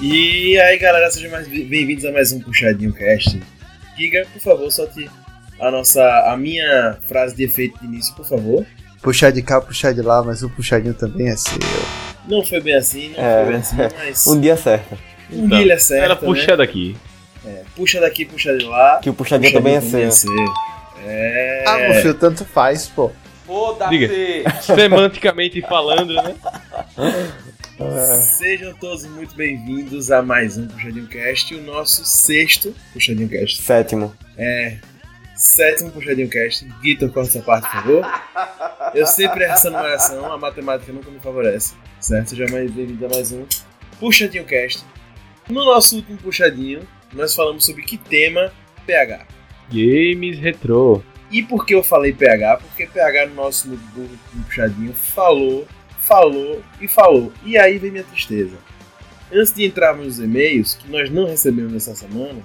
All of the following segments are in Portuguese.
E aí, galera, sejam mais bem-vindos a mais um Puxadinho Cast. Giga, por favor, solte a nossa, a minha frase de efeito de início, por favor. Puxar de cá, puxar de lá, mas o puxadinho também é seu. Não foi bem assim, não É. foi bem assim, mas Um dia certo. um dia ele é certo, Ela né? puxa daqui. É, puxa daqui, puxa de lá. Que o puxadinho também é seu. seu. É. Ah, meu filho, tanto faz, pô. Foda-se! Semanticamente falando, né? Sejam todos muito bem-vindos a mais um Puxadinho Cast, o nosso sexto Puxadinho Cast. Sétimo. É. Sétimo Puxadinho Cast. Guitar, corta essa parte, por favor. Eu sempre erro essa numeração, a matemática nunca me favorece. Certo? Seja mais bem-vindo a mais um Puxadinho Cast. No nosso último Puxadinho, nós falamos sobre que tema? PH. Games retrô. E por que eu falei PH? Porque PH no nosso no último Puxadinho falou, falou e falou. E aí vem minha tristeza. Antes de entrarmos nos e-mails, que nós não recebemos essa semana,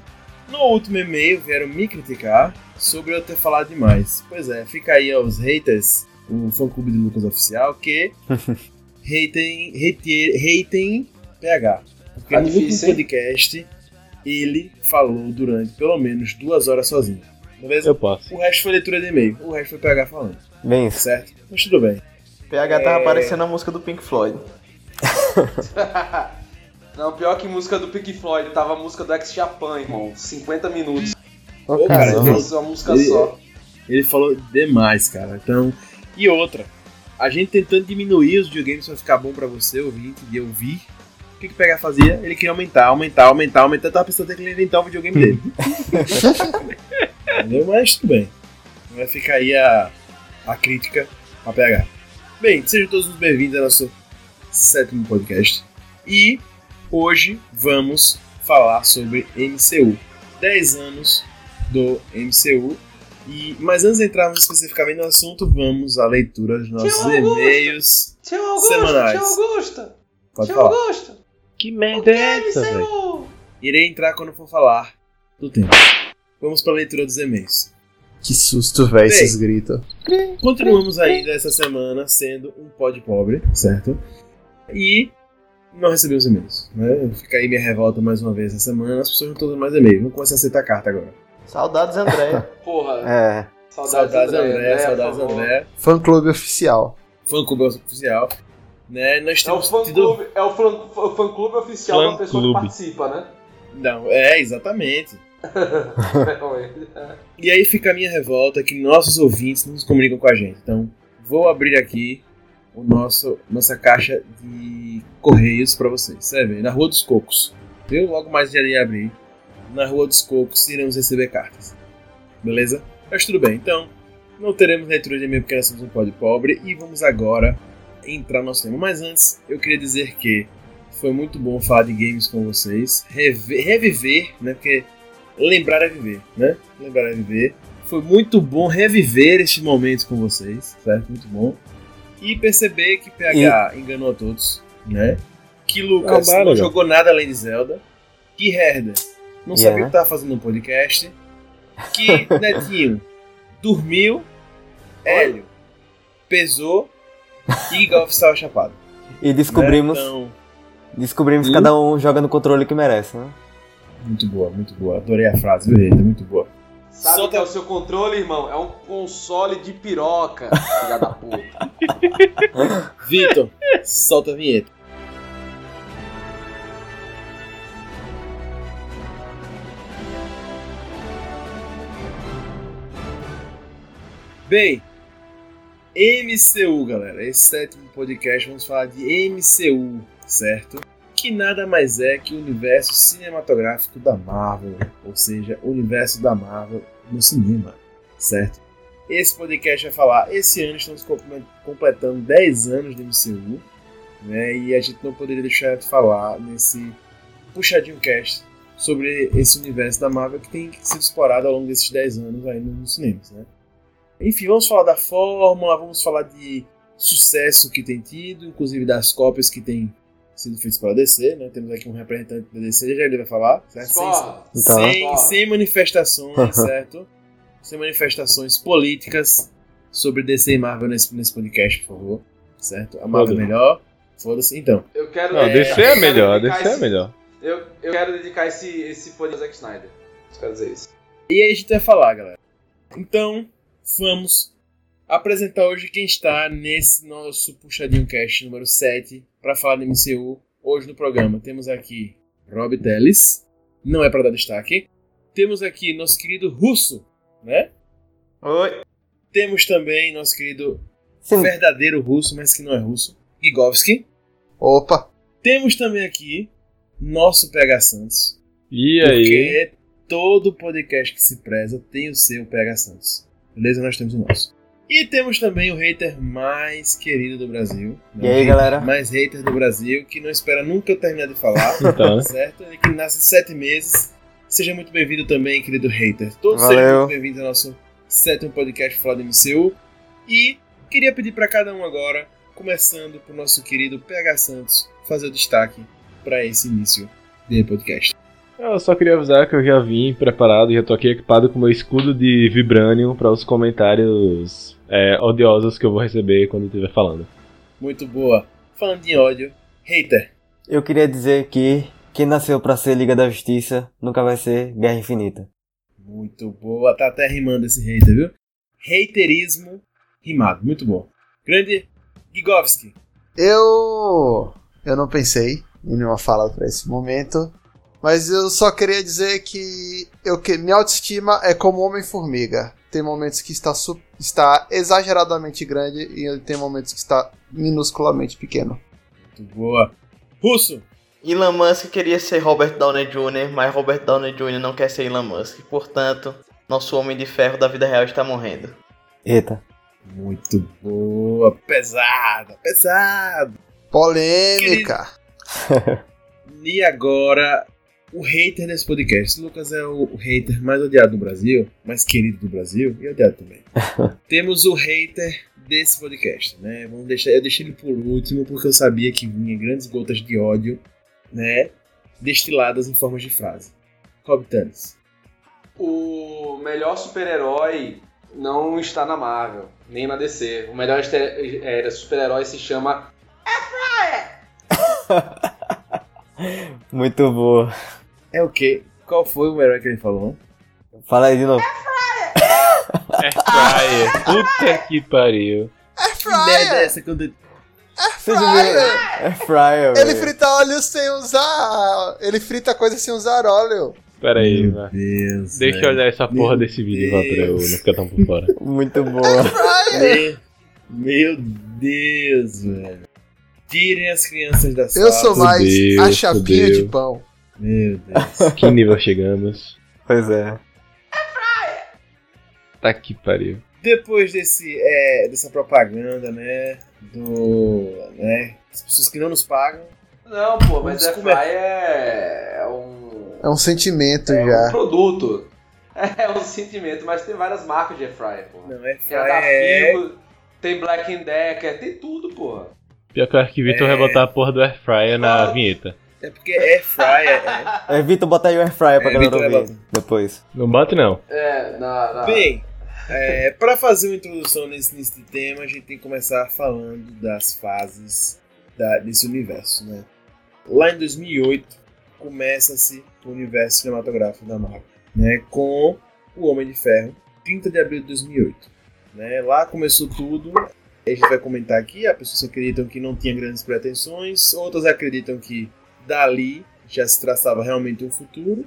no último e-mail vieram me criticar sobre eu ter falado demais. Pois é, fica aí aos haters, o fã clube do Lucas Oficial, que hatem, hate, hatem PH. Porque Tá no difícil, último hein? podcast ele falou durante pelo menos duas horas sozinho. Beleza? Eu posso. O resto foi leitura de e-mail, o resto foi PH falando, Bem certo? Mas tudo bem. PH É. tava parecendo a música do Pink Floyd. Não, pior que música do Pink Floyd, tava a música do Ex Japan, irmão. 50 minutos. Ô, cara, ele, Nossa, uma música Ele- só. ele falou demais, cara. Então, e outra, a gente tentando diminuir os videogames pra ficar bom pra você, ouvinte, de ouvir. O que que o PH fazia? Ele queria aumentar, aumentar, aumentar, aumentar. Eu tava pensando até que ele ia inventar o videogame dele. Entendeu? Mas tudo bem. Vai ficar aí a, a crítica a PH. Bem, sejam todos muito bem-vindos ao nosso sétimo podcast. E hoje vamos falar sobre MCU. 10 anos do MCU. E, mas antes de entrarmos especificamente no assunto, vamos à leitura dos nossos e-mails. Tio Augusto, Semanais. tio Augusto, Pode tio falar. Augusto. Que merda é essa, velho? MCU? Irei entrar quando for falar do tempo. Vamos para a leitura dos e-mails. Que susto, velho, Bem. esses gritos. Continuamos ainda essa semana sendo um pod pobre, certo? E não recebemos e-mails. Né? Fica aí minha revolta mais uma vez essa semana. As pessoas não estão dando mais e-mail. Vamos começar a aceitar carta agora. Saudades, André. Porra, É. saudades, Saudades André, André, André, saudades. André. Fã clube oficial. Fã clube oficial. Né? Nós É o temos fã tido. clube, é o fã, fã clube oficial Fã da pessoa clube. que participa, né? Não, é, exatamente. E aí fica a minha revolta que nossos ouvintes não se comunicam com a gente. Então, vou abrir aqui o nosso nossa caixa de correios para vocês. Você vê, na Rua dos Cocos. Eu logo mais irei abrir. Na Rua dos Cocos iremos receber cartas. Beleza? Mas tudo bem. Então, não teremos leitura de e-mail porque nós somos um pobre e vamos agora entrar no nosso tema. Mas antes, eu queria dizer que foi muito bom falar de games com vocês, reviver, né? Porque lembrar é viver, né? Lembrar é viver. Foi muito bom reviver estes momentos com vocês, certo? Muito bom. E perceber que PH enganou a todos, né? Que Lucas Ah, vai, não jogou nada além de Zelda. Que Herder não Yeah. sabia o que estava fazendo no podcast. Que Netinho dormiu. Hélio pesou. E Golf estava chapado. E descobrimos, Né? Então, descobrimos Hum? cada um joga no controle que merece, né? Muito boa, muito boa. Adorei a frase, viu? Muito boa. Sabe Solta- que é o seu controle, irmão? É um console de piroca, filha da puta. Vitor, solta a vinheta. Bem, MCU, galera. Esse sétimo podcast vamos falar de MCU, certo? Que nada mais é que o universo cinematográfico da Marvel, ou seja, o universo da Marvel no cinema, certo? Esse podcast vai falar. Esse ano estamos comple- completando 10 anos de MCU, né? E a gente não poderia deixar de falar nesse puxadinho cast sobre esse universo da Marvel que tem sido explorado ao longo desses 10 anos aí nos cinemas, né? Enfim, vamos falar da fórmula, vamos falar de sucesso que tem tido, inclusive das cópias que tem sido feitas pela DC, né? Temos aqui um representante da DC, já ele vai falar, certo? Sem-. Então. sem, sem manifestações, certo? Sem manifestações políticas sobre DC e Marvel nesse, nesse podcast, por favor. Certo? A Marvel é melhor. Foda-se. Então, Eu quero. Não, é, DC é melhor, DC é esse- melhor. Eu, eu quero dedicar esse, esse podcast ao Zack Snyder. Quero dizer isso. E aí a gente vai falar, galera. Então, vamos apresentar hoje quem está nesse nosso Puxadinho Cast número 7 para falar do MCU. Hoje no programa temos aqui Rob Teles, não é para dar destaque. Temos aqui nosso querido Russo, né? Oi. Temos também nosso querido Sim. verdadeiro russo, mas que não é russo, Gigovski. Opa! Temos também aqui nosso PH Santos, E aí? porque todo podcast que se preza tem o seu PH Santos. Beleza? Nós temos o nosso. E temos também o hater mais querido do Brasil. né? E aí, galera? Mais hater do Brasil, que não espera nunca eu terminar de falar, Então, certo? Ele que nasce há sete meses. Seja muito bem-vindo também, querido hater. Todos Valeu. sejam muito bem-vindos ao nosso sétimo podcast Falar do MCU. E queria pedir para cada um agora, começando pro nosso querido PH Santos, fazer o destaque para esse início de podcast. Eu só queria avisar que eu já vim preparado, já tô aqui equipado com meu escudo de Vibranium para os comentários é, odiosos que eu vou receber quando estiver falando. Muito boa. Falando em ódio, hater. Eu queria dizer que quem nasceu pra ser Liga da Justiça nunca vai ser Guerra Infinita. Muito boa. Tá até rimando esse hater, viu? Haterismo rimado. Muito bom. Grande Gigovski. Eu. Eu não pensei em nenhuma fala pra esse momento. Mas eu só queria dizer que, eu, que minha autoestima é como Homem-Formiga. Tem momentos que está, está exageradamente grande e tem momentos que está minusculamente pequeno. Muito boa. Russo. Elon Musk queria ser Robert Downey Jr., mas Robert Downey Jr. não quer ser Elon Musk. Portanto, nosso Homem de Ferro da vida real está morrendo. Eita. Muito boa. Pesada. Pesado. Polêmica! E agora, o hater desse podcast. O Lucas é o, o hater mais odiado do Brasil, mais querido do Brasil e odiado também. Temos o hater desse podcast, né? Vamos deixar, eu deixei ele por último porque eu sabia que vinha grandes gotas de ódio, né? Destiladas em formas de frase. Thames. O melhor super-herói não está na Marvel, nem na DC. O melhor este- é, super-herói se chama Muito boa. É o quê? Qual foi o herói que ele falou? Fala aí de novo. É Fryer. Puta que pariu. Que merda é essa quando? É Fryer, Ele velho. frita óleo sem usar. Ele frita coisa sem usar óleo. Pera aí, Meu vai. Deus. Deixa eu olhar essa porra Meu desse vídeo lá pra eu não ficar tão por fora. Muito boa. Me- Meu Deus, velho. Tirem as crianças da sala. Eu sou mais Fudeu, a chapinha fudeu. de pão. Meu Deus. Que nível chegamos? Pois é. Tá que pariu. Depois desse, é, dessa propaganda, né? Do. né? As pessoas que não nos pagam. Não, pô, mas Air comer. Fryer é, é um, É um sentimento é um já. produto. É um sentimento, mas tem várias marcas de Air Fryer, pô. Não é Tem a da é, Figo, tem Black Decker, tem tudo, porra. Pior que que Vitor É. vai botar a porra do Air Fryer na vinheta. é porque é fryer. É, É Vitor botar aí o Air Fryer pra É, galera vai ouvir depois. Não bate não. É, na. na... Bem, é, para fazer uma introdução nesse, nesse tema, a gente tem que começar falando das fases da- desse universo, né? Lá em 2008, começa-se o universo cinematográfico da Marvel, né? Com o Homem de Ferro, 30 de abril de 2008. Né? Lá começou tudo. A gente vai comentar aqui, as pessoas acreditam que não tinha grandes pretensões, outras acreditam que dali já se traçava realmente um futuro.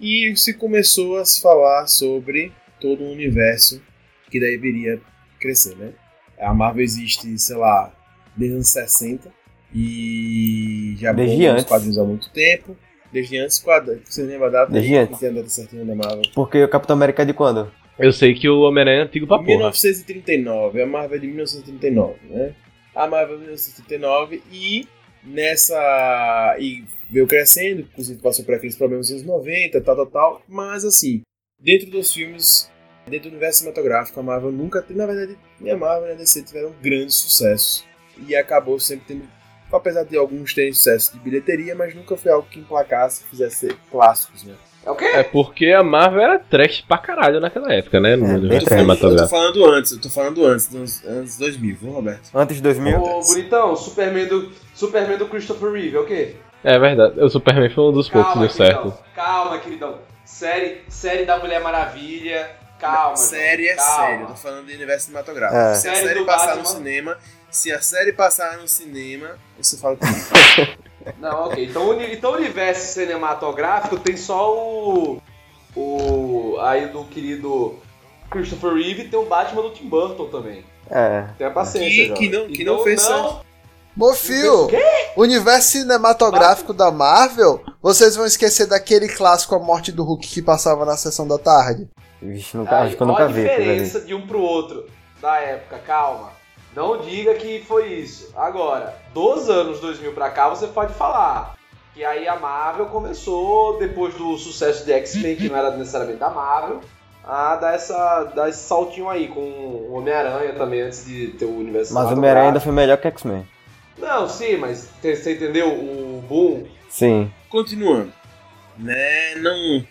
E se começou a se falar sobre todo um universo que daí viria crescer, né? A Marvel existe, sei lá, desde os anos 60 e já Desde antes. quadrinhos há muito tempo. Desde antes, quadro, você lembra a data? Desde antes. tem a data certinha da Marvel? Porque o Capitão América é de quando? Eu sei que o Homem-Aranha é antigo pra porra. 1939, a Marvel é de 1939, né? A Marvel é de 1939 e nessa. e veio crescendo, inclusive passou por aqueles problemas dos anos 90, tal, tal, tal. Mas assim, dentro dos filmes, dentro do universo cinematográfico, a Marvel nunca teve, na verdade, nem a Marvel nem a DC tiveram grandes sucessos. E acabou sempre tendo, apesar de alguns terem sucesso de bilheteria, mas nunca foi algo que emplacasse, fizesse clássicos, né? É o quê? É porque a Marvel era trash pra caralho naquela época, né? No É, universo bem Eu tô, falando, eu tô cinematográfico. falando antes, eu tô falando antes, dos anos 2000, viu, Roberto? Antes de 2000? Ô, bonitão, Superman do, Superman do Christopher Reeve, é o quê? É verdade, o Superman foi um dos poucos que deu certo. Calma, queridão. Série, série da Mulher Maravilha. Calma. série é calma. série, eu tô falando de universo cinematográfico. É. Se a Série série do passar Batman. no cinema, se a série passar no cinema, você fala comigo. Não, ok. Então, então o universo cinematográfico tem só o. O. Aí do querido Christopher Reeve e tem o Batman do Tim Burton também. É. Tenha paciência. Que- jovem. que não- que Então, não fez não, Mofio, universo cinematográfico da Marvel, vocês vão esquecer daquele clássico A Morte do Hulk que passava na sessão da tarde? Vixe, nunca, Aí, acho que eu qual nunca a vi. aquilo ali. diferença de um pro outro da época? Calma. Não diga que foi isso. Agora, dos anos 2000 pra cá, você pode falar. Que aí a Marvel começou, depois do sucesso de X-Men, que não era necessariamente da Marvel, a dar, essa, dar esse saltinho aí com o Homem-Aranha também, antes de ter o universo Mas o Homem-Aranha ainda foi melhor que X-Men. Não, sim, mas você entendeu o boom? Sim. Continuando. Né, não,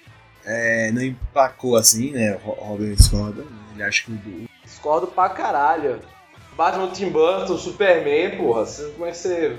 é, não empacou assim, né, o Robert discorda. né, Ele acha que o, Discordo pra caralho. Batman Tim Burton, Superman, porra. você- Como é que você.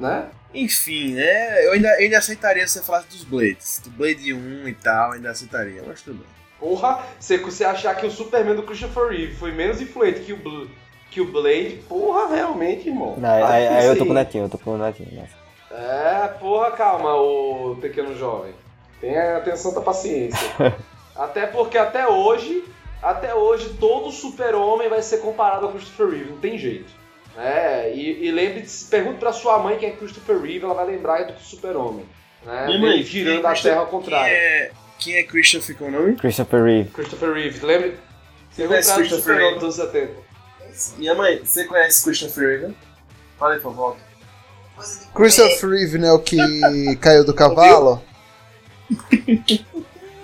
né? Enfim, né? Eu ainda, eu ainda aceitaria se você falasse dos Blades. Do Blade 1 e tal, ainda aceitaria, mas tudo bem. Porra, você, você achar que o Superman do Christopher Reeve foi menos influente que o, Bl- que o Blade, porra, realmente, irmão. Não, aí, aí- eu tô com o Netinho, eu tô com o Netinho. né? É, porra, calma, o pequeno jovem. Tenha atenção da paciência. até porque até hoje, até hoje, todo super-homem vai ser comparado ao Christopher Reeve, não tem jeito. É, e, e lembre-se, pergunte pra sua mãe quem é Christopher Reeve, ela vai lembrar do Super-Homem. Né? Minha mãe, girando quem é a terra ao Quem contrário. é, quem é Christopher com o nome? Christopher Reeve. Christopher Reeve, lembre? Você Pergunta conhece Christopher Reeve? dos anos 70. Minha mãe, você conhece Christopher Reeve? Fala aí, por volta. Christopher Reeve, né, o que caiu do cavalo?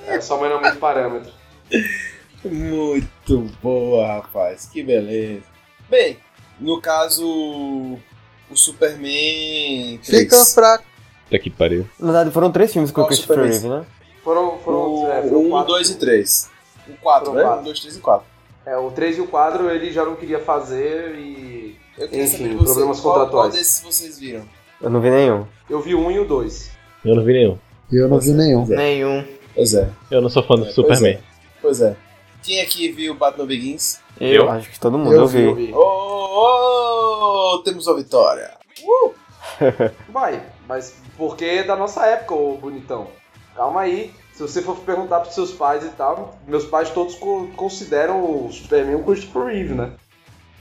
É, sua mãe não é muito parâmetro. Muito boa, rapaz. Que beleza. Bem, no caso, o Superman 3. Fica pra. Puta que pariu. Na verdade, foram três filmes com o Qual Christopher? Reeve, né? Foram, foram, O é, foram 1, quatro. 2 e 3. O 4, Foram né? quatro. 1, 2, 3 e 4. É, o 3 e o 4 ele já não queria fazer e. Eu queria Enfim, saber de vocês, problemas qual, qual contratuais. desses vocês viram? Eu não vi nenhum. Eu vi o 1 e o 2. Eu não vi nenhum. Eu não vi nenhum. Nenhum. Pois é. Eu não sou fã do É, pois Superman. Pois é. Quem aqui viu Batman Begins? Eu. Acho que todo mundo Eu eu vi. Eu. Oh, oh, temos uma vitória. Vai, mas porque é da nossa época, ô bonitão. Calma aí. Se você for perguntar pros seus pais e tal, meus pais todos co- consideram o Superman o Christopher Reeve, né?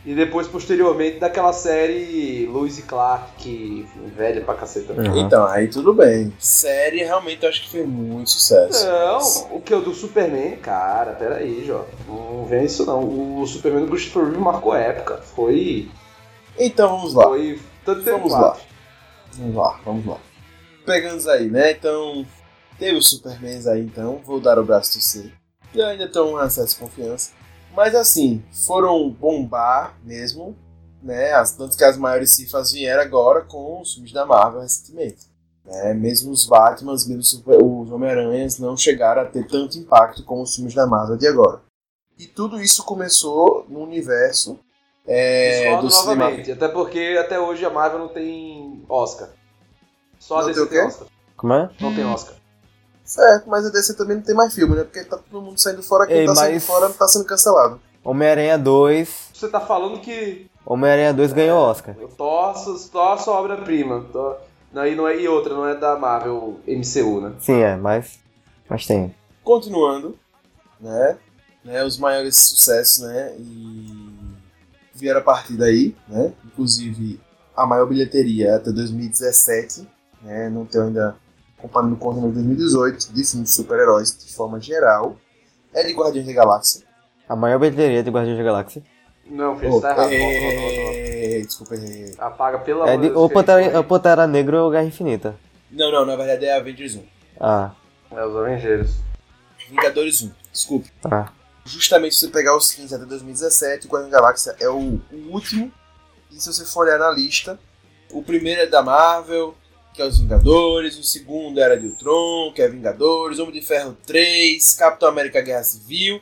E depois, posteriormente, daquela série Lewis e Clark, que velha pra caceta. Uhum. Então, aí tudo bem. Série realmente eu acho que fez muito sucesso. Não, o que é o do Superman, cara, peraí, Jó. Não vem isso não. O Superman do Christopher Reeve marcou época. Foi. Então vamos lá. Foi. Tanto tempo Vamos lá. Vamos lá, vamos lá. Pegando aí, né? Então, teve os Supermans aí, então. Vou dar o braço a torcer. E eu ainda tenho um acesso de confiança. Mas assim, foram bombar mesmo, né? As, tanto que as maiores cifras vieram agora com os filmes da Marvel recentemente. Né? Mesmo os Batmans, mesmo os Super- os Homem-Aranhas não chegaram a ter tanto impacto como os filmes da Marvel de agora. E tudo isso começou no universo é, Discordo do cinema. novamente, até porque até hoje a Marvel não tem Oscar. Só a DC tem? Oscar. Como é? Não tem Oscar. Certo, mas a DC também não tem mais filme, né? Porque tá todo mundo saindo fora, quem Ei, tá saindo mas- fora tá sendo cancelado. Homem-Aranha 2. Você tá falando que Homem-Aranha 2 ganhou Oscar. eu torço, torço a obra-prima. To- Não, e, não é, e outra, não é da Marvel MCU, né? Sim, é, mas. Mas tem. Continuando, né? né os maiores sucessos, né? E vieram a partir daí, né? Inclusive a maior bilheteria até 2017, né? Não tenho ainda comparando com o ano de 2018 de filmes de super-heróis de forma geral. É de Guardiões da Galáxia. A maior bilheteria de Guardiões da Galáxia. Não, filho, Oh, tá errado. é. Desculpa, errei. Apaga, pelo É amor de, de Deus. ou, Pantera, ou Pantera Negra ou Guerra Infinita. Não, não, na verdade é Avengers 1. Ah, É, os Avengers. Vingadores 1, desculpe. tá. Justamente se você pegar os 15 até 2017, o Guardião da Galáxia é o, o último. E se você for olhar na lista, o primeiro é da Marvel, que é os Vingadores, o segundo era de Ultron, que é Vingadores, Homem de Ferro 3, Capitão América Guerra Civil,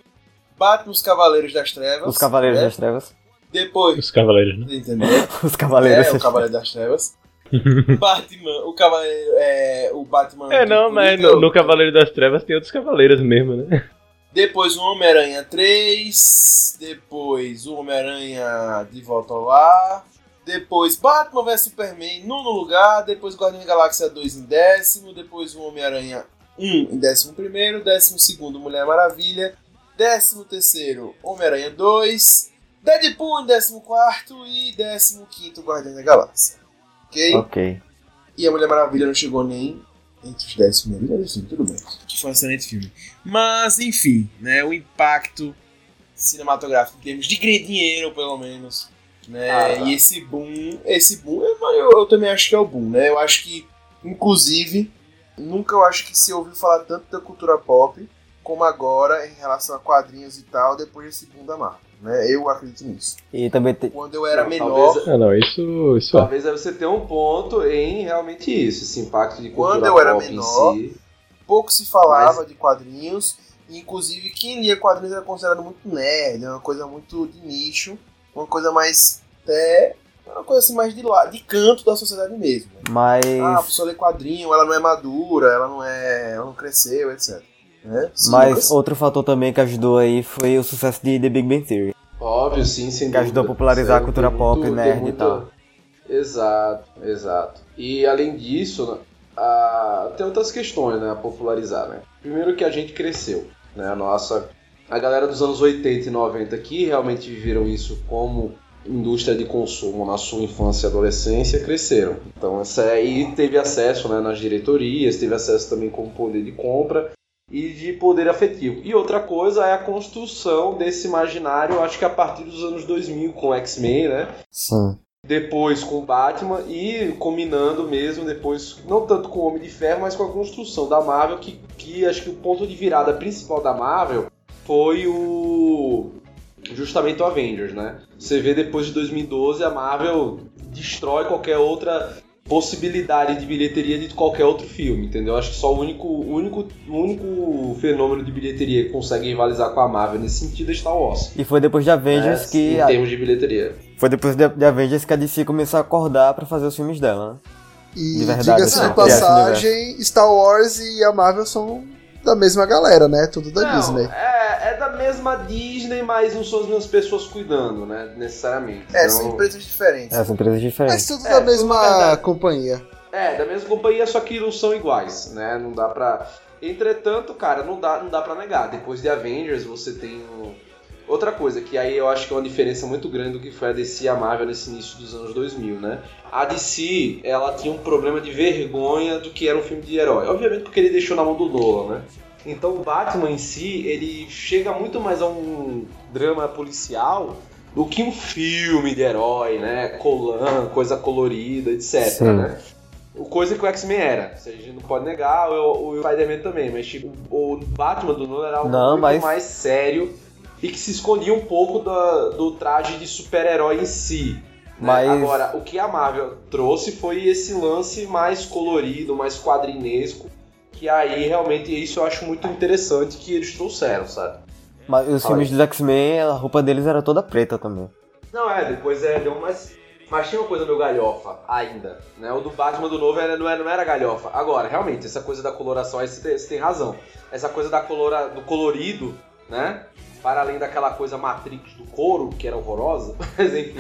Batman os Cavaleiros das Trevas. Os Cavaleiros né? das Trevas. Depois, Os Cavaleiros, né? entendeu? Os Cavaleiros é, o das Cavaleiro das Trevas. Batman, o cavaleiro. É, o Batman. É, não, mas no, no Cavaleiro das Trevas tem outros cavaleiros mesmo, né? Depois o Homem-Aranha 3. Depois o Homem-Aranha de volta ao lar. Depois Batman vs Superman nono lugar. Depois Guardião da Galáxia 2 em décimo. Depois o Homem-Aranha 1 em décimo primeiro. Décimo segundo Mulher Maravilha. Décimo terceiro Homem-Aranha 2. Deadpool em décimo quarto. E décimo quinto Guardião da Galáxia. Ok? Ok. E a Mulher Maravilha não chegou nem entre os 10 primeiros, mas enfim, tudo bem. Que foi um excelente filme. Mas, enfim, né, o impacto cinematográfico em termos de dinheiro, pelo menos. Né, Ah, tá. E esse boom, esse boom, eu, eu, eu também acho que é o boom, né? Eu acho que, inclusive, nunca eu acho que se ouviu falar tanto da cultura pop como agora em relação a quadrinhos e tal, depois desse boom da Marvel. Né? Eu acredito nisso. E também tem. Quando eu era Não, menor, talvez- Ah, não, isso, isso é. Talvez aí você tenha um ponto em realmente isso, esse impacto de cultura Quando eu era menor, si. pouco se falava de quadrinhos, inclusive quem lia quadrinhos era considerado muito nerd, uma coisa muito de nicho, uma coisa mais até uma coisa assim mais de lá, de canto da sociedade mesmo. né? Mas. Ah, a pessoa lê quadrinho, ela não é madura, ela não é, ela não cresceu, etc. Né? Sim, Mas outro fator também que ajudou aí foi o sucesso de The Big Bang Theory. Óbvio, sim, sem Que ajudou a popularizar Isso a cultura pop, tem nerd e tal. Exato, exato. E além disso, né, a- tem outras questões, né, a popularizar, né? Primeiro que a gente cresceu, né, a nossa... A galera dos anos 80 e 90 que realmente viveram isso como indústria de consumo na sua infância e adolescência cresceram. Então essa aí teve acesso né, nas diretorias, teve acesso também com poder de compra e de poder afetivo. E outra coisa é a construção desse imaginário, acho que a partir dos anos 2000 com X-Men, né? Sim. depois com o Batman e combinando mesmo depois, não tanto com o Homem de Ferro, mas com a construção da Marvel, que, que acho que o ponto de virada principal da Marvel foi o justamente o Avengers, né? Você vê depois de 2012 a Marvel destrói qualquer outra possibilidade de bilheteria de qualquer outro filme, entendeu? Acho que só o único, o único, o único fenômeno de bilheteria que consegue rivalizar com a Marvel nesse sentido é Star Wars. E foi depois de Avengers né? que. em termos de bilheteria. Foi depois de, de Avengers que a DC começou a acordar pra fazer os filmes dela, né? E De verdade, diga-se assim, de passagem, Star Wars e a Marvel são da mesma galera, né? Tudo da Não, Disney. É, é da mesma Disney, mas não são as mesmas pessoas cuidando, né? Necessariamente. É, Então, são empresas diferentes. É, são empresas Mas diferentes. tudo É, da mesma companhia. É, da mesma companhia, só que não são iguais, né? Não dá pra. Entretanto, cara, não dá, não dá pra negar. Depois de Avengers, você tem um... outra coisa, que aí eu acho que é uma diferença muito grande do que foi a DC e a Marvel nesse início dos anos 2000, né? A DC, ela tinha um problema de vergonha do que era um filme de herói. Obviamente porque ele deixou na mão do Nolan, né? Então o Batman em si, ele chega muito mais a um drama policial do que um filme de herói, né? Colan, coisa colorida, etc, Sim. né? O coisa que o X-Men era. A gente não pode negar, o, o Spider-Man também, mas tipo, o Batman do Nolan era algo Não, muito mas- mais sério e que se escondia um pouco da- do traje de super-herói em si. né? Mas- Agora, o que a Marvel trouxe foi esse lance mais colorido, mais quadrinesco, que aí realmente isso eu acho muito interessante que eles trouxeram, sabe? Mas os filmes dos X-Men, a roupa deles era toda preta também. Não, é, depois é, deu mais. Mas tinha uma coisa meio galhofa ainda, né? O do Batman do novo era, não, era, não era galhofa. Agora, realmente, essa coisa da coloração, aí você tem, você tem razão. Essa coisa da colora, do colorido, né? Para além daquela coisa Matrix do couro, que era horrorosa, mas enfim,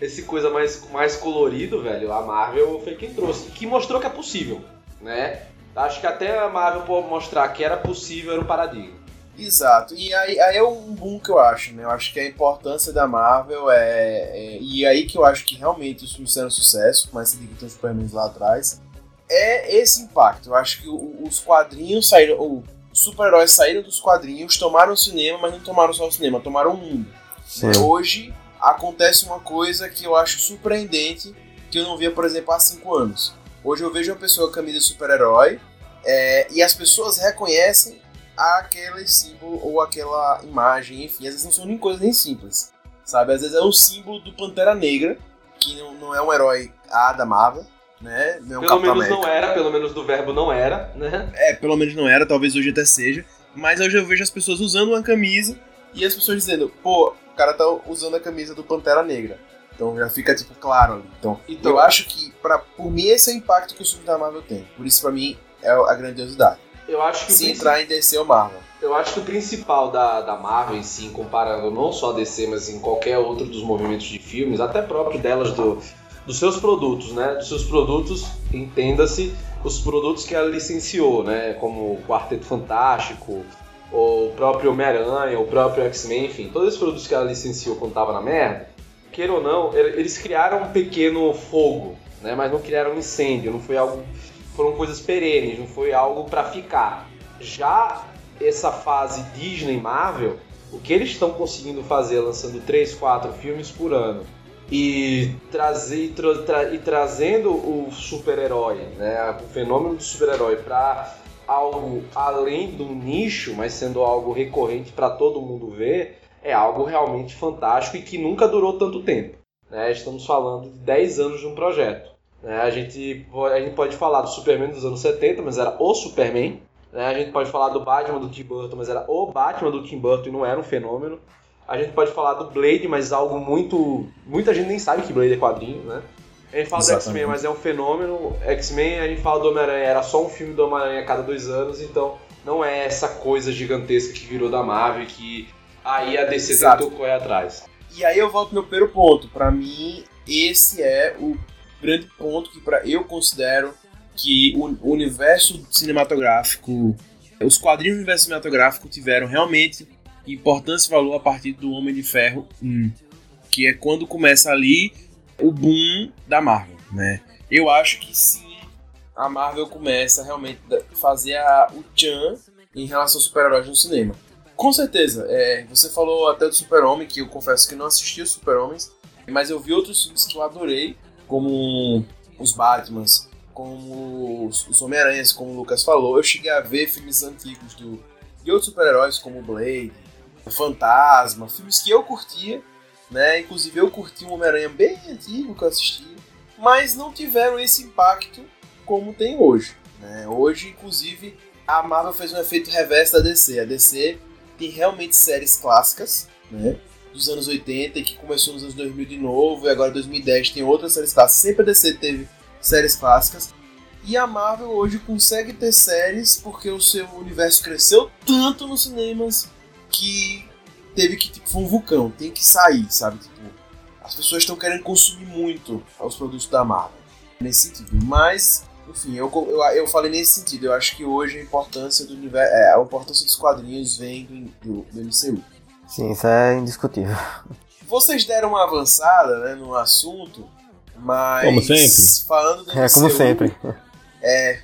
esse coisa mais, mais colorido, velho, a Marvel foi quem trouxe. Que mostrou que é possível, né? Acho que até a Marvel pode mostrar que era possível, era um paradigma. Exato. E aí, aí é um boom que eu acho, né? Eu acho que a importância da Marvel é, é- E aí que eu acho que realmente os filmes fizeram sucesso, mas se que tem os Superman lá atrás. É esse impacto. Eu acho que o- os quadrinhos saíram. Os super-heróis saíram dos quadrinhos, tomaram o cinema, mas não tomaram só o cinema, tomaram o mundo. Sim. né? Hoje acontece uma coisa que eu acho surpreendente, que eu não via, por exemplo, há cinco anos. Hoje eu vejo uma pessoa com camisa super-herói é, e as pessoas reconhecem aquele símbolo ou aquela imagem, enfim, às vezes não são nem coisas nem simples, sabe? Às vezes é um símbolo do Pantera Negra, que não, não é um herói A da Marvel, né? Não é um Pelo menos América. não era, pelo menos do verbo não era, né? É, pelo menos não era, talvez hoje até seja. Mas hoje eu vejo as pessoas usando uma camisa e as pessoas dizendo, pô, o cara tá usando a camisa do Pantera Negra. Então já fica, tipo, claro ali. Então, Então- eu acho que pra, por mim, esse é o impacto que o filme da Marvel tem. Por isso, pra mim, é a grandiosidade. Eu acho que Se princi- entrar em DC ou Marvel. Eu acho que o principal da, da Marvel em si, comparando não só a DC, mas em qualquer outro dos movimentos de filmes, até próprio delas, do, dos seus produtos, né? Dos seus produtos, entenda-se, os produtos que ela licenciou, né? Como o Quarteto Fantástico, o próprio Homem-Aranha, o próprio X-Men, enfim, todos esses produtos que ela licenciou quando tava na merda, queira ou não, eles criaram um pequeno fogo, né? Mas não criaram um incêndio, não foi algo. Foram coisas perenes, não foi algo pra ficar. Já essa fase Disney Marvel, o que eles estão conseguindo fazer lançando 3, 4 filmes por ano e, trazer, tra- tra- e trazendo o super-herói, né, o fenômeno do super-herói para algo além do nicho, mas sendo algo recorrente para todo mundo ver, é algo realmente fantástico e que nunca durou tanto tempo. né? Estamos falando de 10 anos de um projeto. né? A, gente, a gente pode falar do Superman dos anos 70, mas era o Superman. né? A gente pode falar do Batman do Tim Burton, mas era o Batman do Tim Burton e não era um fenômeno. A gente pode falar do Blade, mas algo muito. Muita gente nem sabe que Blade é quadrinho, né? A gente fala do Exatamente. X-Men, mas é um fenômeno. X-Men, a gente fala do Homem-Aranha, era só um filme do Homem-Aranha a cada dois anos, então não é essa coisa gigantesca que virou da Marvel que aí a DC Exato. tentou correr atrás. E aí eu volto ao meu primeiro ponto. Pra mim, esse é o grande ponto que pra, eu considero que o universo cinematográfico, os quadrinhos do universo cinematográfico tiveram realmente importância e valor a partir do Homem de Ferro 1, que é quando começa ali o boom da Marvel, né? Eu acho que sim, a Marvel começa realmente a fazer a, o tchan em relação aos super-heróis no cinema. Com certeza, é, você falou até do Super-Homem, que eu confesso que não assisti os Super-Homens, mas eu vi outros filmes que eu adorei, como os Batmans, como os, os Homem-Aranhas, como o Lucas falou. Eu cheguei a ver filmes antigos do, de outros super-heróis, como Blade, Fantasma, filmes que eu curtia, né? Inclusive eu curti um Homem-Aranha bem antigo que eu assisti, mas não tiveram esse impacto como tem hoje. Né? Hoje, inclusive, a Marvel fez um efeito reverso da DC. A DC tem realmente séries clássicas, né? Dos anos 80 e que começou nos anos 2000 de novo, e agora 2010 tem outras séries clássicas. Sempre a DC teve séries clássicas. E a Marvel hoje consegue ter séries porque o seu universo cresceu tanto nos cinemas que teve que, tipo, foi um vulcão, tem que sair, sabe? Tipo, as pessoas estão querendo consumir muito os produtos da Marvel nesse sentido. Mas, enfim, eu, eu, eu falei nesse sentido. Eu acho que hoje a importância do universo, é, a importância dos quadrinhos vem do, do, MCU. Sim, isso é indiscutível. Vocês deram uma avançada né, no assunto, mas. Como sempre. Falando do É como sempre. É,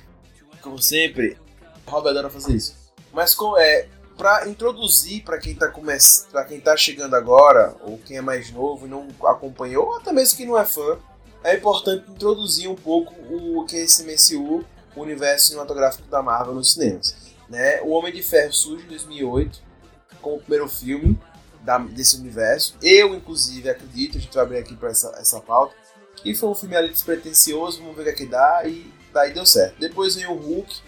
como sempre, Robert adora fazer isso. Mas com, é, pra introduzir para quem tá começando, para quem tá chegando agora, ou quem é mais novo e não acompanhou, ou até mesmo quem não é fã, é importante introduzir um pouco o que é esse MCU, o universo cinematográfico da Marvel nos cinemas. Né? O Homem de Ferro surge em 2008 como o primeiro filme da- desse universo. Eu, inclusive, acredito, a gente vai abrir aqui para essa, essa pauta, que foi um filme ali despretensioso, vamos ver o que, é que dá, e daí deu certo. Depois vem o Hulk,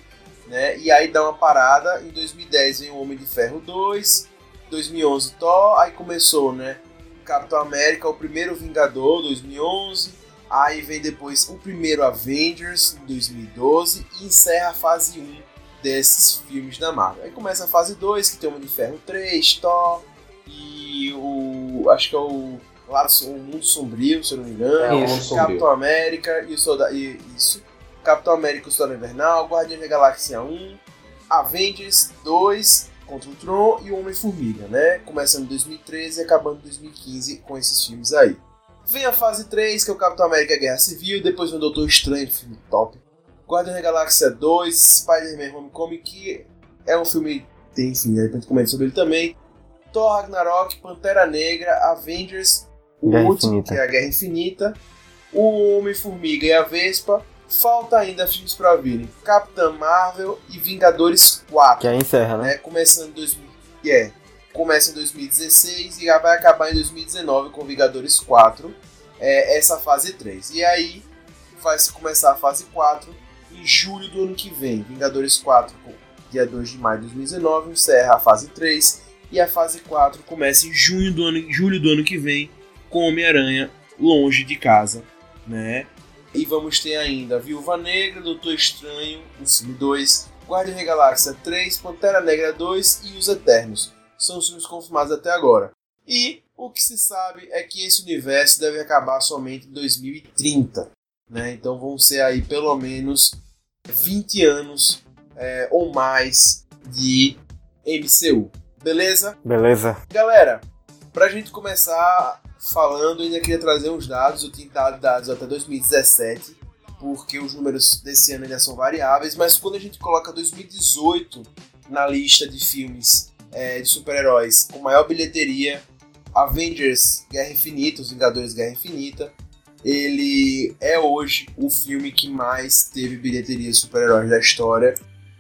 né? E aí dá uma parada. Em 2010 vem o Homem de Ferro 2, 2011 Thor, aí começou, né? Capitão América, o primeiro Vingador, 2011. Aí vem depois o primeiro Avengers, em 2012, e encerra a fase 1 desses filmes da Marvel. Aí começa a fase 2, que tem o Homem de Ferro 3, Thor, e o. Acho que é o. Lado, o Mundo Sombrio, se eu não me engano. É, o Mundo Sombrio. Capitão América e o Soldado. E, isso. Capitão América e o Soldado Invernal, Guardião da Galáxia 1, Avengers 2 contra o Tron e o Homem-Formiga, né? Começando em 2013 e acabando em 2015 com esses filmes aí. Vem a fase 3, que é o Capitão América Guerra Civil, depois vem o Doutor Estranho, filme top. Guardião da Galáxia 2, Spider-Man Homecoming, que é um filme, tem, enfim, de repente comento sobre ele também. Thor Ragnarok, Pantera Negra, Avengers, o Guerra último, Infinita. que é a Guerra Infinita, o Homem-Formiga e a Vespa. Falta ainda filmes pra virem: Capitã Marvel e Vingadores 4 Que aí encerra, né? né? Começando em 2000, é, começa em 2016 e vai acabar em 2019 com Vingadores 4, é, essa fase 3. E aí vai se começar a fase 4 em julho do ano que vem. Vingadores 4, com- dia 2 de maio de 2019, encerra a fase 3 e a fase 4 começa em junho do ano, julho do ano que vem com Homem-Aranha longe de casa, né? E vamos ter ainda Viúva Negra, Doutor Estranho, o filme 2, Guardião da Galáxia 3, Pantera Negra 2 e Os Eternos. São os filmes confirmados até agora. E o que se sabe é que esse universo deve acabar somente em 2030. Né? Então vão ser aí pelo menos 20 anos é, ou mais de MCU. Beleza? Beleza. Galera, pra gente começar falando, eu ainda queria trazer uns dados. Eu tinha dado dados até 2017, porque os números desse ano ainda são variáveis, mas quando a gente coloca 2018 na lista de filmes é, de super-heróis com maior bilheteria, Avengers Guerra Infinita, Os Vingadores Guerra Infinita, ele é hoje o filme que mais teve bilheteria de super-heróis da história,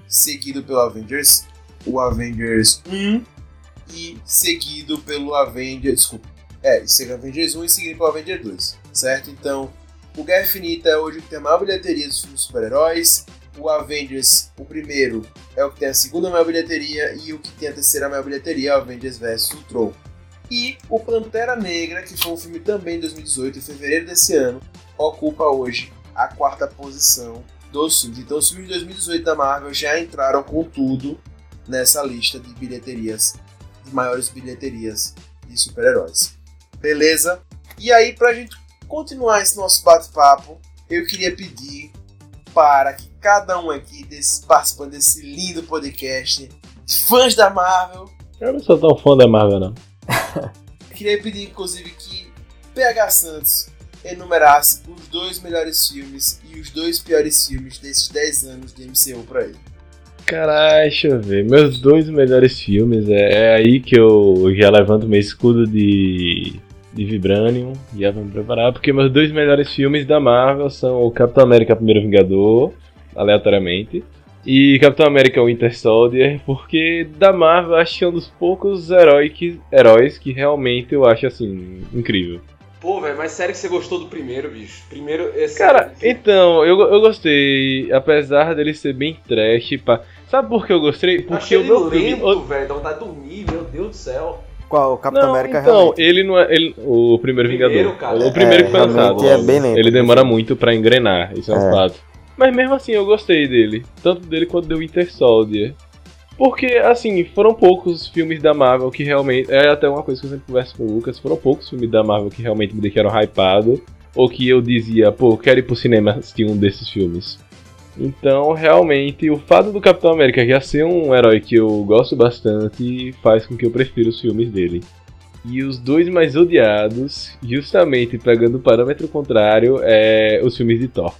seguido pelo Avengers, o Avengers 1 e seguido pelo Avengers, desculpa, é, seguido Avengers 1 e seguido pelo Avengers 2, certo? Então, o Guerra Infinita é hoje o que tem a maior bilheteria dos filmes super-heróis, o Avengers, o primeiro, é o que tem a segunda maior bilheteria e o que tem a terceira maior bilheteria é o Avengers vs Ultron. E o Pantera Negra, que foi um filme também em 2018, em fevereiro desse ano, ocupa hoje a quarta posição dos filmes. Então os filmes de 2018 da Marvel já entraram com tudo nessa lista de bilheterias, de maiores bilheterias de super-heróis. Beleza? E aí, pra gente continuar esse nosso bate-papo, eu queria pedir para que cada um aqui desse, participando desse lindo podcast fãs da Marvel. Eu não sou tão fã da Marvel, não. Queria pedir, inclusive, que PH Santos enumerasse os dois melhores filmes e os dois piores filmes desses 10 anos de MCU pra ele. Caralho, deixa eu ver. Meus dois melhores filmes, é, é aí que eu já levanto meu escudo de, de Vibranium. Já vou me preparar, porque meus dois melhores filmes da Marvel são o Capitão América Primeiro Vingador, aleatoriamente, e Capitão América Winter Soldier, porque da Marvel acho que é um dos poucos herói que, heróis que realmente eu acho assim, incrível. Pô, velho, mas sério que você gostou do primeiro, bicho? Primeiro, esse. Cara, então, eu, eu gostei, apesar dele ser bem trash, pá. Sabe por que eu gostei? eu Porque achei o ele meu filme- lento, velho. Dá vontade de dormir, meu Deus do céu. Qual? O Capitão Não, América então, realmente. ele não é. Ele, o primeiro Primeiro, Vingador. cara. o primeiro É, que foi lançado. é bem lento. Ele demora muito pra engrenar, isso é um É. fato. Mas mesmo assim, eu gostei dele. Tanto dele quanto do Winter Soldier. Porque, assim, foram poucos filmes da Marvel que realmente. É até uma coisa que eu sempre converso com o Lucas. Foram poucos filmes da Marvel que realmente me deixaram hypado. Ou que eu dizia, pô, quero ir pro cinema assistir um desses filmes. Então, realmente, o fato do Capitão América já ser um herói que eu gosto bastante faz com que eu prefira os filmes dele. E os dois mais odiados, justamente pegando o parâmetro contrário, é os filmes de Thor.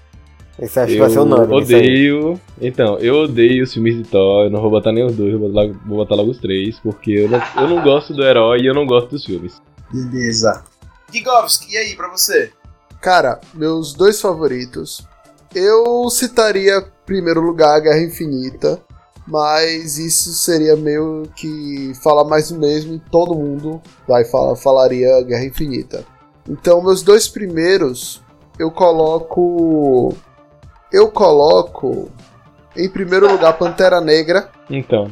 Esse acho que eu vai ser isso aí. odeio. Então, eu odeio os filmes de Thor. Eu não vou botar nem os dois, eu vou botar logo, vou botar logo os três, porque eu não, eu não gosto do herói e eu não gosto dos filmes. Beleza. Gigovski, e aí, pra você? Cara, meus dois favoritos. Eu citaria, em primeiro lugar, a Guerra Infinita. Mas isso seria meio que falar mais do mesmo e todo mundo vai falar, falaria Guerra Infinita. Então, meus dois primeiros, eu coloco. Eu coloco. Em primeiro lugar, Pantera Negra. Então,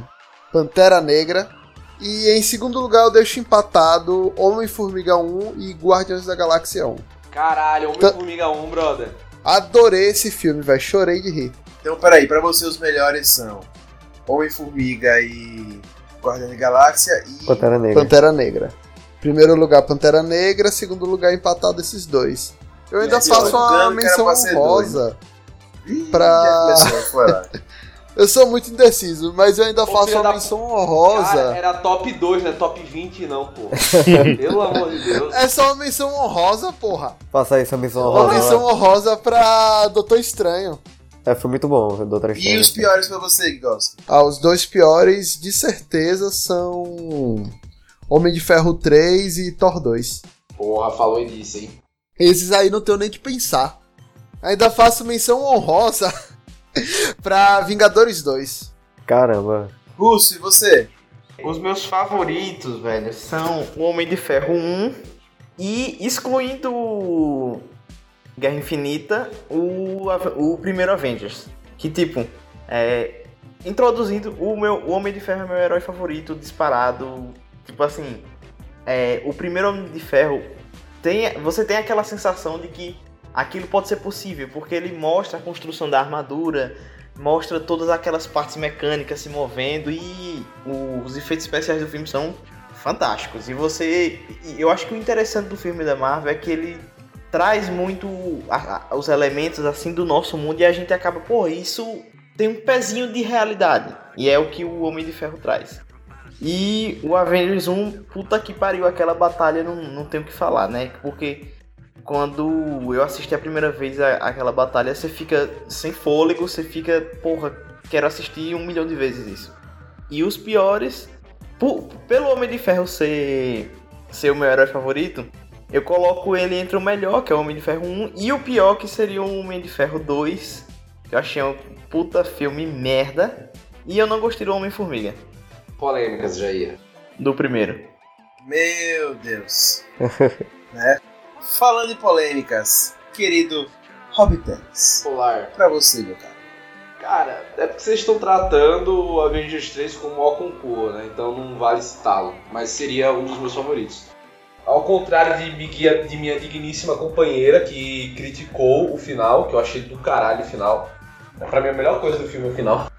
Pantera Negra. E em segundo lugar, eu deixo empatado Homem-Formiga 1 e Guardiões da Galáxia 1. Caralho, Homem-Formiga 1, brother. Adorei esse filme, velho. Chorei de rir. Então, peraí, pra você os melhores são Homem-Formiga e Guardião da Galáxia e... Pantera Negra. Pantera Negra. Primeiro lugar, Pantera Negra. Segundo lugar, empatado esses dois. Eu ainda É, faço eu uma menção honrosa. Ih, pra-. Eu sou muito indeciso, mas eu ainda Ô, faço uma da- menção Cara, honrosa. era top 2, né? Top 20 não, pô. Pelo amor de Deus. É só uma menção honrosa, porra. Faça aí missão Uma honrosa. menção honrosa pra Doutor Estranho. É, foi muito bom, Doutor E Estranho. os piores pra você, Gigovski? Ah, os dois piores, de certeza, são Homem de Ferro 3 e Thor 2. Porra, falou disso, hein? Esses aí não tenho nem que pensar. Ainda faço menção honrosa pra Vingadores 2. Caramba. Russo, e você? Os meus favoritos, velho, são o Homem de Ferro 1 e, excluindo Guerra Infinita, o, o primeiro Avengers. Que, tipo, é, introduzindo o meu o Homem de Ferro é meu herói favorito, disparado. Tipo assim, é, o primeiro Homem de Ferro tem, você tem aquela sensação de que aquilo pode ser possível, porque ele mostra a construção da armadura, mostra todas aquelas partes mecânicas se movendo e os efeitos especiais do filme são fantásticos. E você, eu acho que o interessante do filme da Marvel é que ele traz muito a, a, os elementos assim do nosso mundo e a gente acaba, pô, isso tem um pezinho de realidade. E é o que o Homem de Ferro traz. E o Avengers 1, puta que pariu, aquela batalha não, não tem o que falar, né? Porque quando eu assisti a primeira vez a, aquela batalha, você fica sem fôlego, você fica, porra, quero assistir um milhão de vezes isso. E os piores, por, pelo Homem de Ferro ser, ser o meu herói favorito, eu coloco ele entre o melhor, que é o Homem de Ferro 1, e o pior, que seria o Homem de Ferro 2, que eu achei um puta filme merda. E eu não gostei do Homem-Formiga. Polêmicas, Jair. Do primeiro. Meu Deus. né? Falando em polêmicas, querido Hobbitans. Polar. Pra você, meu cara. Cara, é porque vocês estão tratando o Avengers 3 como o concurso, né? Então não vale citá-lo. Mas seria um dos meus favoritos. Ao contrário de, de minha digníssima companheira que criticou o final, que eu achei do caralho o final. Pra mim a melhor coisa do filme é o final.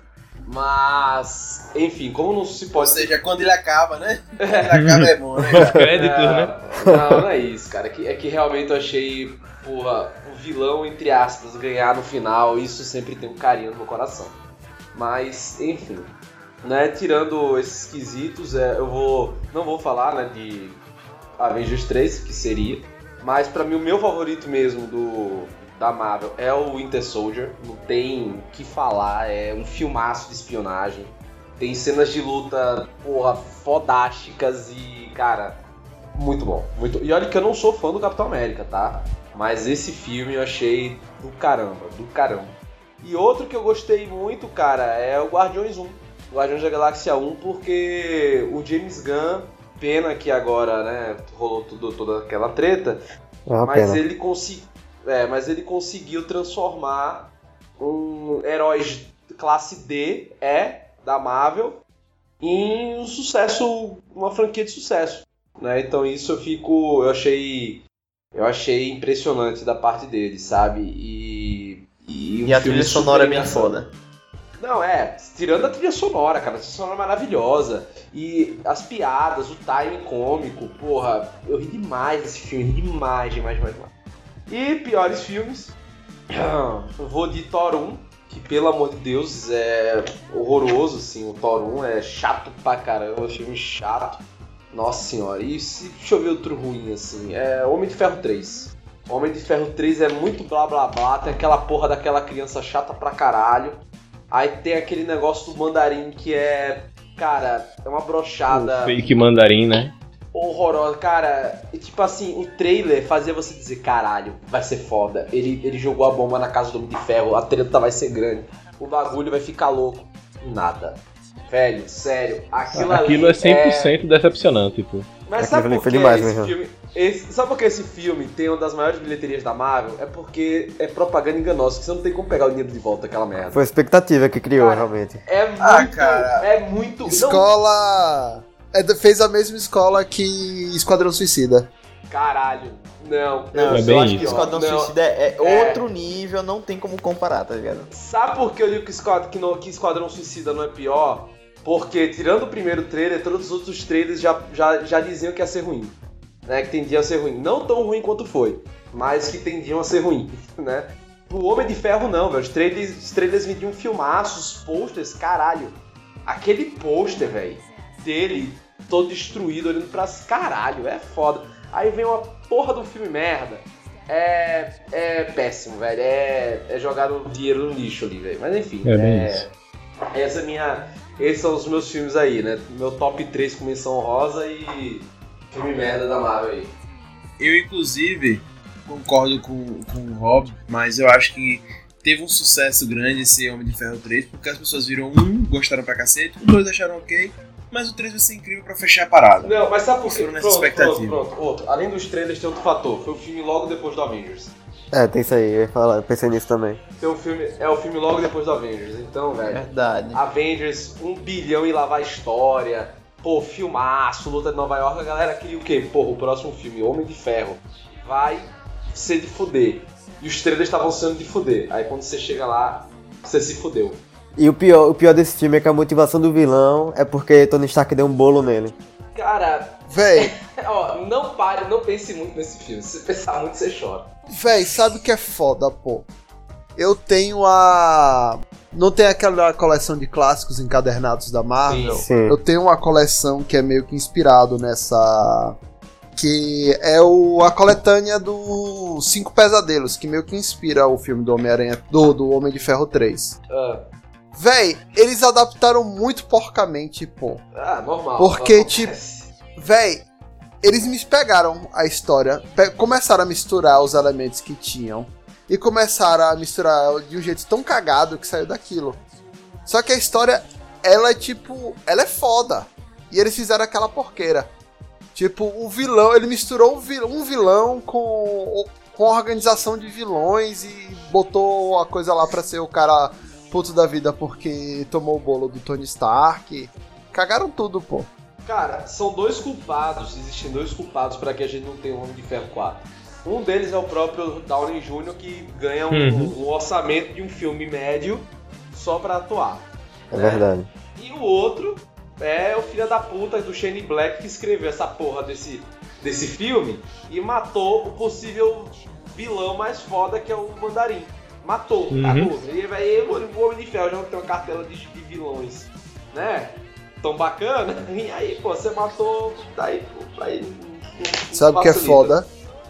Mas, enfim, como não se pode. Ou seja, quando ele acaba, né? Quando ele acaba é bom, né? Os créditos, É, né? Não, não é isso, cara. É que, é que realmente eu achei, porra, o vilão, entre aspas, ganhar no final, isso sempre tem um carinho no meu coração. Mas, enfim, né, tirando esses quesitos, é, eu vou. Não vou falar, né, de Avengers 3, que seria. Mas pra mim o meu favorito mesmo do, da Marvel é o Winter Soldier. Não tem o que falar, é um filmaço de espionagem. Tem cenas de luta, porra, fodásticas e, cara, muito bom. Muito... E olha que eu não sou fã do Capitão América, tá? Mas esse filme eu achei do caramba, do caramba. E outro que eu gostei muito, cara, é o Guardiões 1. O Guardiões da Galáxia 1, porque o James Gunn, pena que agora, né, rolou tudo, toda aquela treta, É mas pena. ele, consi... é, mas ele conseguiu transformar um heróis classe D, é, da Marvel, em um sucesso, uma franquia de sucesso. Né? Então isso eu fico. Eu achei. Eu achei impressionante da parte dele, sabe? E. E, um E a filme trilha sonora é bem foda. Não, é, tirando a trilha sonora, cara, a trilha sonora é maravilhosa. E as piadas, o timing cômico, porra, eu ri demais desse filme, ri demais, demais, demais, demais. E piores filmes, vou de Thor 1, que pelo amor de Deus é horroroso, assim, o Thor 1 é chato pra caramba, filme chato. Nossa senhora, e se, deixa eu ver outro ruim, assim, é Homem de Ferro 3. Homem de Ferro 3 é muito blá blá blá, tem aquela porra daquela criança chata pra caralho. Aí tem aquele negócio do mandarim que é, cara, é uma brochada fake mandarim, né? Horrorosa. Cara, e tipo assim, o trailer fazia você dizer, caralho, vai ser foda. Ele, ele jogou a bomba na casa do Homem de Ferro, a treta vai ser grande, o bagulho vai ficar louco. Nada. Velho, sério, aquilo, Aquilo ali é 100% decepcionante, pô. Mas sabe por foi que demais esse mesmo. filme. esse- sabe por que esse filme tem uma das maiores bilheterias da Marvel? É porque é propaganda enganosa, que você não tem como pegar o dinheiro de volta aquela merda. Foi a expectativa que criou, Cara, realmente. É muito. Ah, cara. É muito. não- Escola. É, da- fez a mesma escola que Esquadrão Suicida. caralho. Não, Não, É eu acho que. Esquadrão Não. Suicida é, é É. outro nível, não tem como comparar, tá ligado? Sabe por que eu digo que, Esquad- que, no- que Esquadrão Suicida não é pior? Porque, tirando o primeiro trailer, todos os outros trailers já, já, já diziam que ia ser ruim. Né? Que tendiam a ser ruim. Não tão ruim quanto foi, mas que tendiam a ser ruim, né? O Homem de Ferro não, velho. Os trailers, os trailers vendiam filmaços, posters, caralho. Aquele pôster, velho, dele todo destruído, olhando pras caralho, é foda. Aí vem uma porra do filme merda. É, é péssimo, velho. É, é jogar o dinheiro no lixo ali, velho. Mas enfim. É isso. Essa é minha. Esses são os meus filmes aí, né? Meu top 3 com menção rosa e filme merda da Marvel aí. Eu, inclusive, concordo com, com o Rob, mas eu acho que teve um sucesso grande esse Homem de Ferro 3, porque as pessoas viram um, gostaram pra cacete, o dois acharam ok, mas o 3 vai ser incrível pra fechar a parada. Não, mas sabe por quê? Pronto, pronto, pronto. Outro. Além dos trailers, tem outro fator. Foi o filme logo depois do Avengers. É, tem isso aí, eu ia falar, eu pensei nisso também. Tem um filme, é o filme logo depois do Avengers. Então, velho. Verdade. Avengers, um bilhão e lavar a história. Pô, filmaço, luta de Nova York. A galera queria o quê? Porra, o próximo filme, Homem de Ferro. Vai ser de fuder. e os trailers estavam sendo de fuder. Aí quando você chega lá, você se fudeu. E o pior, o pior desse filme é que a motivação do vilão é porque Tony Stark deu um bolo nele. Cara, Véi, ó, não pare, não pense muito nesse filme. Se você pensar muito, você chora. véi, sabe o que é foda, pô? Eu tenho a. Não tem aquela coleção de clássicos encadernados da Marvel? Sim. Eu tenho uma coleção que é meio que inspirado nessa. Que é o, a coletânea do Cinco Pesadelos, que meio que inspira o filme do Homem-Aranha, do, do Homem de Ferro 3. Ah, Véi, eles adaptaram muito porcamente, pô. ah, normal. Porque, normal. tipo, Véi, eles me pegaram a história, pe- começaram a misturar os elementos que tinham e começaram a misturar de um jeito tão cagado que saiu daquilo. Só que a história, ela é tipo, ela é foda. E eles fizeram aquela porqueira. Tipo, o vilão, ele misturou um vil- um vilão com, com a organização de vilões e botou a coisa lá pra ser o cara puto da vida porque tomou o bolo do Tony Stark. Cagaram tudo, pô. Cara, são dois culpados, existem dois culpados para que a gente não tenha o Homem de Ferro 4. Um deles é o próprio Downey Jr., que ganha um, Uhum. um orçamento de um filme médio só pra atuar. É né? verdade. E o outro é o filho da puta do Shane Black que escreveu essa porra desse, desse filme e matou o possível vilão mais foda que é o Mandarim. Matou, Uhum. acabou. E aí o Homem de Ferro já tem uma cartela de, de vilões, né? Tão bacana. E aí, pô, você matou. Daí, pô, aí, não- Sabe o que é foda?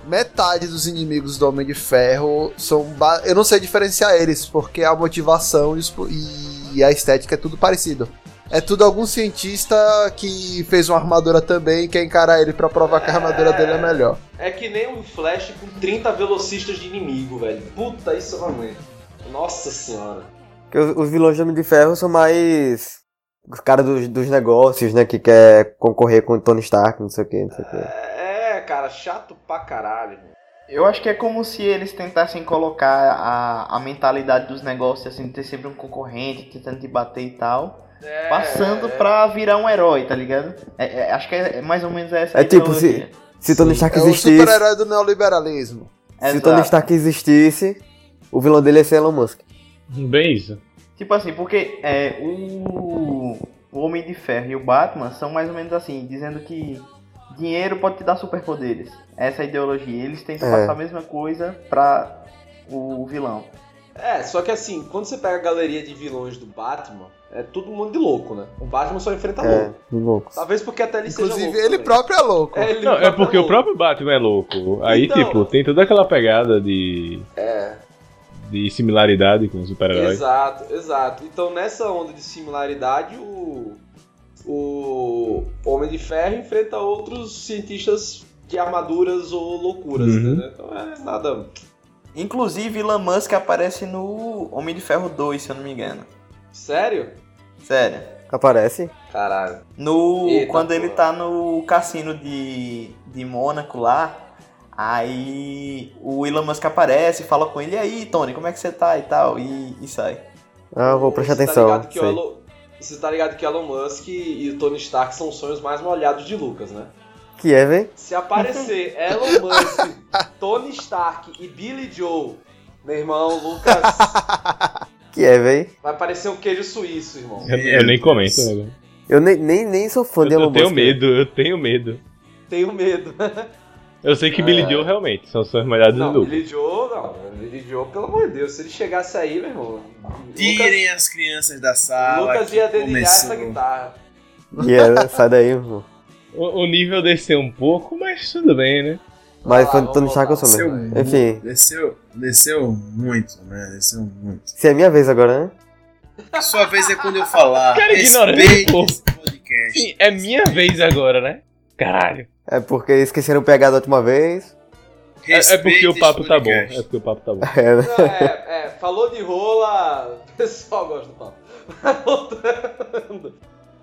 Metade dos inimigos do Homem de Ferro são. ba- Eu não sei diferenciar eles, porque a motivação e, os e a estética é tudo parecido. É tudo algum cientista que fez uma armadura também e quer encarar ele pra provar que a armadura dele é melhor. É que nem um Flash com 30 velocistas de inimigo, velho. Puta, isso eu não aguento. Nossa senhora. Porque os, os vilões do Homem de Ferro são mais. Os caras dos, dos negócios, né? Que quer concorrer com o Tony Stark, não sei o que, não sei o que. É, cara, chato pra caralho. meu. Eu acho que é como se eles tentassem colocar a, a mentalidade dos negócios, assim, de ter sempre um concorrente, tentando te bater e tal, É, passando é. pra virar um herói, tá ligado? É- é- acho que é, mais ou menos essa É tipo, ideologia. Se Tony Stark É o existisse. super-herói do neoliberalismo. Se Exato. Tony Stark existisse, o vilão dele ia ser Elon Musk. Bem isso. Tipo assim, porque é, o, o Homem de Ferro e o Batman são mais ou menos assim, dizendo que dinheiro pode te dar superpoderes. Essa é a ideologia. Eles tentam É. passar a mesma coisa pra o vilão. É, só que assim, quando você pega a galeria de vilões do Batman, é todo mundo de louco, né? O Batman só enfrenta É, louco. louco. Talvez porque até ele seja Inclusive, louco. ele também. próprio é louco. É, ele Não, é porque o louco. próprio Batman é louco. Aí, Então- tipo, tem toda aquela pegada de. É. de similaridade com os super-heróis. Exato, exato. Então nessa onda de similaridade, o, o Homem de Ferro enfrenta outros cientistas de armaduras ou loucuras, Uhum. entendeu? Então é nada. Inclusive, Elon Musk aparece no Homem de Ferro 2, se eu não me engano. Sério? Sério. Aparece? Caralho. No, Eita, quando porra. ele tá no cassino de, de Mônaco lá, aí o Elon Musk aparece, fala com ele, e aí, Tony, como é que você tá e tal, e, e sai. Ah, eu vou prestar Você tá atenção. ligado que o. Elon- Você tá ligado que Elon Musk e o Tony Stark são os sonhos mais molhados de Lucas, né? Que é, véi? Se aparecer Elon Musk, Tony Stark e Billy Joe, meu irmão, Lucas, Que é, véi? vai parecer um queijo suíço, irmão. Eu, eu nem comento, né? Eu nem, nem, nem sou fã Eu, de Elon eu tenho Musk. né? medo, eu tenho medo. Tenho medo. Eu sei que Billy Joe realmente são suas molhadas Não, do Lucas. Billy Joe, não. Billy Joe, pelo amor de Deus, se ele chegasse aí, meu irmão. Tirem as crianças da Lucas, sala. Lucas ia dedilhar essa guitarra. E é, sai daí, irmão. O, o nível desceu um pouco, mas tudo bem, né? Mas de Tony Stark eu sou Desceu, mesmo. mu- Enfim, desceu, desceu muito, né? Desceu muito. se é minha vez agora, né? Sua vez é quando eu falar. Cara, ignorante, pô. esse podcast. Sim, é minha vez agora, né? Caralho. É porque esqueceram o PH da última vez. É, é porque o papo tá bom. É porque o papo tá bom. É, né? Não, é, é, falou de rola, o pessoal gosta do papo. Voltando.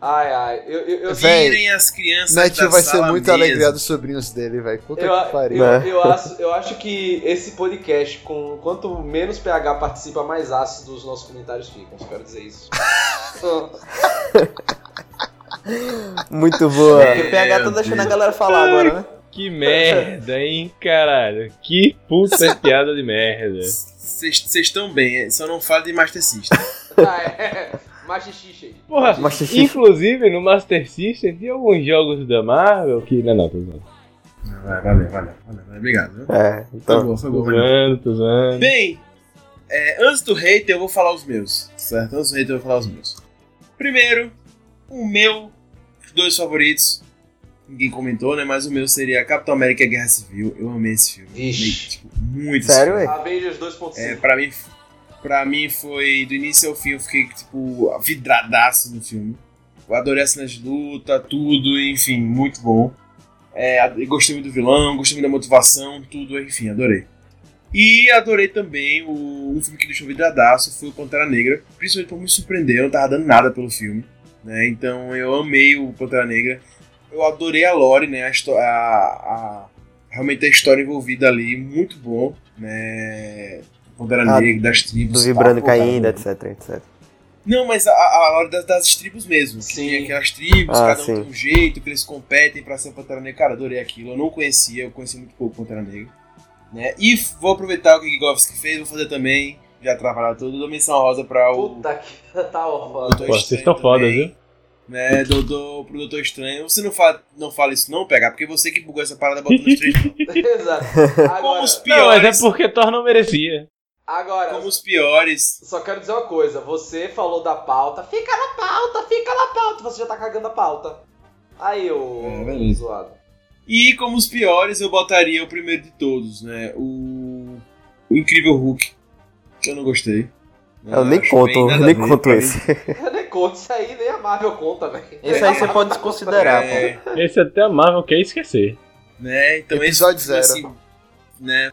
Ai, ai, eu, eu, eu, Véi, Tirem as crianças da vai ser muito mesmo. alegria dos sobrinhos dele, velho. Puta eu, que pariu. eu, Né? eu acho, eu acho que esse podcast, com quanto menos PH participa, mais ácido os nossos comentários ficam. Só quero dizer isso. Muito boa. Porque o PH tá deixando a galera falar agora, né? Que merda, hein, caralho. Que puta piada de merda. Vocês estão bem, é, só não fala de Master System. Ah, é. Machixixe. Porra, Master Chief. inclusive no Master System tem alguns jogos da Marvel que. Não, não, tô zoando. Vai, valeu, valeu, valeu, Obrigado. viu? É, Foi então. bom, foi Tô bom. valeu. zoando, tô zoando. Bem, é, antes do hater eu vou falar os meus, certo? Antes do hater eu vou falar os meus. Primeiro, o meu, os dois favoritos, ninguém comentou, né? Mas o meu seria Capitão América Guerra Civil. Eu amei esse filme. Vixe. Amei, tipo, muito esse Sério, filme. ué? Avengers 2.5. É, pra mim, pra mim foi do início ao fim, eu fiquei, tipo, vidradaço no filme. Eu adorei as cenas de luta, tudo, enfim, muito bom. É, gostei muito do vilão, gostei muito da motivação, tudo, enfim, adorei. E adorei também o, um filme que deixou vidradaço, foi o Pantera Negra, principalmente por me surpreender, eu não tava dando nada pelo filme, né? Então eu amei o Pantera Negra. Eu adorei a Lore, né? A, a, a- realmente a história envolvida ali, muito bom, né? Pantera Ah, Negra, das tribos. Do vibrando caindo, etc, etc. não, mas a, a Lore das, das tribos mesmo. Que Sim. tem aquelas tribos, Ah, cada um sim. tem um jeito, que eles competem pra ser Pantera Negra. Cara, adorei aquilo. Eu não conhecia, eu conheci muito pouco Pantera Negra. Né? E vou aproveitar o que Gigovski fez, vou fazer também, já trabalhar tudo, dou menção rosa pra o Puta que tá Pô, vocês estão foda, também, viu? Né, do, do, pro Doutor Estranho. Você não fala, não fala isso não, pegar, porque você que bugou essa parada botando os três não. Exato. Como Agora, os Não, mas piores, é porque Thor não merecia. Agora como os piores. só quero dizer uma coisa. Você falou da pauta. Fica na pauta, fica na pauta. Você já tá cagando a pauta. Aí, ô É, beleza. zoado. E como os piores, eu botaria o primeiro de todos, né? O, o Incrível Hulk, que eu não gostei. Eu nem conto, bem nada nem conto esse. Eu nem conto isso aí, nem a Marvel conta, velho. Esse aí você pode desconsiderar, pô. É, Esse até a Marvel quer esquecer. né? Então Episódio esse, zero. assim, né?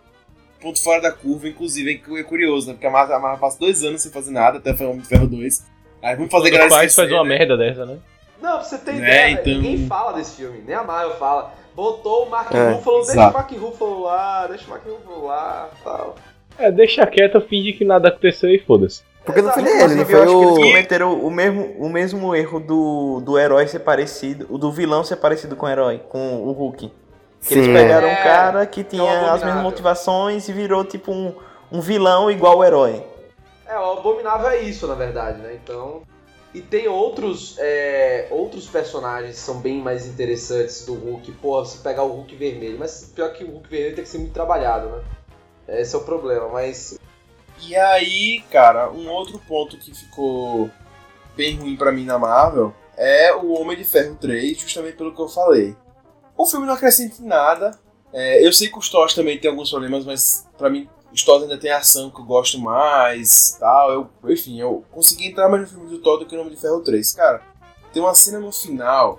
Ponto fora da curva, inclusive, é curioso, né? Porque a Marvel, a Marvel passa dois anos sem fazer nada, até foi Homem de Ferro 2. Aí vamos fazer galera faz, faz uma né? merda dessa, né? Não, pra você ter Né, ideia, então- ninguém fala desse filme. Nem a Marvel fala. Botou o Mark É, Ruffalo, deixa exato. o Mark Ruffalo lá, deixa o Mark Ruffalo lá tal. É, deixa quieto, finge que nada aconteceu e foda-se. Porque não foi nem Exato. ele, não eu foi acho que eles o. cometeram o mesmo, o mesmo erro do, do herói ser parecido, o do vilão ser parecido com o herói, com o Hulk. Que eles pegaram É, um cara que tinha é as mesmas motivações e virou tipo um, um vilão igual o herói. É, o Abominável é isso, na verdade, né? Então. E tem outros, é, outros personagens que são bem mais interessantes do Hulk. Porra, você pegar o Hulk vermelho. Mas pior que o Hulk vermelho tem que ser muito trabalhado, né? Esse é o problema, mas. E aí, cara, um outro ponto que ficou bem ruim pra mim na Marvel é o Homem de Ferro 3, justamente pelo que eu falei. O filme não acrescenta em nada. É, eu sei que os Thor também tem alguns problemas, mas pra mim os Thor ainda tem ação que eu gosto mais, tal. Eu, enfim, eu consegui entrar mais no filme do Thor do que no Homem de Ferro 3. Cara, tem uma cena no final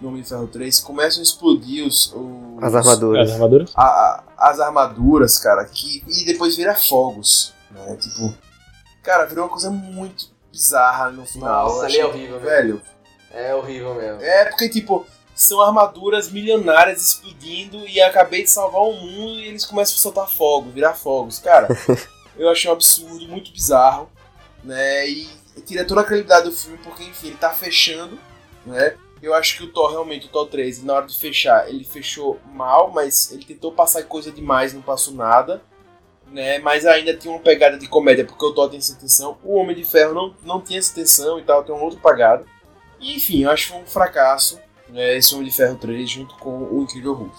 no Homem de Ferro 3 que começam a explodir os, os- As armaduras. As armaduras? a- a- as armaduras, cara, que e depois vira fogos, né? Tipo, cara, virou uma coisa muito bizarra no final. Nossa, ali é achei- horrível, mesmo. velho. É horrível mesmo. É porque tipo são armaduras milionárias explodindo e acabei de salvar o mundo e eles começam a soltar fogo, virar fogos, cara. eu achei um absurdo, muito bizarro, né? E tira toda a credibilidade do filme porque enfim ele tá fechando, né? Eu acho que o Thor realmente, o Thor 3, na hora de fechar, ele fechou mal, mas ele tentou passar coisa demais, não passou nada. Né, mas ainda tinha uma pegada de comédia, porque o Thor tem essa intenção. O Homem de Ferro não, não tinha essa intenção e tal, tem uma outra pegada. E, enfim, eu acho que foi um fracasso né, esse Homem de Ferro 3 junto com o Incrível Hulk.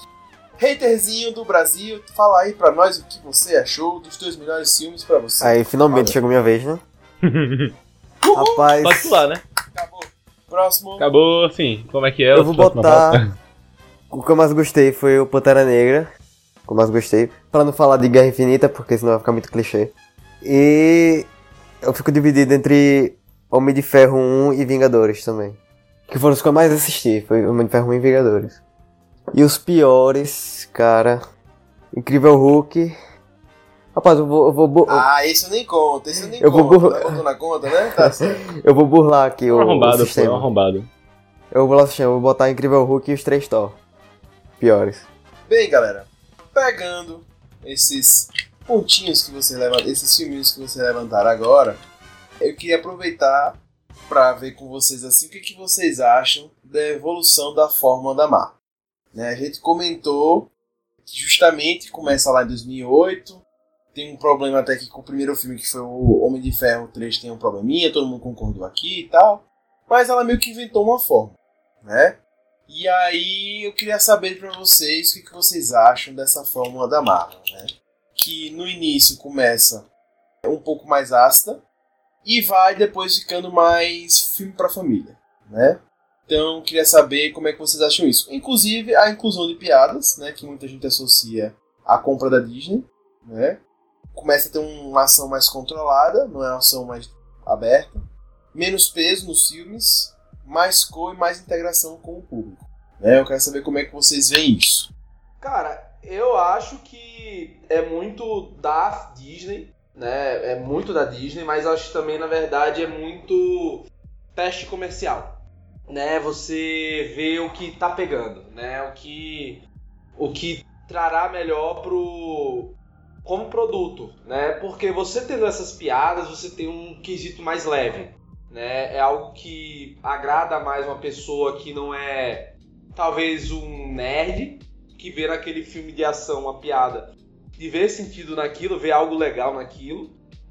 Haterzinho do Brasil, fala aí pra nós o que você achou dos dois melhores filmes pra você. Aí finalmente Olha. chegou minha vez, né? Rapaz. Pode pular, né? Acabou. Próximo. Acabou, assim, como é que é? Eu vou botar. O que eu mais gostei foi o Pantera Negra. O que eu mais gostei. Pra não falar de Guerra Infinita, porque senão vai ficar muito clichê. E. Eu fico dividido entre Homem de Ferro 1 e Vingadores também. Que foram os que eu mais assisti. Foi Homem de Ferro 1 e Vingadores. E os piores, cara. Incrível Hulk. Rapaz, eu vou. Eu vou, Ah, esse eu nem conto, esse eu nem Eu vou conto. burlar. Não botou na conta, né? Tá certo. eu vou burlar aqui o, o arrombado, um sistema. arrombado. Eu vou, lá, eu vou botar Incrível Hulk e os três Thor. Piores. Bem, galera, pegando esses pontinhos que você levanta, esses filminhos que você levantaram agora, eu queria aproveitar para ver com vocês assim o que, que vocês acham da evolução da fórmula da Marvel. Né? A gente comentou que justamente começa lá em 2008. Tem um problema até que com o primeiro filme, que foi o Homem de Ferro 3, tem um probleminha, todo mundo concordou aqui e tal. Mas ela meio que inventou uma forma, né? E aí eu queria saber para vocês o que, que vocês acham dessa fórmula da Marvel, né? Que no início começa um pouco mais ácida e vai depois ficando mais filme para família, né? Então, queria saber como é que vocês acham isso. Inclusive, a inclusão de piadas, né, que muita gente associa à compra da Disney, né? Começa a ter uma ação mais controlada, não é uma ação mais aberta. Menos peso nos filmes, mais cor e mais integração com o público. Né? Eu quero saber como é que vocês veem isso. Cara, eu acho que é muito da Disney, né? É muito da Disney, mas acho que também, na verdade, é muito teste comercial né, você vê o que tá pegando, né, o que o que trará melhor pro como produto, né? Porque você tendo essas piadas, você tem um quesito mais leve, né? É algo que agrada mais uma pessoa que não é talvez um nerd que vê naquele filme de ação uma piada e vê sentido naquilo, vê algo legal naquilo,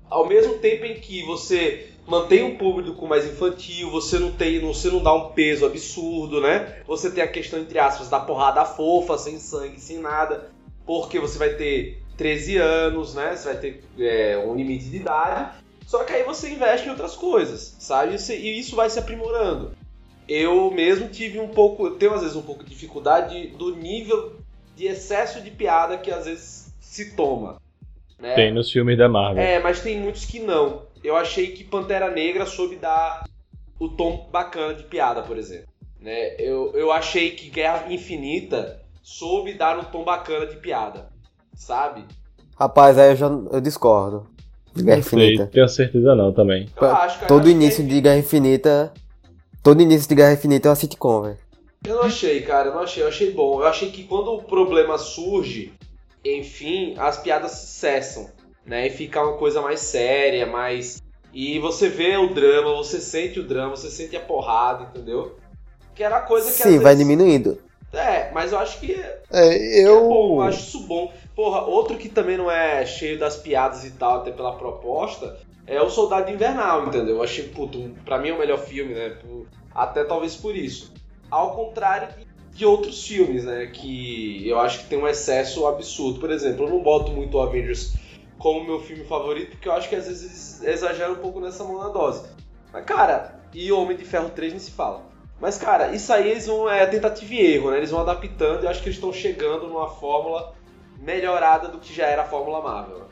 ao mesmo tempo em que você mantém um público mais infantil, você não tem, você não dá um peso absurdo, né? Você tem a questão entre aspas da porrada fofa, sem sangue, sem nada, porque você vai ter 13 anos, né? Você vai ter é, um limite de idade. Só que aí você investe em outras coisas, sabe? E isso vai se aprimorando. Eu mesmo tive um pouco, eu tenho às vezes um pouco de dificuldade do nível de excesso de piada que às vezes se toma. Né? Tem nos filmes da Marvel. É, mas tem muitos que não eu achei que Pantera Negra soube dar o tom bacana de piada, por exemplo. Né? Eu, eu achei que Guerra Infinita soube dar um tom bacana de piada, sabe? Rapaz, aí eu já eu discordo. De Guerra Não sei, Infinita. tenho certeza não também. Eu acho, cara, Todo eu início de Guerra Infinita. Todo início de Guerra Infinita é uma sitcom, velho. Eu não achei, cara, eu não achei, eu achei bom. Eu achei que quando o problema surge, enfim, as piadas cessam, né? E fica uma coisa mais séria, mais. E você vê o drama, você sente o drama, você sente a porrada, entendeu? Que era coisa que Sim, vai vezes- diminuindo. É, mas eu acho que é É, é bom, eu eu. acho isso bom. Porra, outro que também não é cheio das piadas e tal, até pela proposta, é o Soldado Invernal, entendeu? Eu achei, puto, um- pra mim é o melhor filme, né? Até talvez por isso. Ao contrário de, de outros filmes, né? Que eu acho que tem um excesso absurdo. Por exemplo, eu não boto muito Avengers como meu filme favorito, porque eu acho que às vezes eles exageram um pouco nessa monadose. Mas, cara, e Homem de Ferro 3 nem se fala. Mas, cara, isso aí eles vão, é tentativa e erro, né? Eles vão adaptando e eu acho que eles estão chegando numa fórmula melhorada do que já era a Fórmula Marvel.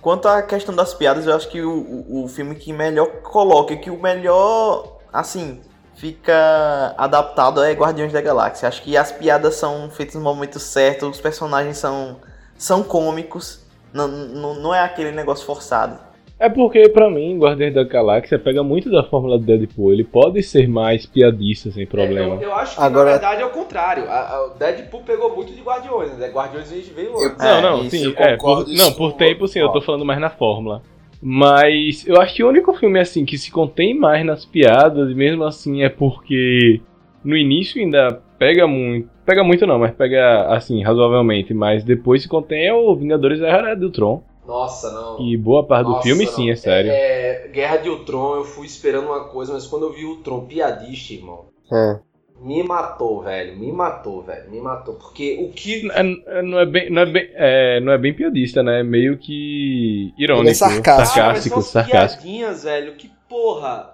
Quanto à questão das piadas, eu acho que o, o, o filme que melhor coloca, que o melhor, assim, fica adaptado é Guardiões da Galáxia. Acho que as piadas são feitas no momento certo, os personagens são, são cômicos, não, não, não é aquele negócio forçado. É porque, pra mim, Guardiões da Galáxia pega muito da fórmula do Deadpool. Ele pode ser mais piadista sem problema. É, eu, eu acho que Agora- na verdade é o contrário. A- a- O Deadpool pegou muito de Guardiões, né? Guardiões a gente veio Eu- antes. Não, É, não, isso sim, é, por, não, por eu tempo sim, eu tô falando mais na fórmula. Mas eu acho que o único filme assim que se contém mais nas piadas, e mesmo assim é porque no início ainda pega muito, pega muito não, mas pega assim, razoavelmente, mas depois se contém é o Vingadores da Era de Ultron. Nossa, não. E boa parte do Nossa, filme não. sim, é sério. É, Guerra de Ultron, eu fui esperando uma coisa, mas quando eu vi o Ultron piadista, irmão, É. me matou, velho. Me matou, velho. Me matou. Porque o que. É- não, é bem, não, é bem, é, não é bem piadista, né? É meio que irônico, é sarcástico. Ah, mas sarcástico, umas sarcástico. piadinhas, velho, que porra.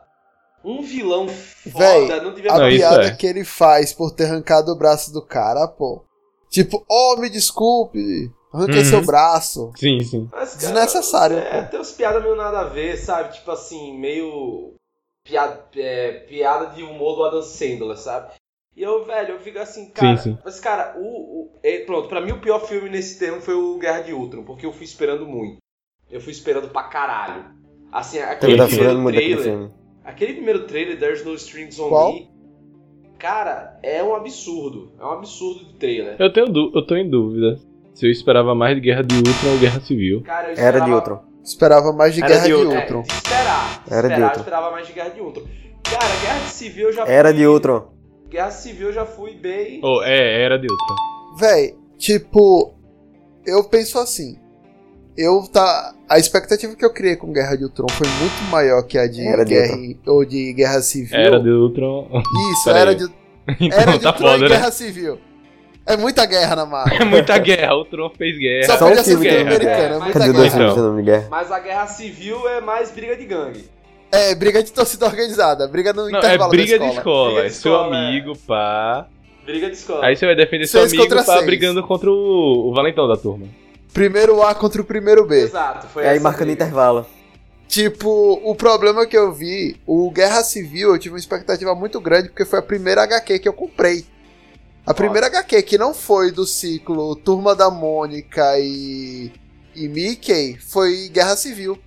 Um vilão foda, Véi, não devia A Não, isso piada é. que ele faz por ter arrancado o braço do cara, pô. Tipo, oh, me desculpe, arranquei Uhum. seu braço. Sim, sim. Mas, cara, Desnecessário, É, pô. tem umas piadas meio nada a ver, sabe? Tipo assim, meio. Piada, é, piada de humor do Adam Sandler, sabe? E eu, velho, eu fico assim, cara. Sim, sim. Mas, cara, o. o é, pronto, pra mim o pior filme nesse termo foi o Guerra de Ultron, porque eu fui esperando muito. Eu fui esperando pra caralho. Assim, aquele tá primeiro furando muito aquele trailer. filme. Aquele primeiro trailer, There's No Strings on Qual? Me. Cara, é um absurdo. É um absurdo de trailer. Eu tenho eu tô em dúvida se eu esperava mais de Guerra de Ultron ou Guerra Civil. Cara, eu Era de esperava- Ultron. Esperava mais de Era Guerra de de Ultron. É, de esperar. De Era de esperar, eu Ultron. esperava mais de Guerra de Ultron. Cara, Guerra de Civil eu já Era fui- de Ultron. Guerra Civil eu já fui bem. Oh, é, era de Ultron. Véi, tipo, eu penso assim. Eu tá. A expectativa que eu criei com Guerra de Ultron foi muito maior que a de Era de Guerra ou de Guerra Civil. Era de Ultron. Isso, era de, Então era de tá Ultron foda, e né? Guerra Civil. É muita guerra na Marvel. É muita guerra, o Ultron fez guerra. Só Só um podia ser que não americano, é, é muita Guerra. guerra. de guerra? Mas a Guerra Civil é mais briga de gangue. É, briga de torcida organizada, briga no Não, é intervalo briga da de escola. escola. Briga É de seu escola, é. amigo, pá. Briga de escola. Aí você vai defender seu amigo, tá seis. brigando contra o, o valentão da turma. Primeiro A contra o primeiro B. Exato, foi E aí marcando briga. intervalo. Tipo, o problema que eu vi, o Guerra Civil, eu tive uma expectativa muito grande porque foi a primeira HQ que eu comprei. A primeira HQ que não foi do ciclo Turma da Mônica e, e Mickey foi Guerra Civil.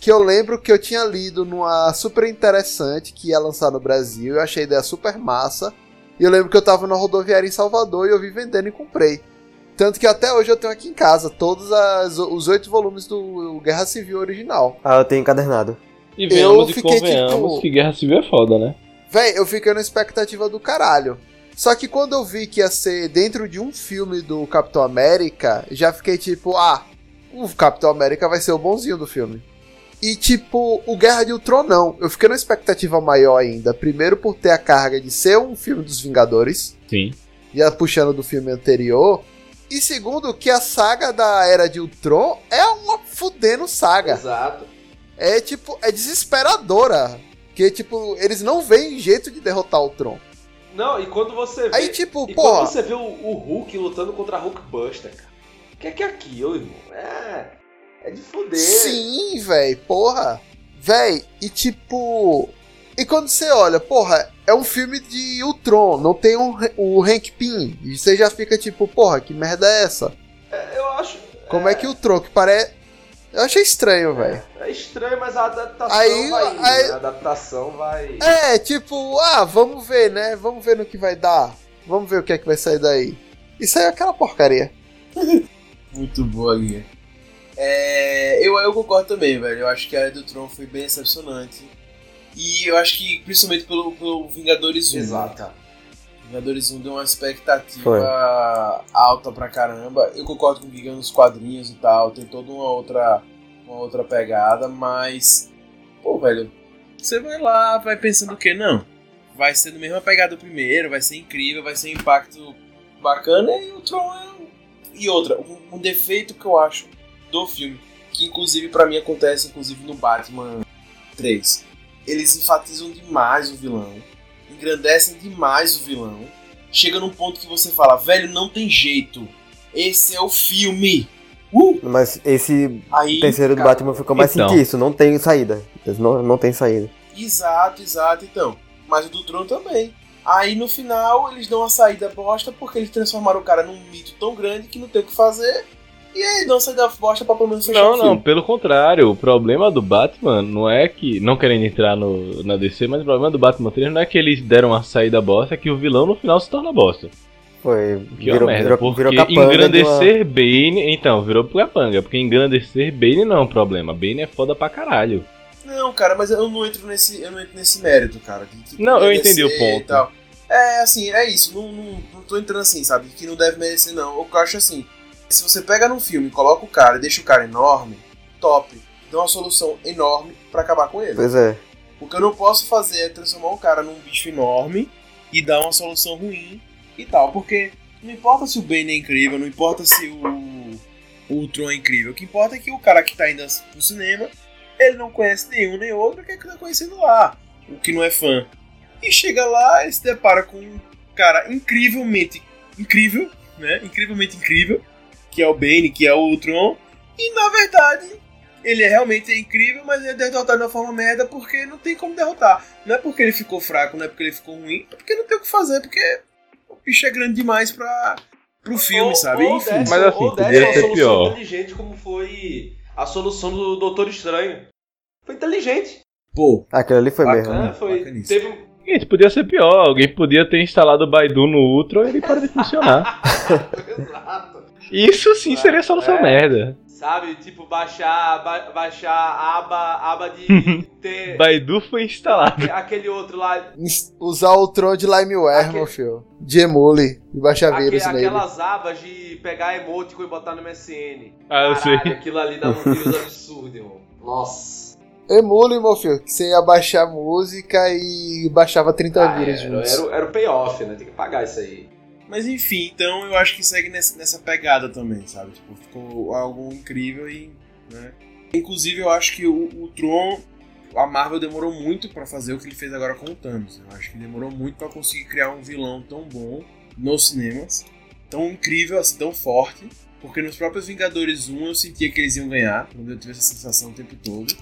Que eu lembro que eu tinha lido numa super interessante que ia lançar no Brasil. Eu achei a ideia super massa. E eu lembro que eu tava na rodoviária em Salvador e eu vi vendendo e comprei. Tanto que até hoje eu tenho aqui em casa todos as- os oito volumes do Guerra Civil original. Ah, eu tenho encadernado. E vemos e fiquei, convenhamos tipo- que Guerra Civil é foda, né? Véi, eu fiquei na expectativa do caralho. Só que quando eu vi que ia ser dentro de um filme do Capitão América, já fiquei tipo, ah, o Capitão América vai ser o bonzinho do filme. E tipo, o Guerra de Ultron não. Eu fiquei na expectativa maior ainda. Primeiro por ter a carga de ser um filme dos Vingadores, Sim. já puxando do filme anterior. E segundo, que a saga da Era de Ultron é uma fudendo saga. Exato. É tipo, é desesperadora. Que tipo, eles não veem jeito de derrotar o Tron. Não, e quando você vê. Aí, tipo, e pô. quando você vê o, o Hulk lutando contra Hulk Buster, cara. O que é que é aquilo, irmão? É. É de fuder. Sim, véi, porra. Véi, e tipo. E quando você olha, porra, é um filme de Ultron, não tem um, o Hank Pym. E você já fica tipo, porra, que merda é essa? É, eu acho. Como é, que o Tron, que parece. Eu achei estranho, velho. É estranho, mas a adaptação Aí- vai aí- né? A adaptação vai. É, tipo, ah, vamos ver, né? Vamos ver no que vai dar. Vamos ver o que é que vai sair daí. Isso aí é aquela porcaria. Muito boa, Guia. É, eu, eu concordo também, velho. Eu acho que a Era do Tron foi bem decepcionante. E eu acho que, principalmente pelo, pelo Vingadores 1. Exato. né? Vingadores 1 deu uma expectativa Foi. alta pra caramba. Eu concordo com o Giga nos quadrinhos e tal. Tem toda uma outra, uma outra pegada, mas. Pô, velho. Você vai lá, vai pensando o quê? Não. Vai ser no mesma pegada do primeiro, vai ser incrível, vai ser um impacto bacana e o Tron é. E outra, um, um defeito que eu acho do filme, que inclusive pra mim acontece inclusive no Batman 3. Eles enfatizam demais o vilão, engrandecem demais o vilão. Chega num ponto que você fala, velho, não tem jeito. Esse é o filme. Uh! Mas esse Aí, terceiro do cara, Batman ficou mais Então. assim que isso. Não tem saída. Não, não tem saída. Exato, exato, então. Mas o do Tron também. Aí no final eles dão uma saída bosta porque eles transformaram o cara num mito tão grande que não tem o que fazer. E aí dão uma saída bosta pra pelo menos Não, não, pelo contrário. O problema do Batman não é que. Não querendo entrar no, na DC, mas o problema do Batman 3 não é que eles deram uma saída bosta, é que o vilão no final se torna bosta. Foi. Que é virou, uma merda. virou, porque virou de uma- engrandecer Bane. Então, virou capanga. Porque engrandecer Bane não é um problema. Bane é foda pra caralho. Não, cara, mas eu não entro nesse, eu não entro nesse mérito, cara. de- de Não, eu entendi o e ponto. tal. É, assim, é isso. Não, não, não tô entrando assim, sabe? Que não deve merecer, não. Eu acho assim, se você pega num filme, coloca o cara e deixa o cara enorme, top. Dá uma solução enorme pra acabar com ele. Pois é. O que eu não posso fazer é transformar o cara num bicho enorme e dar uma solução ruim e tal. Porque não importa se o Bane é incrível, não importa se o, o Ultron é incrível. O que importa é que o cara que tá indo pro cinema, ele não conhece nenhum nem outro, que é que tá conhecendo lá. O que não é fã. E chega lá e se depara com um cara incrivelmente incrível, né? Incrivelmente incrível, que é o Bane, que é o Ultron. E na verdade, ele é realmente incrível, mas ele é derrotado de uma forma merda porque não tem como derrotar. Não é porque ele ficou fraco, não é porque ele ficou ruim, é porque não tem o que fazer, porque o bicho é grande demais pra, pro filme, Ou- sabe? Ou Enfim. Mas assim, ou poderia uma solução pior. inteligente como foi a solução do Doutor Estranho. Foi inteligente. Pô, Aquilo ali foi Bacana. mesmo. né? Foi, teve um- Gente, podia ser pior. Alguém podia ter instalado o Baidu no Ultron e ele para de funcionar. Exato. Isso sim seria solução É. merda. Sabe? Tipo, baixar, ba baixar a aba, aba de ter. Baidu foi instalado. Aquele outro lá. Usar o Tron de Limeware, meu filho. De emule e baixar aque- vírus nele. aquelas abas de pegar emoticon e botar no MSN. Ah, eu sei. Caralho, aquilo ali dá um vírus absurdo, irmão. Nossa. Emule, meu filho, que você ia baixar música e baixava 30 Ah, vírus era, era, era o payoff, né? Tem que pagar isso aí. Mas enfim, então eu acho que segue nessa, pegada também, sabe? Tipo, ficou algo incrível e. Né? Inclusive, eu acho que o, o Tron. A Marvel demorou muito pra fazer o que ele fez agora com o Thanos. Eu acho que demorou muito pra conseguir criar um vilão tão bom nos cinemas, tão incrível, assim, tão forte. Porque nos próprios Vingadores 1 eu sentia que eles iam ganhar, quando eu tive essa sensação o tempo todo.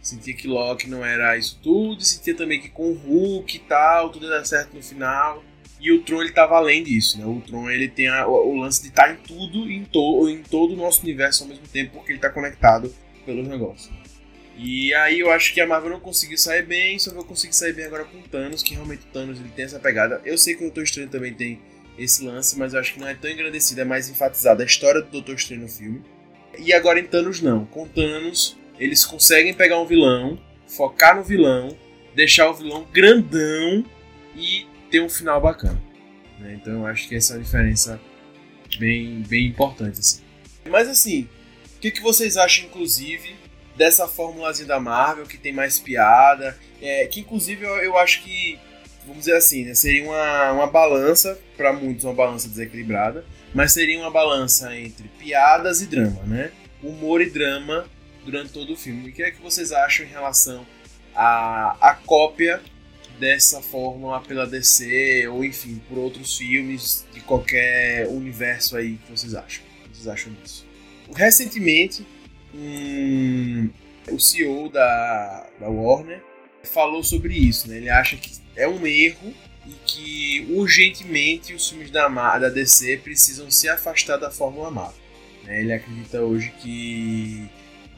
Sentia que Loki não era isso tudo, sentia também que com o Hulk e tal, tudo ia dar certo no final. E o Tron ele tava além disso, né? O Tron ele tem a- o, o lance de estar em tudo, em, to, em todo o nosso universo ao mesmo tempo, porque ele tá conectado pelos negócios. E aí eu acho que a Marvel não conseguiu sair bem, só vai conseguir sair bem agora com o Thanos, que realmente o Thanos ele tem essa pegada. Eu sei que o Doutor Estranho também tem esse lance, mas eu acho que não é tão engrandecido, é mais enfatizada a história do Doutor Estranho no filme. E agora em Thanos não. Com Thanos, eles conseguem pegar um vilão, focar no vilão, deixar o vilão grandão e ter um final bacana. né? Então eu acho que essa é uma diferença bem, bem importante. Assim. Mas assim, o que, que vocês acham, inclusive, dessa formulazinha da Marvel que tem mais piada? É, que inclusive eu, eu acho que, vamos dizer assim, né, seria uma, uma balança, para muitos uma balança desequilibrada, mas seria uma balança entre piadas e drama, né? Humor e drama durante todo o filme. O que é que vocês acham em relação à, à cópia dessa fórmula pela DC ou enfim por outros filmes de qualquer universo aí que vocês acham? Que vocês acham disso? Recentemente, um, o CEO da, da Warner falou sobre isso, né? Ele acha que é um erro e que urgentemente os filmes da, da DC precisam se afastar da Fórmula Marvel. né? Ele acredita hoje que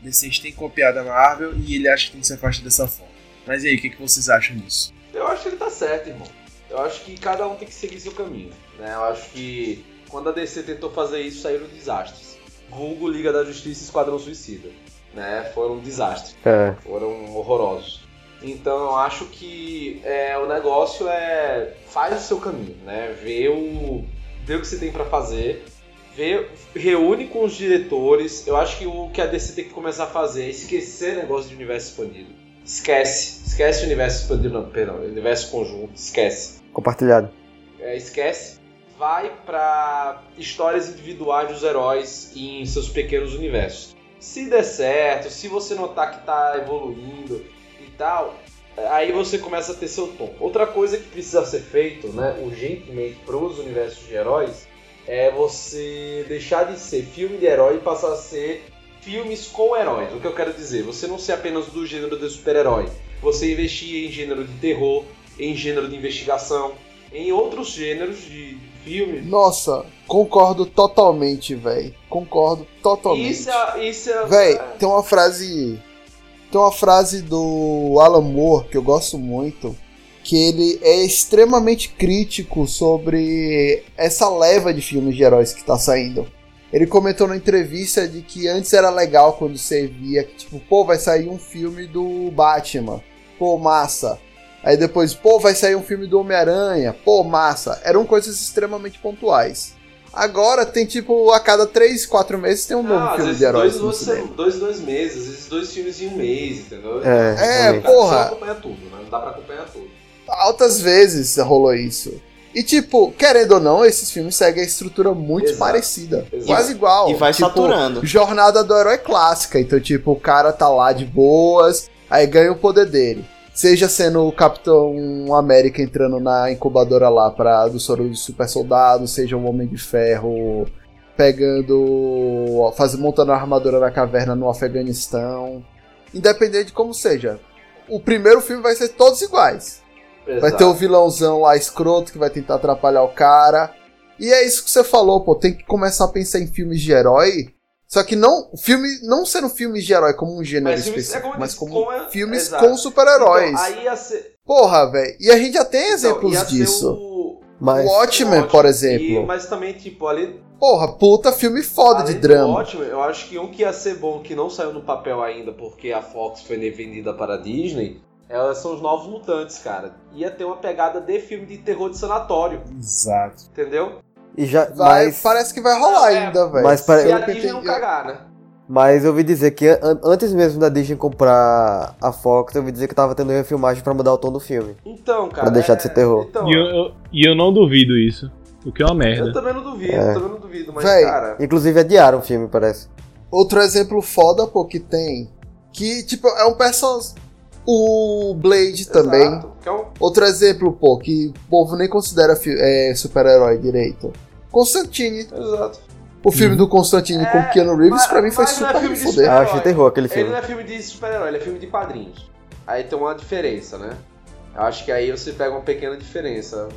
a DC tem copiado a Marvel e ele acha que tem que se afastar dessa forma. Mas e aí, o que, que vocês acham disso? Eu acho que ele tá certo, irmão. Eu acho que cada um tem que seguir seu caminho. Né? Eu acho que quando a DC tentou fazer isso, saíram desastres. Vulgo Liga da Justiça e Esquadrão Suicida. Né? Foram desastres. É. foram horrorosos. Então eu acho que é, o negócio é faz o seu caminho, né? Vê o, vê o que você tem pra fazer, vê, reúne com os diretores. Eu acho que o que a DC tem que começar a fazer é esquecer negócio de universo expandido. Esquece, esquece o universo expandido, não, perdão, universo conjunto, esquece. Compartilhado. É, esquece. Vai pra histórias individuais dos heróis em seus pequenos universos. Se der certo, se você notar que tá evoluindo e tal, aí você começa a ter seu tom. Outra coisa que precisa ser feito, né, urgentemente para os universos de heróis, é você deixar de ser filme de herói e passar a ser filmes com heróis. O que eu quero dizer, você não ser apenas do gênero de super-herói, você investir em gênero de terror, em gênero de investigação, em outros gêneros de filmes. Nossa, concordo totalmente, velho. Concordo totalmente. Isso é, isso é, Véi, tem uma frase. Tem uma frase do Alan Moore que eu gosto muito. Que ele é extremamente crítico sobre essa leva de filmes de heróis que tá saindo. Ele comentou na entrevista de que antes era legal quando você via que, tipo, pô, vai sair um filme do Batman. Pô, massa. Aí depois, pô, vai sair um filme do Homem-Aranha. Pô, massa. Eram coisas extremamente pontuais. Agora tem, tipo, a cada 3, 4 meses tem um novo às filme de heróis dois, no dois, dois, dois meses, às vezes dois filmes em um mês, entendeu? É, É, pô. porra. Não acompanha tudo, né? Não dá pra acompanhar tudo. Altas vezes rolou isso. E, tipo, querendo ou não, esses filmes seguem a estrutura muito Exato. parecida. Exato. Quase igual. E vai tipo, saturando. Jornada do herói clássica. Então, tipo, o cara tá lá de boas, aí ganha o poder dele. Seja sendo o Capitão América entrando na incubadora lá pra, do soro do super soldado, seja o Homem de Ferro pegando. Faz, montando a armadura na caverna no Afeganistão. Independente de como seja. O primeiro filme vai ser todos iguais. Vai Exato. ter o vilãozão lá escroto que vai tentar atrapalhar o cara. E é isso que você falou, pô. Tem que começar a pensar em filmes de herói. Só que não. Filme, não sendo filmes de herói como um gênero Mas filmes- é específico, como eu mas como, como é- filmes exato. com super-heróis. Então, ser, Porra, velho. E a gente já tem então, exemplos ser disso. o- Mas. Watchmen, Ótimo. por E- exemplo. mas também, tipo, ali. Porra, puta filme foda além de drama. Watchmen, eu acho que um que ia ser bom, que não saiu no papel ainda, porque a Fox foi vendida para a Disney, elas são os Novos Mutantes, cara. Ia ter uma pegada de filme de terror de sanatório, Exato. entendeu? E já, Vai, mas, parece que vai rolar É, ainda, velho. mas E Pelo a que eu Disney não cagar, né? mas eu ouvi dizer que an- antes mesmo da Disney comprar a Fox, eu ouvi dizer que tava tendo refilmagem pra mudar o tom do filme. Então, cara. Pra deixar é- de ser terror. Então, E eu, eu- e eu não duvido isso. O que é uma eu merda. também não duvido, É. também não duvido, mas, Véi, cara. Inclusive adiaram o filme, parece. Outro exemplo foda, pô, que tem. Que, tipo, é um personagem. O Blade também. Exato, que é um- Outro exemplo, pô, que o povo nem considera é, super-herói direito. Constantine. Exato. O filme do Constantine com É, Keanu Reeves, mas- pra mim, foi é super filme de de fuder. Ah, achei terror aquele Ele filme. não é filme de super-herói, ele é filme de quadrinhos. Aí tem uma diferença, né? Eu acho que aí você pega uma pequena diferença.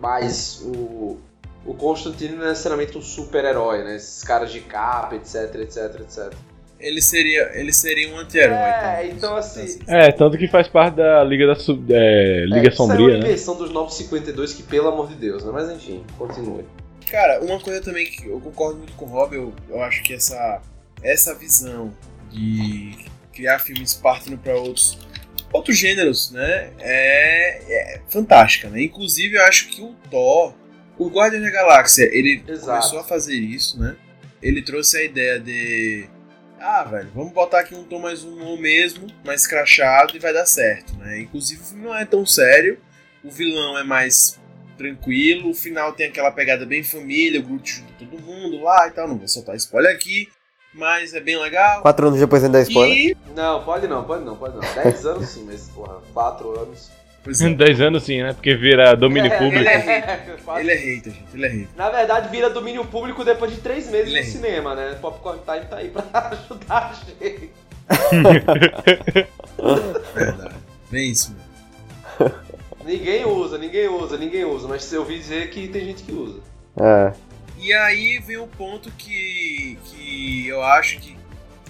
Mas o, o Constantine não é necessariamente um super-herói, né? Esses caras de capa, etc, etc, etc. Ele seria, ele seria um anti-herói. É, então. então assim. É, tanto que faz parte da Liga da Sub- é, Liga é, Isso é Sombria, uma né? inversão dos 952 que, pelo amor de Deus, né? Mas enfim, continue. Cara, uma coisa também que eu concordo muito com o Rob, eu, eu acho que essa, essa visão de criar filmes partindo para outros, outros gêneros, né, é, é fantástica, né? Inclusive, eu acho que o Thor, o Guardião da Galáxia, ele Exato. começou a fazer isso, né? Ele trouxe a ideia de ah, velho, vamos botar aqui um tom mais humor mesmo, mais crachado e vai dar certo, né? Inclusive o filme não é tão sério, o vilão é mais tranquilo, o final tem aquela pegada bem família, o Groot junta todo mundo lá e tal, não vou soltar spoiler aqui, mas é bem legal. Quatro anos depois ainda é spoiler. E, Não, pode não, pode não, pode não. 10 anos sim, mas porra, 4 anos. Pois é, 10 anos sim, né? Porque vira domínio É, público. ele é Quatro- ele é hater, gente, ele é hater. Na verdade, vira domínio público depois de três meses Ele é no cinema, né? Popcorn Time tá aí pra ajudar a gente. Verdade. Bem isso, mano. Ninguém usa, ninguém usa, ninguém usa, mas eu ouvi dizer que tem gente que usa. É. E aí vem um ponto que, que eu acho que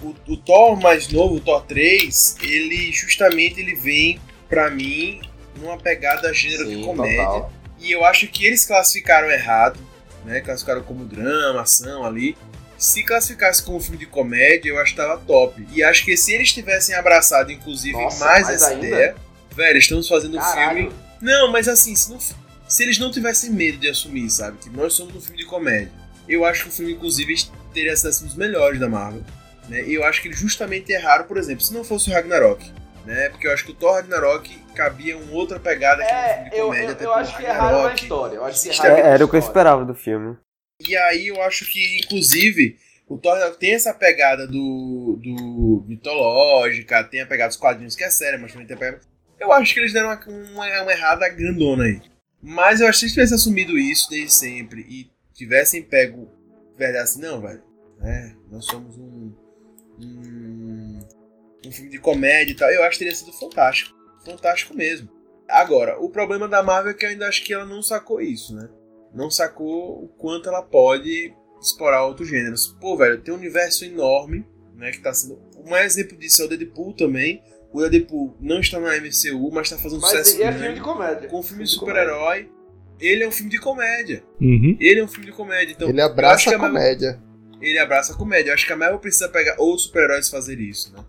o, o Thor mais novo, o Thor 3, ele justamente ele vem pra mim numa pegada gênero de comédia. total. E eu acho que eles classificaram errado, né? Classificaram como drama, ação ali. Se classificasse como filme de comédia, eu acho que tava top. E acho que se eles tivessem abraçado, inclusive, Nossa, mais essa ainda? ideia, velho, estamos fazendo um filme não, mas assim, se, não- se eles não tivessem medo de assumir, sabe? Tipo, nós somos um filme de comédia. Eu acho que o filme, inclusive, teria sido um dos melhores da Marvel. Né? E eu acho que eles justamente erraram, por exemplo, se não fosse o Ragnarok. Né? Porque eu acho que o Thor Ragnarok cabia uma outra pegada que um filme É, de eu, comédia. eu, eu porque acho que erraram na Ragnarok- história. Eu acho que erraram É, Era o que eu esperava do filme. E aí eu acho que, inclusive, o Thor Ragnarok tem essa pegada do, do mitológica, tem a pegada dos quadrinhos que é séria, mas também tem a pegada... Eu acho que eles deram uma, uma, uma errada grandona aí. Mas eu acho que se eles tivessem assumido isso desde sempre e tivessem pego verdade assim, não, velho, né, nós somos um, um, um filme de comédia e tal, eu acho que teria sido fantástico. Fantástico mesmo. Agora, o problema da Marvel é que eu ainda acho que ela não sacou isso, né? Não sacou o quanto ela pode explorar outros gêneros. Pô, velho, tem um universo enorme, né, que tá sendo... Um exemplo disso é o Deadpool também. O Deadpool não está na MCU, mas tá fazendo Mas sucesso e é filme de comédia. Com um filme de Filme de comédia. super-herói. Ele é um filme de comédia. Uhum. Ele é um filme de comédia. Então, Ele abraça a Marvel- comédia. ele abraça a comédia. Eu acho que a Marvel precisa pegar outros super-heróis e fazer isso, né?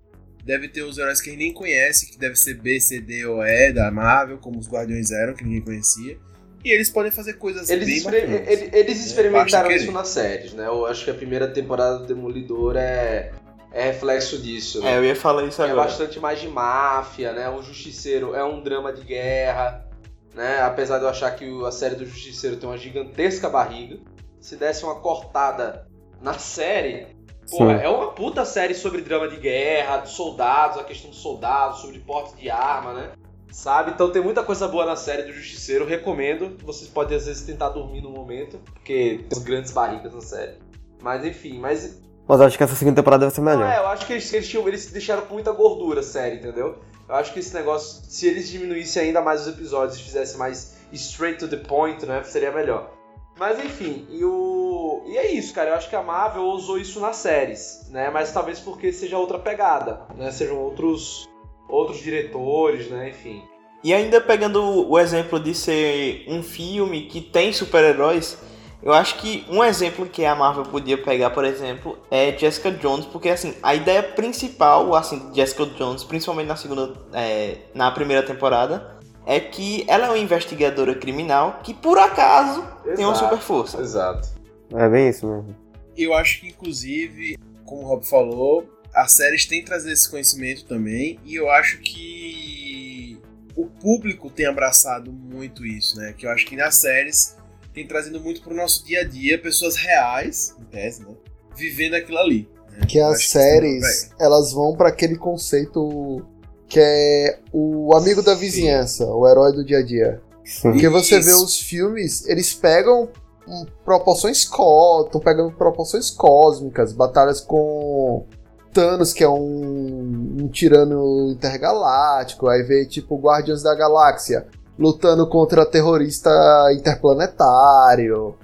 Deve ter os heróis que a gente nem conhece, que deve ser B, C, D ou E da Marvel, como os Guardiões eram, que ninguém conhecia. E eles podem fazer coisas Eles, bem exper- bacanas. ele- eles experimentaram basta isso nas séries, né? Eu acho que a primeira temporada do Demolidor é, é reflexo disso, né? É, eu ia falar isso É agora. bastante mais de máfia, né? O Justiceiro é um drama de guerra, né? Apesar de eu achar que o- a série do Justiceiro tem uma gigantesca barriga. Se desse uma cortada na série, Sim. é uma puta série sobre drama de guerra, de soldados, a questão dos soldados, sobre porte de arma, né? Sabe? Então tem muita coisa boa na série do Justiceiro, recomendo. Vocês podem às vezes tentar dormir no momento, porque tem grandes barrigas na série. Mas enfim, mas Mas acho que essa segunda temporada vai ser melhor. é, eu acho que eles, eles, tinham- eles deixaram com muita gordura a série, entendeu? Eu acho que esse negócio, se eles diminuíssem ainda mais os episódios e fizessem mais straight to the point, né, seria melhor. Mas enfim, e o. E é isso, cara. Eu acho que a Marvel usou isso nas séries, né? Mas talvez porque seja outra pegada, né? Sejam outros outros diretores, né? Enfim. E ainda pegando o exemplo de ser um filme que tem super-heróis, eu acho que um exemplo que a Marvel podia pegar, por exemplo, é Jessica Jones, porque assim, a ideia principal, assim, de Jessica Jones, principalmente na segunda, é, na primeira temporada, é que ela é uma investigadora criminal que por acaso tem uma Exato. super força. Exato. É bem isso mesmo. Eu acho que, inclusive, como o Rob falou, as séries têm trazido esse conhecimento também, e eu acho que o público tem abraçado muito isso, né? Que eu acho que nas séries tem trazido muito pro nosso dia a dia pessoas reais, em tese, né? Vivendo aquilo ali. né? Que Eu as isso séries, elas vão pra aquele conceito que é o amigo da vizinhança, o herói do dia a dia. Sim. Porque você vê Isso. os filmes, eles pegam hum, proporções estão pegando proporções cósmicas, batalhas com Thanos, que é um, um tirano intergaláctico, aí vê tipo Guardiões da Galáxia lutando contra terrorista interplanetário.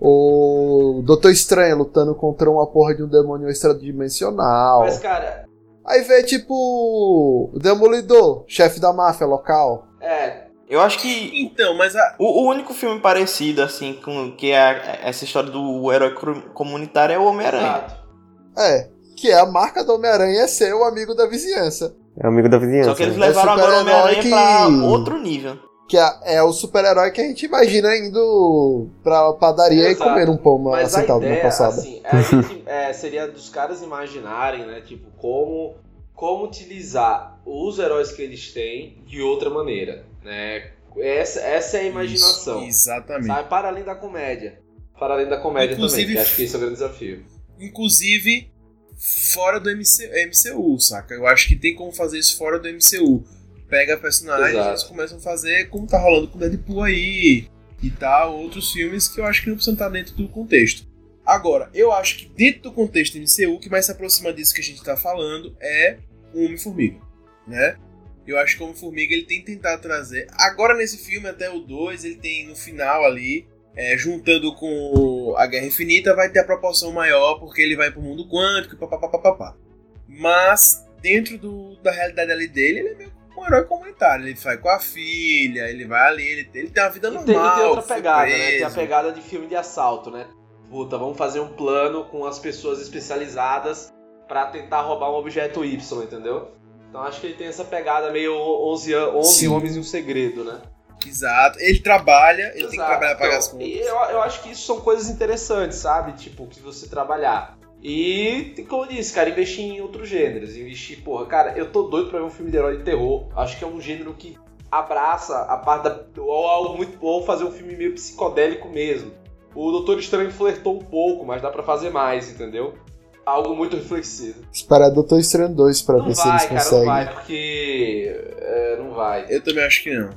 O Doutor Estranho lutando contra uma porra de um demônio extradimensional. Mas, cara, Aí vê tipo o Demolidor, chefe da máfia local. é. Eu acho que Então, mas a, o, o único filme parecido, assim, com que é essa história do herói comunitário é o Homem-Aranha. É, que é a marca do Homem-Aranha é ser o amigo da vizinhança. É amigo da vizinhança. Só que eles né? levaram agora o Homem-Aranha que- pra outro nível. Que é, é o super-herói que a gente imagina indo pra padaria Exato. e comer um pão Mas a sentado na ideia, calçada. assim, é, gente, é, seria dos caras imaginarem, né, tipo, como, como utilizar os heróis que eles têm de outra maneira, né? Essa, essa é a imaginação, Isso, exatamente. sabe? Para além da comédia. Para além da comédia Inclusive- também, que acho que esse é o grande desafio. Inclusive, fora do MC, MCU, saca? Eu acho que tem como fazer isso fora do MCU. Pega personagens e Exato. eles começam a fazer como tá rolando com o Deadpool aí e tal, outros filmes que eu acho que não precisam estar dentro do contexto. Agora, eu acho que dentro do contexto do MCU, o que mais se aproxima disso que a gente tá falando é o Homem-Formiga, né? Eu acho que o Homem-Formiga ele tem tentado trazer. Agora nesse filme, até o 2, ele tem no final ali, é, juntando com a Guerra Infinita, vai ter a proporção maior, porque ele vai pro mundo quântico e papapá. Mas, dentro do- da realidade ali dele, ele é meio um herói comunitário. Ele vai com a filha, ele vai ali, ele, ele tem uma vida E normal. tem, e tem outra pegada, né? Tem a preso. pegada de filme de assalto, né? Puta, vamos fazer um plano com as pessoas especializadas pra tentar roubar um objeto Y, entendeu? Então acho que ele tem essa pegada meio 11, an- 11 Sim. homens e um segredo, né? Exato. Ele trabalha, ele tem que Exato. trabalhar pra pagar as contas. eu, eu acho que isso são coisas interessantes, sabe? Tipo, que você trabalhar. E, como eu disse, cara, investir em outros gêneros. Investir, porra, cara, eu tô doido pra ver um filme de herói de terror. Acho que é um gênero que abraça a parte da. Ou algo muito bom, fazer um filme meio psicodélico mesmo. O Doutor Estranho flertou um pouco, mas dá pra fazer mais, entendeu? Algo muito reflexivo. Esperar Doutor Estranho 2 pra Não ver se vai, eles cara, não conseguem. vai, porque. é, não vai. Eu também acho que não.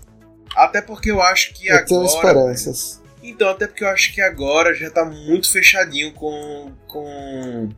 Até porque eu acho que Eu agora. tenho esperanças. Então, até porque eu acho que agora já tá muito fechadinho com com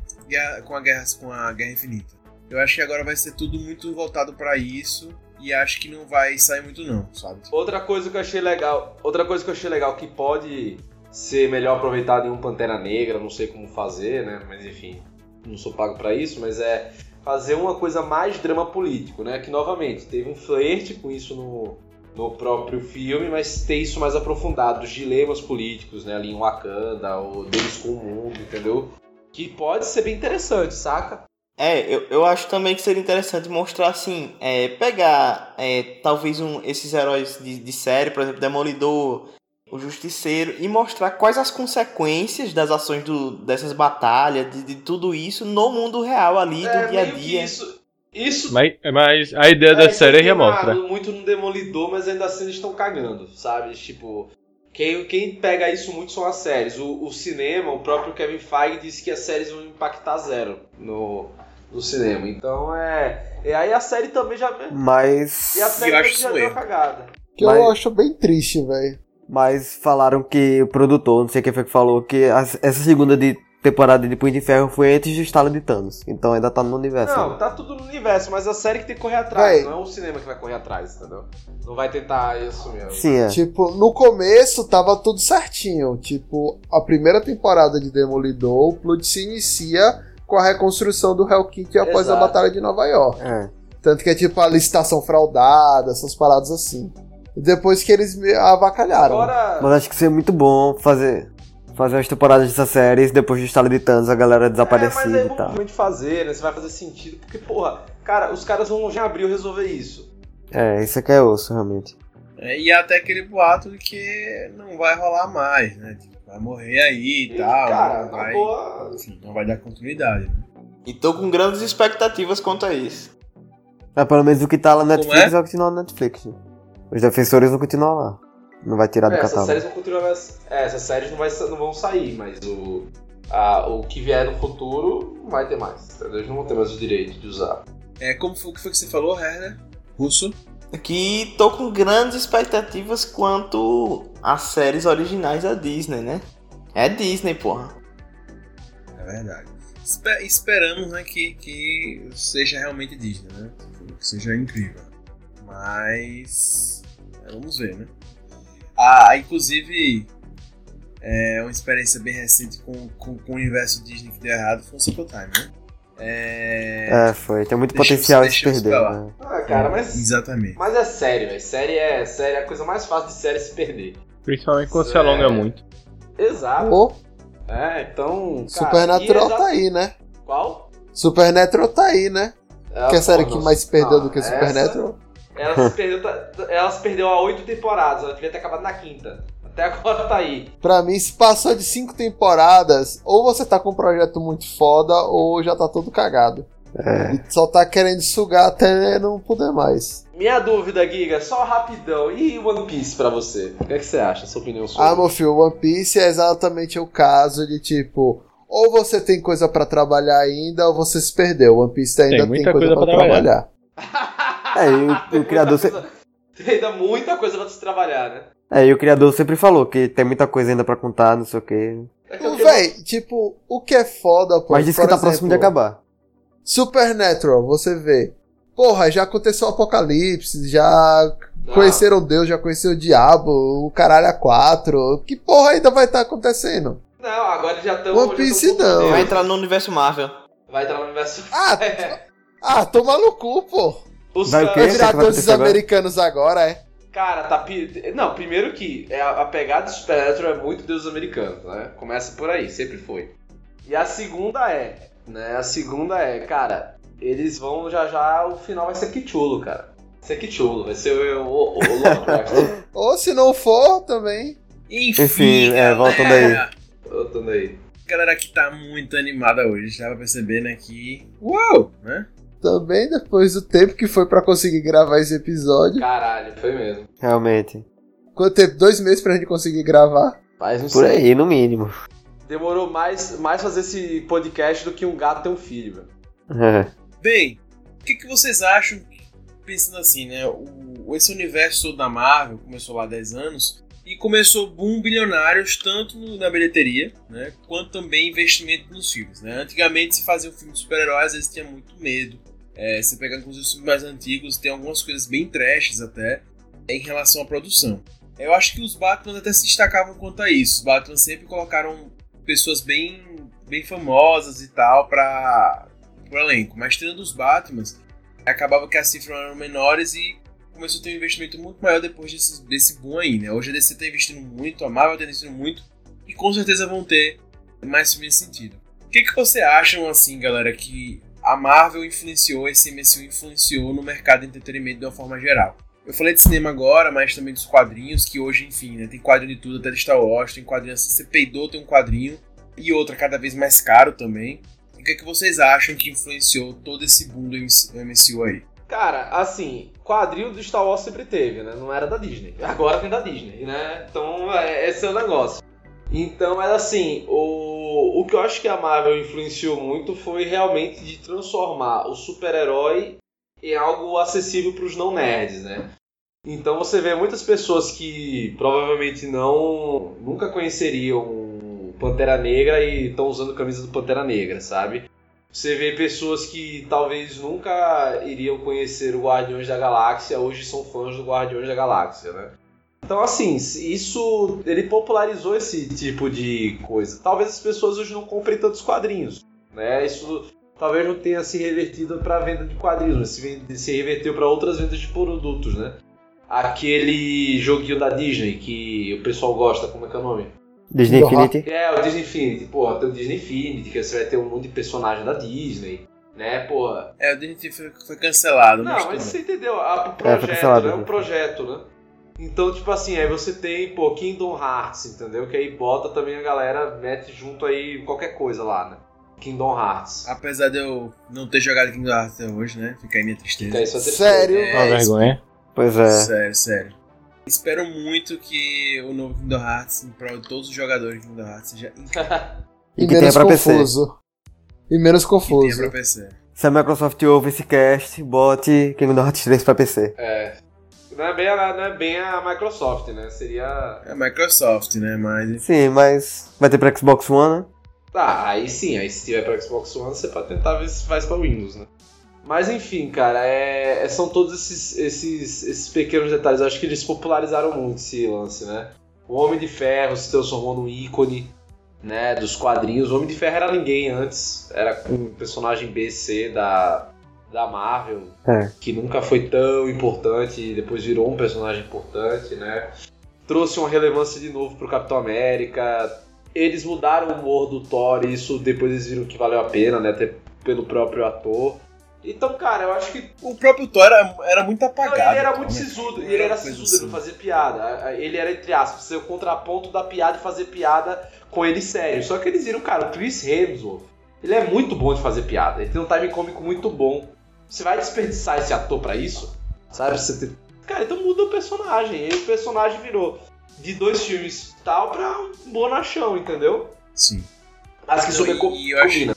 com a guerra com a Guerra Infinita. Eu acho que agora vai ser tudo muito voltado pra isso e acho que não vai sair muito não, sabe? Outra coisa que eu achei legal, outra coisa que eu achei legal que pode ser melhor aproveitado em um Pantera Negra, não sei como fazer, né? Mas enfim, não sou pago pra isso, mas é fazer uma coisa mais drama político, né? Que novamente teve um flerte com isso no, no próprio filme, mas ter isso mais aprofundado, os dilemas políticos, né? Ali em Wakanda, ou deles com o mundo, entendeu? Que pode ser bem interessante, saca? É, eu, eu acho também que seria interessante mostrar assim, é, pegar é, talvez um, esses heróis de, de série, por exemplo, Demolidor, o Justiceiro, e mostrar quais as consequências das ações do, dessas batalhas, de, de tudo isso no mundo real ali, É, do dia a dia. Isso, isso Mas, mas a ideia da É, série foi já mostra. queimado muito no Demolidor, mas ainda assim eles estão cagando, sabe? Tipo, quem, quem pega isso muito são as séries. O, o cinema, o próprio Kevin Feige disse que as séries vão impactar zero no, no cinema. Então é. E aí a série também já. Mas. E a série Eu acho já deu cagada. Que Mas- eu acho bem triste, velho. Mas falaram que o produtor, não sei quem foi que falou, que essa segunda de temporada de Punho de Ferro foi antes do estalo de Thanos. Então ainda tá no universo. Não, né? tá tudo no universo, mas a série que tem que correr atrás, não é o cinema que vai correr atrás, entendeu? Não vai tentar isso mesmo. Sim, é. Tipo, no começo tava tudo certinho. Tipo, a primeira temporada de Demolidor, o plot se inicia com a reconstrução do Hell Kitty após a Exato. Batalha de Nova York. É. Tanto que é tipo a licitação fraudada, essas paradas assim. Depois que eles me avacalharam. Agora, Mas acho que seria muito bom fazer, fazer umas temporadas dessas séries depois do estalo de Thanos, a galera é, mas desaparecida é e tal. realmente fazer, né? Você vai fazer sentido. Porque, porra, cara, os caras vão já abril resolver isso. É, isso aqui é osso, realmente. É, e até aquele boato de que não vai rolar mais, né? Tipo, vai morrer aí e E, tal. cara, vai, boa. enfim, não vai dar continuidade. Né? E tô com grandes expectativas quanto a isso. Mas pelo menos o que tá lá na Como Netflix é? vai continuar na Netflix. né? Os defensores vão continuar lá. Não vai tirar do É, essas catálogo. séries vão continuar. É, essas séries não, vai, não vão sair, mas o, a- o que vier no futuro não vai ter mais. Entendeu? Eles não vão ter mais o direito de usar. É, como foi, o que foi que você falou, Herner? Russo? Que tô com grandes expectativas quanto às séries originais da Disney, né? É Disney, porra. É verdade. Espe- esperamos, né, que, que seja realmente Disney, né? Que seja incrível. Mas. é, vamos ver, né? Ah, inclusive. É uma experiência bem recente com, com, com o universo Disney que deu errado foi o Simple Time, né? É. É, foi. Tem muito Deixa- potencial de se perder. né? Ah, cara, mas. Exatamente. Mas é série, velho. Série é, série é a coisa mais fácil de série se perder. Principalmente quando se É. alonga muito. Exato. Pô, É, então. cara, Supernatural e tá aí, né? Qual? Supernatural tá aí, né? É, que é a série que mais se perdeu não, do que essa- Supernatural. Ela se, perdeu, ela se perdeu há oito temporadas, ela devia ter acabado na quinta. Até agora tá aí. Pra mim, se passou de cinco temporadas, ou você tá com um projeto muito foda, ou já tá todo cagado. É. E só tá querendo sugar até não poder mais. Minha dúvida, Giga, só rapidão. E One Piece pra você? O que, é que você acha? Sua opinião sobre? Ah, meu filho, One Piece é exatamente o caso de tipo. Ou você tem coisa pra trabalhar ainda, ou você se perdeu. One Piece ainda tem, muita coisa, coisa pra pra trabalhar. É, e o, o criador se- Tem ainda muita coisa pra se trabalhar, né? é, e o criador sempre falou que tem muita coisa ainda pra contar, não sei o quê. É que Véi, tipo, o que é foda, pô. Mas disse que tá próximo de exemplo, acabar. Supernatural, você vê. Porra, já aconteceu o apocalipse, já Não. conheceram Deus, já conheceu o diabo, o caralho a quatro. Que porra ainda vai estar acontecendo? Não, agora já estão. One Piece não. Vai entrar no universo Marvel. Vai entrar no universo. Ah, É. ah, toma no cu, pô. Os Vai? Vai virar acontecer agora? americanos agora, é? Cara, tá. pi- Não, primeiro que é a pegada de Supernatural é muito deuses americanos, né? Começa por aí, sempre foi. E a segunda é, né? A segunda é, cara, eles vão já já, o final vai ser Kichulo, cara. Vai ser Kichulo, vai ser o, o, o Lovecraft. Ou se não for, também. Enfim, Enfim, é, voltando aí. Voltando aí. Galera que tá muito animada hoje, dá pra perceber, né, que... Uau! Né? Também depois do tempo que foi pra conseguir gravar esse episódio. Caralho, foi mesmo. Realmente. Quanto tempo? Dois meses pra gente conseguir gravar. Faz um Por aí, no mínimo. Demorou mais, mais fazer esse podcast do que um gato ter um filho, velho. É. Bem, o que, que vocês acham, pensando assim, né? O, esse universo todo da Marvel começou lá há 10 anos e começou boom bilionários tanto no- na bilheteria, né? Quanto também investimento nos filmes, né? Antigamente se fazia um filme de super-heróis, às vezes tinha muito medo. É, você pega inclusive os filmes mais antigos, tem algumas coisas bem trashes até em relação à produção. Eu acho que os Batman até se destacavam quanto a isso. Os Batman sempre colocaram pessoas bem, bem famosas e tal para o elenco. Mas tirando os Batmans, acabava que as cifras eram menores e começou a ter um investimento muito maior depois desse, desse boom aí, né? Hoje a DC tá investindo muito, a Marvel tá investindo muito e com certeza vão ter mais filmes nesse sentido. O que, que você acham, assim, galera, que a Marvel influenciou, esse MCU influenciou no mercado de entretenimento de uma forma geral? Eu falei de cinema agora, mas também dos quadrinhos, que hoje, enfim, né, tem quadrinho de tudo, até de Star Wars, tem quadrinho, você peidou, tem um quadrinho, e outra cada vez mais caro também. O que, é que vocês acham que influenciou todo esse boom do MCU aí? Cara, assim, quadril do Star Wars sempre teve, né? Não era da Disney. Agora tem da Disney, né? Então, é, esse é o negócio. Então, era assim, o, o que eu acho que a Marvel influenciou muito foi realmente de transformar o super-herói em algo acessível para os não nerds, né? Então você vê muitas pessoas que provavelmente não nunca conheceriam o Pantera Negra e estão usando camisa do Pantera Negra, sabe? Você vê pessoas que talvez nunca iriam conhecer o Guardiões da Galáxia, hoje são fãs do Guardiões da Galáxia, né? Então, assim, isso ele popularizou esse tipo de coisa. Talvez as pessoas hoje não comprem tantos quadrinhos, né? Isso talvez não tenha se revertido para venda de quadrinhos, mas se, se reverteu para outras vendas de produtos, né? Aquele joguinho da Disney que o pessoal gosta, como é que é o nome? Disney Uhum. Infinity. É, o Disney Infinity. Porra, tem o Disney Infinity, que você vai ter um monte de personagem da Disney, né? Porra. É, o DNT foi, foi cancelado, Não, mas você entendeu? A- O É, foi projeto, cancelado, né? Um né? projeto, né? Então, tipo assim, aí você tem, pô, Kingdom Hearts, entendeu? Que aí bota também a galera, mete junto aí qualquer coisa lá, né? Kingdom Hearts. Apesar de eu não ter jogado Kingdom Hearts até hoje, né? Fica aí minha tristeza. Fica aí sua Sério? tristeza. Uma É, vergonha. Pois é. Sério, sério. Espero muito que o novo Kingdom Hearts, em prol de todos os jogadores de Kingdom Hearts, seja incrível E E que menos tenha pra PC. confuso. E menos que tenha confuso. pra PC. Se a Microsoft ouve esse cast, bote Kingdom Hearts 3 pra PC. É. Não é, bem a, não é bem a Microsoft, né? Seria. É a Microsoft, né? Mas Sim, mas vai ter pra Xbox One, né? Tá, aí sim, aí se tiver pra Xbox One, você pode tentar ver se faz pra Windows, né? Mas enfim, cara, é, é- são todos esses, esses, esses pequenos detalhes. Eu acho que eles popularizaram muito esse lance, né? O Homem de Ferro se transformou num ícone, né, dos quadrinhos. O Homem de Ferro era ninguém antes, era um personagem BC da, da Marvel, É. que nunca foi tão importante e depois virou um personagem importante, né? Trouxe uma relevância de novo pro Capitão América. Eles mudaram o humor do Thor e isso depois eles viram que valeu a pena, né? Até pelo próprio ator. Então, cara, eu acho que o próprio Thor era, era muito não, apagado. ele era muito sisudo, e ele era Coisa sisudo, ele não assim. fazia piada. Ele era, entre aspas, ser o contraponto da piada e fazer piada com ele sério. Só que eles viram, cara, o Chris Hemsworth, ele é muito bom de fazer piada, ele tem um time cômico muito bom. Você vai desperdiçar esse ator pra isso? Sabe? Você tem- Cara, então muda o personagem. E o personagem virou de dois filmes tal pra um bonachão, entendeu? Sim. Mas que Não, super e- eu acho-.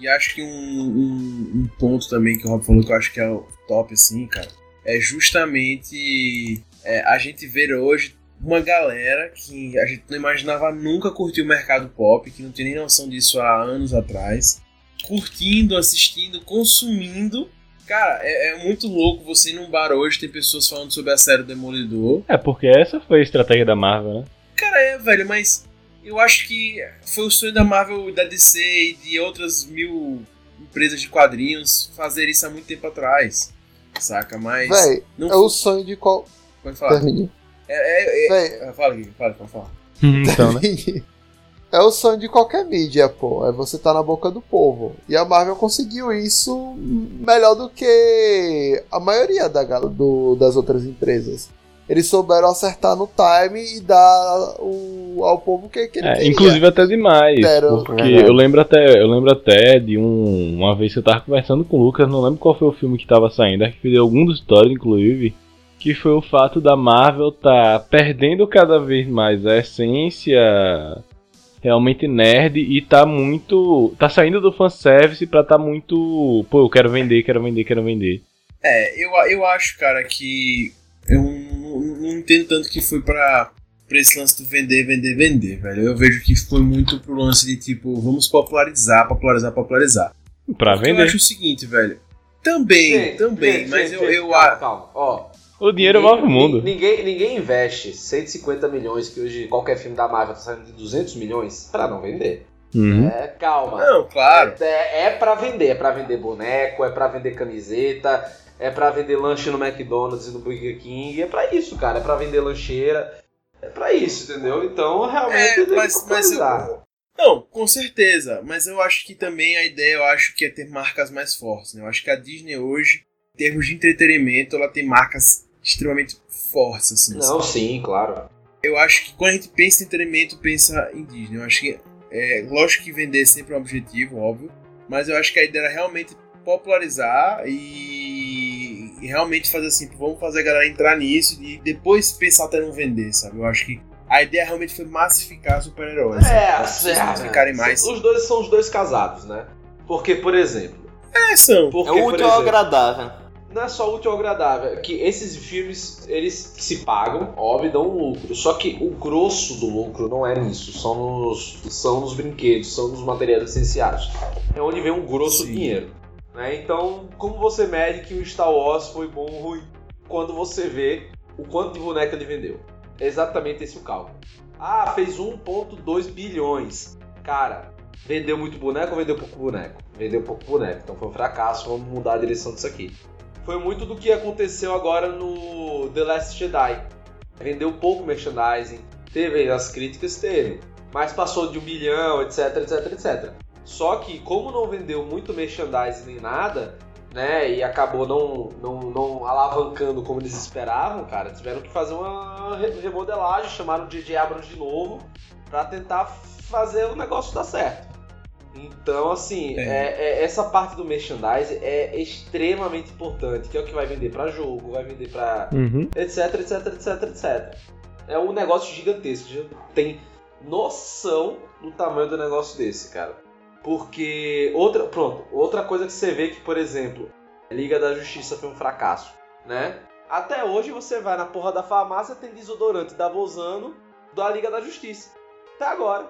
E acho que um, um, um ponto também que o Rob falou que eu acho que é o top, assim, cara, é justamente é, a gente ver hoje uma galera que a gente não imaginava nunca curtir o mercado pop, que não tinha nem noção disso há anos atrás, curtindo, assistindo, consumindo. Cara, é, é muito louco você ir num bar hoje, tem pessoas falando sobre a série Demolidor. É, porque essa foi a estratégia da Marvel, né? Cara, é, velho, mas eu acho que foi o sonho da Marvel, da DC e de outras mil empresas de quadrinhos fazer isso há muito tempo atrás. Saca? Mas. Véi, não é o sonho de qual. Pode falar. Termine. É, é, é, Véi, fala aqui, fala, pode falar. Então, né? É o sonho de qualquer mídia, pô. É você tá na boca do povo. E a Marvel conseguiu isso melhor do que a maioria da, do- das outras empresas. Eles souberam acertar no time e dar o, ao povo o que, que ele É, queria. inclusive até demais. Deram. Porque Verdade. eu lembro até, eu lembro até de um, uma vez que eu tava conversando com o Lucas, não lembro qual foi o filme que tava saindo, acho que foi algum dos stories, inclusive, que foi o fato da Marvel tá perdendo cada vez mais a essência realmente nerd e tá muito. tá saindo do fanservice pra tá muito. Pô, eu quero vender, quero vender, quero vender. É, eu, eu acho, cara, que. Eu não, não entendo tanto que foi pra, pra esse lance do vender, vender, vender, velho. Eu vejo que foi muito pro lance de tipo, vamos popularizar, popularizar, popularizar. Pra Porque Eu vender. acho o seguinte, velho. Também, Gente, também, gente, mas gente, eu, eu calma, calma. Ó, O dinheiro ninguém- move o mundo. Ninguém, ninguém investe 150 milhões, que hoje qualquer filme da Marvel tá saindo de 200 milhões, pra não vender. Uhum. É, calma. Não, claro. É, é pra vender, é pra vender boneco, é pra vender camiseta, é pra vender lanche no McDonald's e no Burger King, é pra isso, cara, é pra vender lancheira, é pra isso, entendeu? Então, realmente, É, tem que mas, mas eu, Não, com certeza. Mas eu acho que também a ideia, eu acho que é ter marcas mais fortes. Né? Eu acho que a Disney hoje, em termos de entretenimento, ela tem marcas extremamente fortes, assim. Não, sim, claro. Eu acho que quando a gente pensa em entretenimento, pensa em Disney. Eu acho que, é, lógico que vender sempre é um objetivo, óbvio. Mas eu acho que a ideia era realmente popularizar e, e realmente fazer assim, vamos fazer a galera entrar nisso e depois pensar até não vender, sabe? Eu acho que a ideia realmente foi massificar super-heróis. É, é, ficarem mais. Os dois são os dois casados, né? Porque, por exemplo, É, são. porque, É útil ou agradável. Não é só útil ou agradável, é que esses filmes, eles se pagam, óbvio, dão um lucro. Só que o grosso do lucro não é nisso, são nos, são nos brinquedos, são nos materiais essenciais. É onde vem um grosso Sim. dinheiro. Né? Então, como você mede que o Star Wars foi bom ou ruim? Quando você vê o quanto de boneca ele vendeu. É exatamente esse o cálculo. Ah, fez 1.2 bilhões. Cara, vendeu muito boneco ou vendeu pouco boneco? Vendeu pouco boneco, então foi um fracasso, vamos mudar a direção disso aqui. Foi muito do que aconteceu agora no The Last Jedi. Vendeu pouco merchandising, teve as críticas, teve, mas passou de um bilhão, etc, etc, etc. Só que, como não vendeu muito merchandising nem nada, né, e acabou não, não, não alavancando como eles esperavam, cara, tiveram que fazer uma remodelagem, chamaram o DJ Abrams de novo para tentar fazer o negócio dar certo. Então, assim, é. É, é, essa parte do merchandising é extremamente importante, que é o que vai vender para jogo, vai vender para uhum. etc, etc, etc, etc. É um negócio gigantesco, já tem noção do tamanho do negócio desse, cara. Porque outra, pronto, outra coisa que você vê que, por exemplo, Liga da Justiça foi um fracasso, né? Até hoje você vai na porra da farmácia tem desodorante da Bozano da Liga da Justiça. Até agora.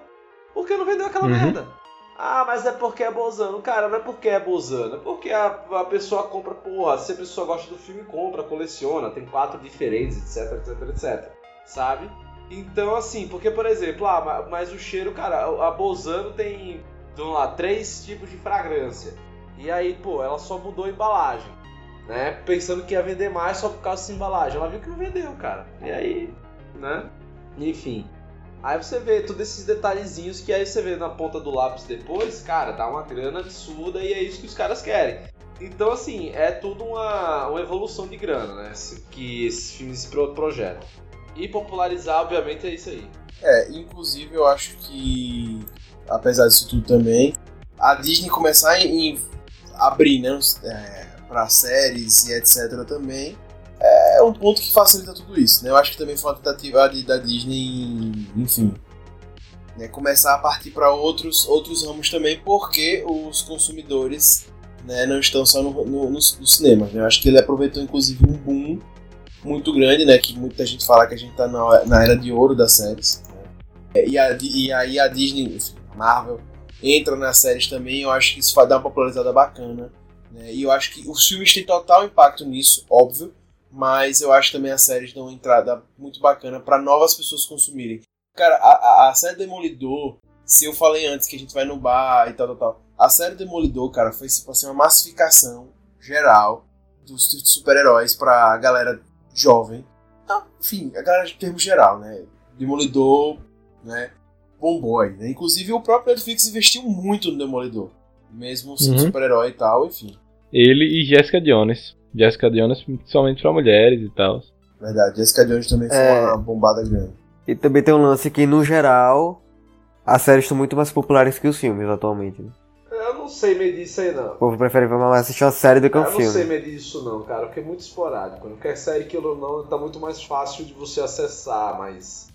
Por que não vendeu aquela uhum. merda? Ah, mas é porque é Bozano. Cara, não é porque é Bozano. É porque a, a pessoa compra, porra, se a pessoa gosta do filme, compra, coleciona, tem quatro diferentes, etc, etc, etc. Sabe? Então, assim, porque, por exemplo, ah, mas o cheiro, cara, a Bozano tem vamos lá, três tipos de fragrância. E aí, pô, ela só mudou a embalagem, né? Pensando que ia vender mais só por causa dessa embalagem. Ela viu que não vendeu, cara. E aí, né? Enfim. Aí você vê todos esses detalhezinhos que aí você vê na ponta do lápis depois, cara, dá uma grana absurda e é isso que os caras querem. Então, assim, é tudo uma, uma evolução de grana, né? Que esses filmes projetam. E popularizar, obviamente, é isso aí. É, inclusive eu acho que apesar disso tudo também, a Disney começar a abrir né, é, para séries e etc. também é um ponto que facilita tudo isso. Né? Eu acho que também foi uma tentativa de, da Disney, enfim, né, começar a partir para outros, outros ramos também, porque os consumidores né, não estão só no, no, nos, cinemas. Né? Eu acho que ele aproveitou inclusive um boom muito grande, né, que muita gente fala que a gente está na, na era de ouro das séries. Né? E, a, e aí a Disney, enfim, Marvel entra nas séries também, eu acho que isso vai dar uma popularizada bacana. Né? E eu acho que os filmes têm total impacto nisso, óbvio, mas eu acho também as séries dão uma entrada muito bacana para novas pessoas consumirem. Cara, a, a, a, série Demolidor, se eu falei antes que a gente vai no bar e tal, tal, tal, a série Demolidor, cara, foi tipo assim, uma massificação geral dos super-heróis pra galera jovem. enfim, a galera de termo geral, né? Demolidor, né? boy, Né? Inclusive o próprio Netflix investiu muito no Demolidor. Mesmo sendo uhum. super-herói e tal, enfim. Ele e Jessica Jones. Jessica Jones somente para mulheres e tal. Verdade, Jessica Jones também foi é... uma bombada grande. E também tem um lance que, no geral, as séries estão muito mais populares que os filmes atualmente. Né? Eu não sei medir isso aí, não. O povo prefere mais assistir uma série do que um filme. Eu não sei medir isso, não, cara, porque é muito esporádico. Qualquer série que eu não, tá muito mais fácil de você acessar, mas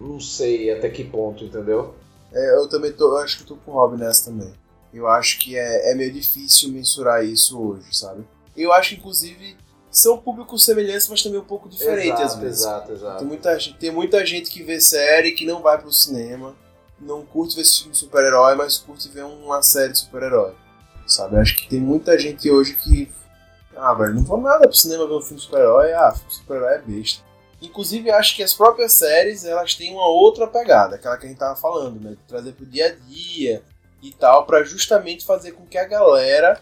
não sei até que ponto, entendeu? É, eu também tô, eu acho que tô com o Rob nessa também. Eu acho que é, é meio difícil mensurar isso hoje, sabe? Eu acho, inclusive, são públicos semelhantes, mas também um pouco diferentes às vezes. Exato, exato. Tem muita, gente, tem muita gente que vê série que não vai pro cinema, não curte ver esse filme de super-herói, mas curte ver uma série de super-herói. Sabe? Eu acho que tem muita gente hoje que. Ah, velho, não vou nada pro cinema ver um filme de super-herói. Ah, filme de super-herói é besta. Inclusive, acho que as próprias séries elas têm uma outra pegada, aquela que a gente tava falando, né? De trazer pro dia a dia e tal, para justamente fazer com que a galera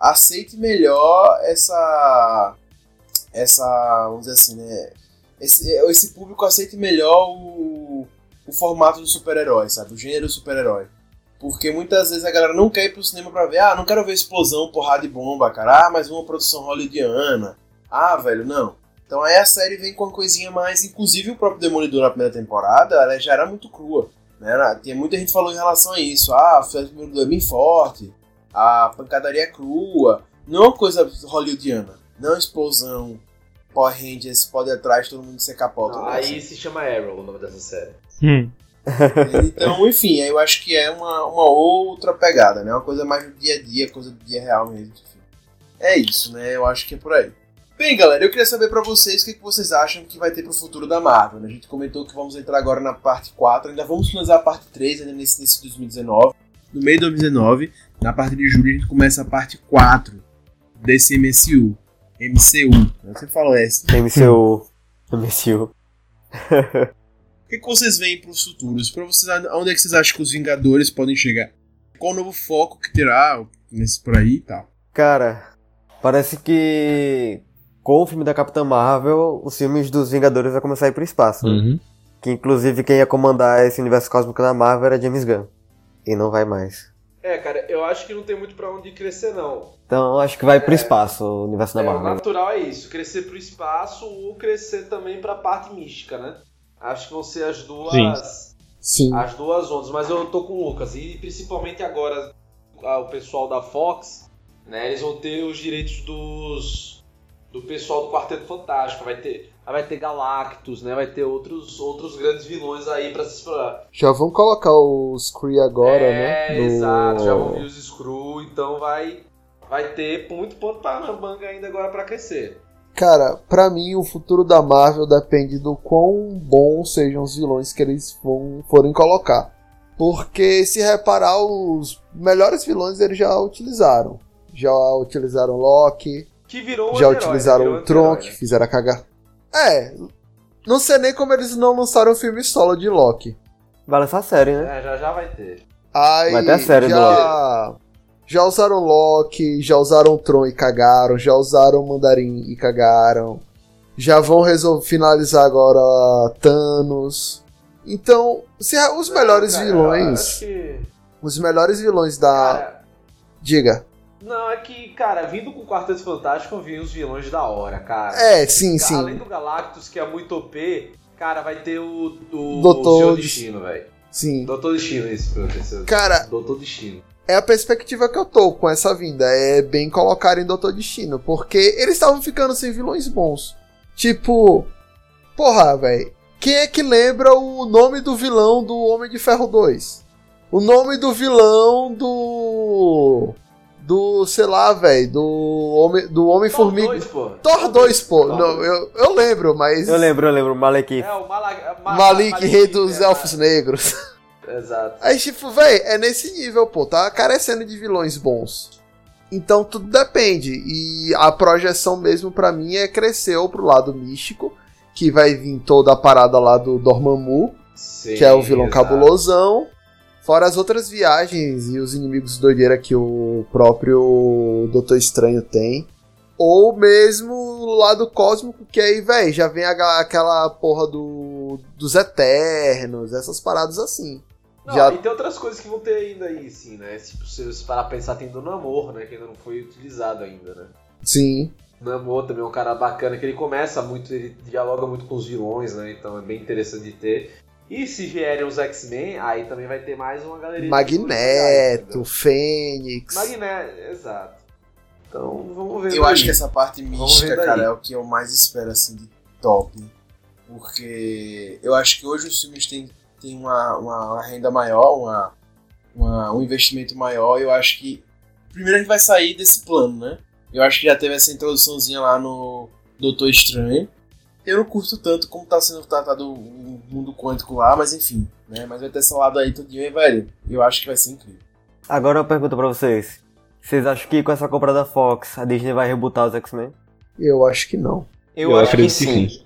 aceite melhor essa. Essa. Vamos dizer assim, né? Esse, esse público aceite melhor o, o formato do super-herói, sabe? O gênero super-herói. Porque muitas vezes a galera não quer ir pro cinema pra ver, ah, não quero ver explosão, porrada de bomba, cara. Ah, mas uma produção hollywoodiana. Ah, velho, não. Então aí a série vem com uma coisinha mais. Inclusive o próprio Demolidor na primeira temporada, ela já era muito crua. Né? Tinha muita gente falou em relação a isso. Ah, o Demolidor é bem forte, a pancadaria crua. Não é uma coisa hollywoodiana. Não é explosão, Power Rangers pode atrás, todo mundo se capota. Não, aí se chama Arrow o nome dessa série. Hum. então, enfim, eu acho que é uma, uma outra pegada, né? Uma coisa mais do dia a dia, coisa do dia real mesmo. É isso, né? Eu acho que é por aí. Bem, galera, eu queria saber para vocês o que, que, vocês acham que vai ter pro futuro da Marvel. Né? A gente comentou que vamos entrar agora na parte 4, ainda vamos finalizar a parte 3 ainda nesse, nesse 2019. No meio de 2019, na parte de julho, a gente começa a parte 4 desse MCU. MCU. Eu sempre falo essa. MCU. MCU. o que, que vocês veem pros futuros? Pra vocês, onde é que vocês acham que os Vingadores podem chegar? qual o novo foco que terá nesse por aí e tal. Cara, parece que com o filme da Capitã Marvel, os filmes dos Vingadores vão começar a ir pro espaço. né? Uhum. Que inclusive quem ia comandar esse universo cósmico da Marvel era James Gunn. E não vai mais. É, cara, eu acho que não tem muito pra onde crescer, não. Então acho que vai pro espaço o universo da É, o Marvel. natural é isso, crescer pro espaço ou crescer também pra parte mística, né? Acho que vão ser as duas. Sim. As duas ondas, mas eu tô com o Lucas. E principalmente agora ah, o pessoal da Fox, né? Eles vão ter os direitos dos. Do pessoal do Quarteto Fantástico. Vai ter. Vai ter Galactus, né? Vai ter outros, outros grandes vilões aí pra se explorar. Já vão colocar os Kree agora, é, né? no- exato, já vão vir os Screw, então vai. Vai ter muito ponto para manga ainda agora pra crescer. Cara, pra mim o futuro da Marvel depende do quão bons sejam os vilões que eles vão, forem colocar. Porque se reparar, os melhores vilões eles já utilizaram. Já utilizaram Loki, Que virou já anti-herói, utilizaram virou o Tron, que né? fizeram a cagar. É, não sei nem como eles não lançaram o filme solo de Loki. Vai lançar a série, né? É, já já vai ter. Aí Vai ter a série do já, já usaram Loki, já usaram Tron e cagaram, já usaram Mandarim e cagaram. Já vão resol- finalizar agora Thanos. Então, se os melhores Cara, vilões, que- os melhores vilões da, Cara, diga. Não, é que, cara, vindo com o Quarteto Fantástico, vinham os vilões da hora, cara. É, sim, Além sim. do Galactus, que é muito OP, cara, vai ter o, o Doutor Senhor Des- Destino, velho. Sim. Doutor Destino, isso, professor. Cara, Doutor Destino. é a perspectiva que eu tô com essa vinda. É bem colocar em Doutor Destino. Porque eles estavam ficando sem vilões bons. Tipo. Porra, velho. Quem é que lembra o nome do vilão do Homem de Ferro 2? O nome do vilão do. Do. sei lá, velho. Do Homem, do Homem Thor Formiga. 2, pô. Thor 2, pô. Thor Não, 2. eu, eu lembro, mas. Eu lembro, eu lembro, Malekith. É, o Mala- Ma- Malik, rei dos é, Elfos Negros. Exato. Aí, tipo, véi, é nesse nível, pô, tá carecendo de vilões bons. Então tudo depende. E a projeção mesmo pra mim é crescer ou pro lado místico, que vai vir toda a parada lá do Dormammu, Sim, que é o vilão exato. cabulosão. Fora as outras viagens e os inimigos doideira que o próprio Doutor Estranho tem. Ou mesmo o lado cósmico, que aí, véi, já vem a- aquela porra do, dos Eternos, essas paradas assim. Não, Já- e tem outras coisas que vão ter ainda aí, sim, né? Tipo, se você parar pra pensar, tem do Namor, né? Que ainda não foi utilizado ainda, né? Sim. Namor também é um cara bacana, que ele começa muito, ele dialoga muito com os vilões, né? Então é bem interessante de ter. E se vierem os X-Men, aí também vai ter mais uma galeria Magneto, entendeu? Fênix. Magneto, exato. Então, vamos ver. Eu aí. acho que essa parte mística, daí. cara, é o que eu mais espero, assim, de top. Porque eu acho que hoje os filmes têm, têm uma, uma renda maior, uma, uma- um investimento maior. e Eu acho que. Primeiro a gente vai sair desse plano, né? Eu acho que já teve essa introduçãozinha lá no Doutor Estranho. Eu não curto tanto como tá sendo tratado o mundo quântico lá, mas enfim, né? Mas vai ter esse lado aí tudinho, e, velho. Eu acho que vai ser incrível. Agora uma pergunta pra vocês. Vocês acham que com essa compra da Fox, a Disney vai rebutar os X-Men? Eu acho que não. Eu, acho que acredito sim.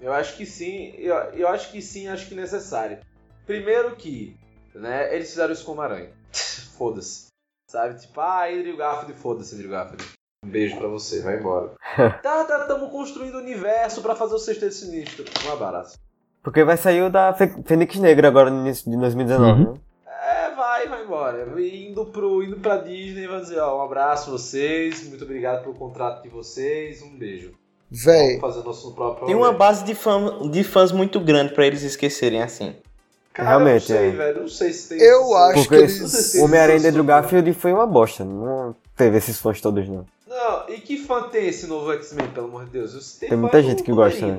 Eu acho que sim, eu, eu acho que sim, acho que necessário. Primeiro que, né, eles fizeram isso com o Aranha. foda-se. Sabe, tipo, ah, Andrew Garfield, foda-se, Andrew Garfield. Um beijo pra você, vai embora. tá, tá, tamo construindo o universo pra fazer o Sexteto Sinistro. Um abraço. Porque vai sair o da Fe- Fênix Negra agora no início de 2019, Uhum. né? É, vai, vai embora. Indo, pro, indo pra Disney, vai dizer, ó, um abraço a vocês, muito obrigado pelo contrato de vocês, um beijo. Véi, Vamos fazer nosso próprio... Tem uma base de, fã, de fãs muito grande pra eles esquecerem assim. Cara, Realmente, eu não sei, é. velho, não sei se tem... Eu acho Porque que eles- Homem-Aranha tem essa- Garfield foi uma bosta. Não teve esses fãs todos, não. Não, e que fã tem esse novo X-Men, pelo amor de Deus? Tem muita gente que gosta, né?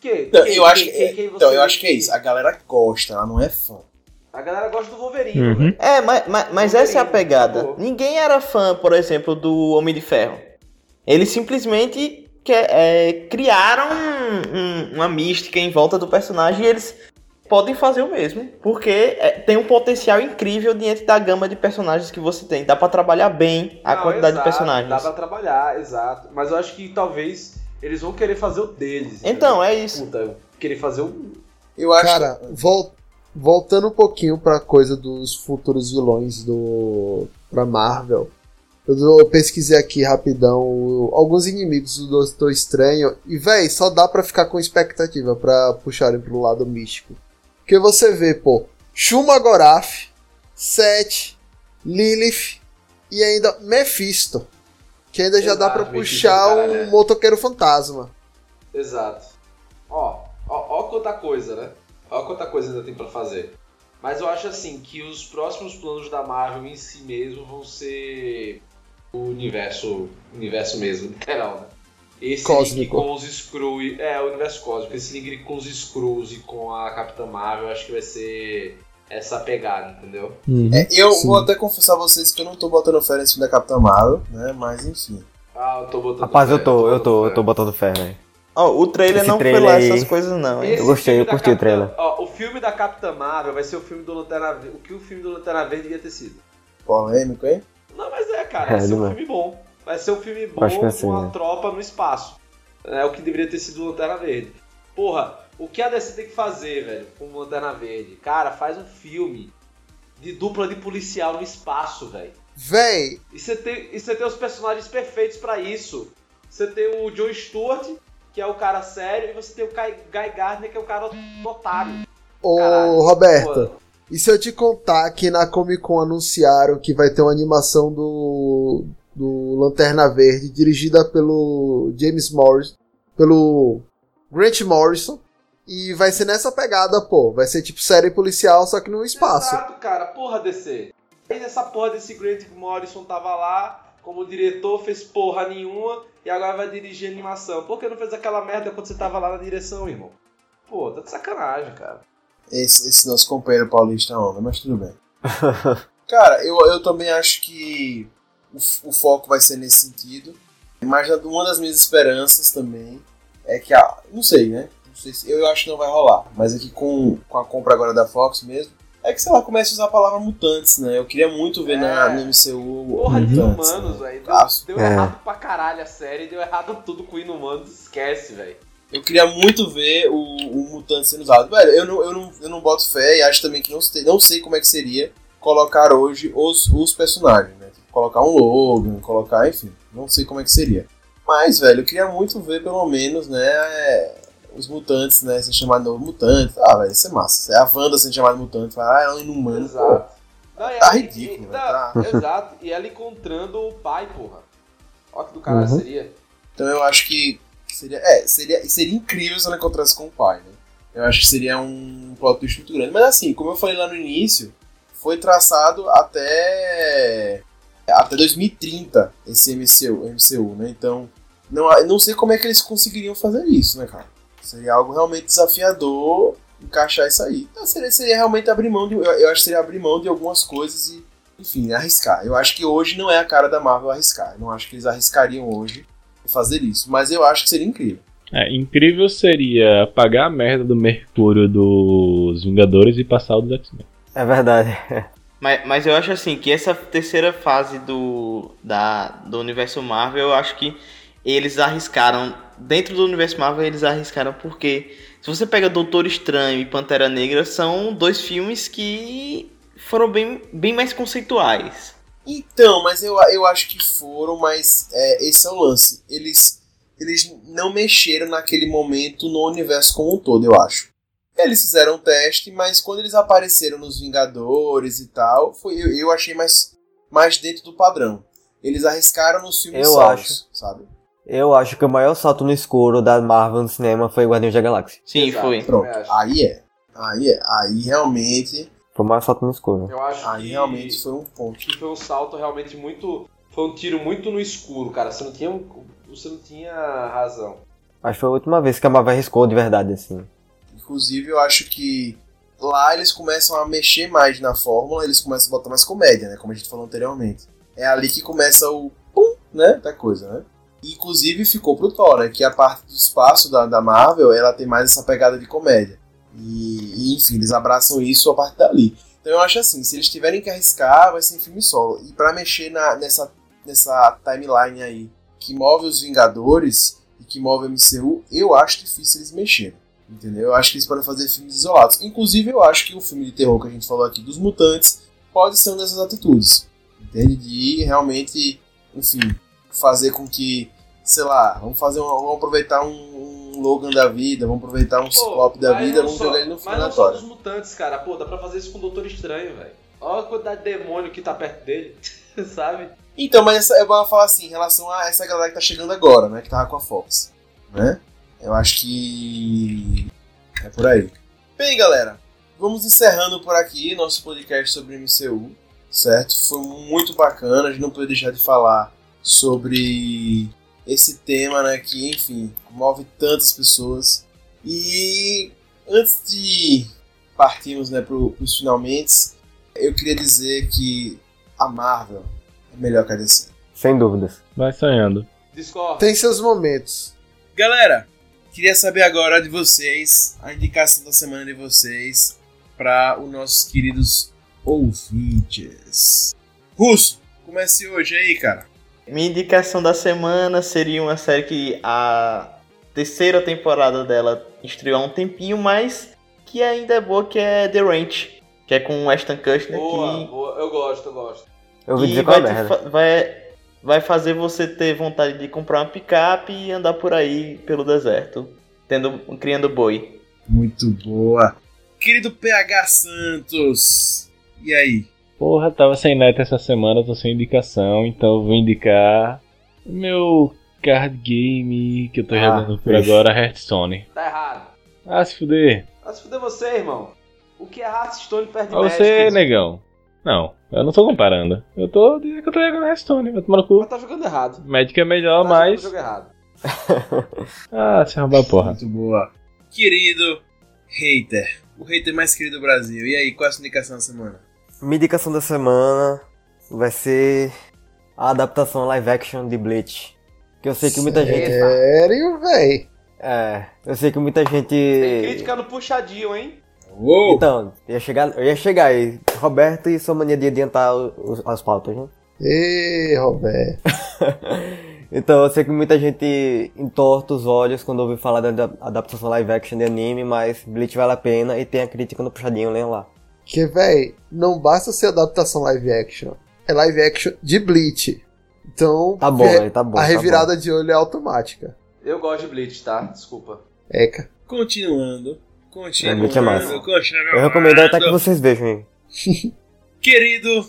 Que, Então, eu acho que, quem então, eu acho que é isso. A galera gosta, ela não é fã. A galera gosta do Wolverine, Uhum. velho. É, mas, mas, mas essa é a pegada. pô. Ninguém era fã, por exemplo, do Homem de Ferro. Eles simplesmente que- é, criaram um- um- uma mística em volta do personagem e eles podem fazer o mesmo. Porque é, tem um potencial incrível diante da gama de personagens que você tem. Dá pra trabalhar bem a Não, quantidade exato, de personagens. Dá pra trabalhar, exato. Mas eu acho que talvez eles vão querer fazer o deles. Então, entendeu? é isso. Puta, querer fazer um. Eu acho cara, vol- voltando um pouquinho pra coisa dos futuros vilões do pra Marvel. Eu pesquisei aqui rapidão alguns inimigos do Doutor Estranho e véi, só dá pra ficar com expectativa pra puxarem pro lado místico. Porque você vê, pô, Shuma Gorath, Seth, Lilith e ainda Mephisto. Que ainda já dá Exato, pra Mephisto puxar um é. motoqueiro fantasma. Exato. Ó, ó, ó quanta coisa, né? Ó quanta coisa ainda tem pra fazer. Mas eu acho assim que os próximos planos da Marvel em si mesmo vão ser o universo, universo mesmo, literal, né? Esse Cósmico. link com os Skrulls, é, o universo cósmico, esse link com os Skrulls e com a Capitã Marvel, eu acho que vai ser essa pegada, entendeu? É, eu Sim. vou até confessar a vocês que eu não tô botando fé nesse filme da Capitã Marvel, né? Mas enfim. Ah, eu tô botando Rapaz, fé, eu tô, eu tô, eu tô botando fé, velho. Ó, o trailer Esse não trailer foi lá aí- essas coisas não, hein? Esse gostei, eu curti o Capitã- trailer. Ó, o filme da Capitã Marvel vai ser o filme do Lanterna Verde. O que o filme do Lanterna Verde devia ter sido. Polêmico, hein? Não, mas é, cara, É, vai ser um não é. filme bom. Vai ser um filme bom com uma né? tropa no espaço. É o que deveria ter sido o Lanterna Verde. Porra, o que a DC tem que fazer, velho, com o Lanterna Verde? Cara, faz um filme de dupla de policial no espaço, velho. Véi, E você tem, e você tem os personagens perfeitos pra isso. Você tem o John Stewart, que é o cara sério, e você tem o Guy Guy Gardner, que é o cara otário. ô Caralho, Roberto, Pô, e se eu te contar que na Comic Con anunciaram que vai ter uma animação do, do Lanterna Verde dirigida pelo James Morrison, pelo Grant Morrison, e vai ser nessa pegada, pô. Vai ser tipo série policial, só que no espaço. Exato, cara. Porra, DC. Aí nessa porra desse Grant Morrison tava lá como diretor, fez porra nenhuma e agora vai dirigir animação. Por que não fez aquela merda quando você tava lá na direção, irmão? Pô, tá de sacanagem, cara. Esse, esse nosso companheiro paulista onda, mas tudo bem. Cara, eu, eu também acho que o, foco vai ser nesse sentido. Mas uma das minhas esperanças também é que a. Não sei, né? Não sei se, eu acho que não vai rolar. Mas é que com, com a compra agora da Fox mesmo. É que, sei lá, comece a usar a palavra mutantes, né? Eu queria muito ver na, É. no MCU Porra de mutantes. inumanos, né? velho. Deu, Ah, deu É. errado pra caralho a série, deu errado tudo com inumanos, esquece, velho. Eu queria muito ver o, o mutante sendo usado. Velho, eu não, eu, não, eu não boto fé e acho também que não sei, não sei como é que seria colocar hoje os, os personagens, colocar um Logan, colocar, enfim, não sei como é que seria. Mas, velho, eu queria muito ver pelo menos, né, os mutantes, né, sendo chamado novo mutante. Ah, velho, isso é massa. É a Wanda sendo chamada mutante, fala, ah, é um inumano. pô. Exato. Não, e tá ela- ridículo, e- velho, não, Exato. E ela encontrando o pai, porra. Olha que do caralho Uhum. seria. Então eu acho que seria, é, seria, seria incrível se ela encontrasse com o pai, né? Eu acho que seria um plot twist muito grande. Mas assim, como eu falei lá no início, foi traçado até até 2030 esse MCU, MCU né? Então, não, não sei como é que eles conseguiriam fazer isso, né, cara? Seria algo realmente desafiador encaixar isso aí. Então, seria, seria realmente abrir mão de, eu, eu acho que seria abrir mão de algumas coisas e, enfim, arriscar. Eu acho que hoje não é a cara da Marvel arriscar. Eu não acho que eles arriscariam hoje fazer isso, mas eu acho que seria incrível. É, incrível seria apagar a merda do Mercúrio dos Vingadores e passar o dos X-Men. É verdade. Mas, mas eu acho assim que essa terceira fase do, da, do universo Marvel, eu acho que eles arriscaram. Dentro do universo Marvel, eles arriscaram porque se você pega Doutor Estranho e Pantera Negra, são dois filmes que foram bem, bem mais conceituais. Então, mas eu, eu acho que foram, mas é, esse é o lance. Eles, eles não mexeram naquele momento no universo como um todo, eu acho. Eles fizeram um teste, mas quando eles apareceram nos Vingadores e tal, foi, eu, eu achei mais, mais dentro do padrão. Eles arriscaram nos filmes Eu solos, acho. sabe? Eu acho que o maior salto no escuro da Marvel no cinema foi Guardiões da Galáxia. Sim, Exato. foi. Pronto, aí é. Aí é. Aí realmente, Foi o maior salto no escuro. Eu acho aí que, realmente foi um ponto. que foi um salto realmente muito. Foi um tiro muito no escuro, cara. Você não tinha, um- você não tinha razão. Acho que foi a última vez que a Marvel arriscou de verdade, assim. Inclusive, eu acho que lá eles começam a mexer mais na fórmula, eles começam a botar mais comédia, né? Como a gente falou anteriormente. É ali que começa o pum, né? Da coisa, né? E, inclusive ficou pro Thor, né? Que a parte do espaço da, da Marvel, ela tem mais essa pegada de comédia. E, e, enfim, eles abraçam isso a partir dali. Então eu acho assim, se eles tiverem que arriscar, vai ser em filme solo. E pra mexer na, nessa, nessa timeline aí que move os Vingadores e que move o MCU, eu acho difícil eles mexerem. Entendeu? Eu acho que eles podem fazer filmes isolados. Inclusive, eu acho que o filme de terror que a gente falou aqui dos mutantes pode ser uma dessas atitudes. Entende? De realmente, enfim, fazer com que, sei lá, vamos fazer uma, vamos aproveitar um, um Logan da vida, vamos aproveitar um Ciclope da vida, não vamos só- jogar ele no filme Mas não só dos mutantes, cara. Pô, dá pra fazer isso com o Doutor Estranho, velho. Olha a quantidade de demônio que tá perto dele, sabe? Então, mas essa, eu vou falar assim, em relação a essa galera que tá chegando agora, né? Que tava com a Fox. Né? Eu acho que. É por aí. Bem, galera, vamos encerrando por aqui nosso podcast sobre MCU, certo? Foi muito bacana, a gente não pode deixar de falar sobre esse tema, né? Que, enfim, move tantas pessoas. E antes de partirmos né, pro, pros finalmente, eu queria dizer que a Marvel é melhor que a DC. Sem dúvidas. Vai sonhando. Discord. Tem seus momentos. Galera, queria saber agora de vocês, a indicação da semana de vocês para os nossos queridos ouvintes. Russo, comece hoje aí, cara. Minha indicação da semana seria uma série que a terceira temporada dela estreou há um tempinho, mas que ainda é boa, que é The Ranch, que é com o Ashton Kutcher, Boa, que, boa. Eu gosto, eu gosto. Eu vou que dizer qual é vai, merda. vai, vai fazer você ter vontade de comprar uma picape e andar por aí pelo deserto, tendo, criando boi. Muito boa. Querido PH Santos, e aí? Porra, tava sem net essa semana, tô sem indicação, então eu vou indicar meu card game que eu tô Ah, jogando por agora, Hearthstone. Tá errado. Ah, se fuder. Vai se fuder você, irmão. O que é Hearthstone Pra Magic? você, negão. Não, eu não tô comparando. Eu tô dizendo que eu tô jogando Hearthstone, vai tomar no cu. Mas tá jogando errado. Magic é melhor, tá mas. jogo errado. Ah, se arrombar a porra. Muito boa. Querido hater, o hater mais querido do Brasil. E aí, qual é a sua indicação da semana? Minha indicação da semana vai ser a adaptação live action de Bleach. Que eu sei que muita gente. Sério, véi? É, eu sei que muita gente. Tem crítica no puxadinho, hein? Uou! Então, eu ia chegar, eu ia chegar aí. Roberto e sua mania de adiantar os- as pautas, né? Ê, Roberto. Então, eu sei que muita gente entorta os olhos quando ouve falar da da adaptação live action de anime, mas Bleach vale a pena e tem a crítica no puxadinho, leiam lá. Que, véi, não basta ser adaptação live action. É live action de Bleach. Então, Tá bom, é- tá bom. a tá revirada de olho é automática. Eu gosto de Bleach, tá? Desculpa. Eca. Continuando. Continuando. Muito massa. Eu recomendo até que vocês vejam aí. Querido,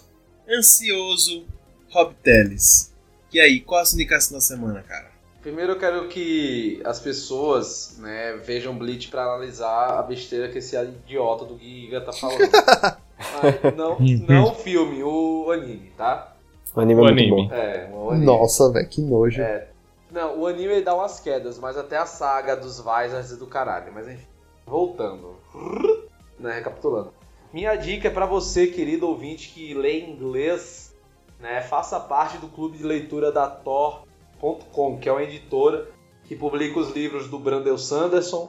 ansioso Rob Teles. E aí, qual a sua indicação da semana, cara? Primeiro eu quero que as pessoas, né, vejam Bleach pra analisar a besteira que esse idiota do Giga tá falando. Mas não, não o filme, o anime, tá? O anime O é muito anime. bom. É, o anime. Nossa, velho, que nojo. É. Não, o anime dá umas quedas, mas até a saga dos Visors e do caralho. Mas enfim, voltando. Né, recapitulando. Minha dica é pra você, querido ouvinte, que lê inglês, né? Faça parte do clube de leitura da Tor.com, que é uma editora que publica os livros do Brandel Sanderson,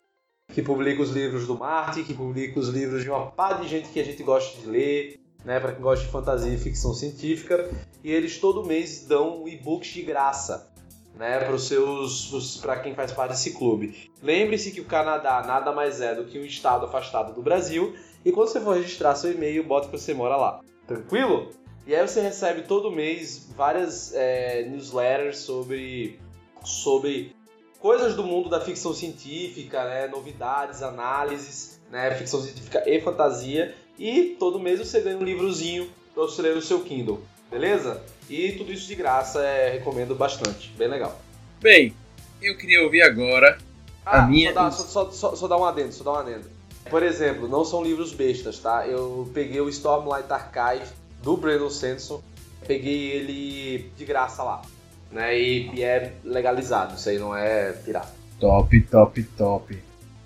que publica os livros do Marty, que publica os livros de uma pá de gente que a gente gosta de ler, né? Pra quem gosta de fantasia e ficção científica. E eles todo mês dão e-books de graça né, para os seus, para quem faz parte desse clube. Lembre-se que o Canadá nada mais é do que um estado afastado do Brasil e quando você for registrar seu e-mail, bota que você mora lá. Tranquilo? E aí você recebe todo mês várias é, newsletters sobre sobre coisas do mundo da ficção científica, né, novidades, análises, né, ficção científica e fantasia. E todo mês você ganha um livrozinho para você ler no seu Kindle, beleza? E tudo isso de graça, é, recomendo bastante, bem legal. Bem, eu queria ouvir agora. Ah, A minha- só, dá, só, só, só, dá um adendo, só dá um adendo. Por exemplo, não são livros bestas, tá? Eu peguei o Stormlight Archive do Brandon Sanderson, peguei ele de graça lá, né? E, é legalizado, isso aí não é pirata. Top, top, top.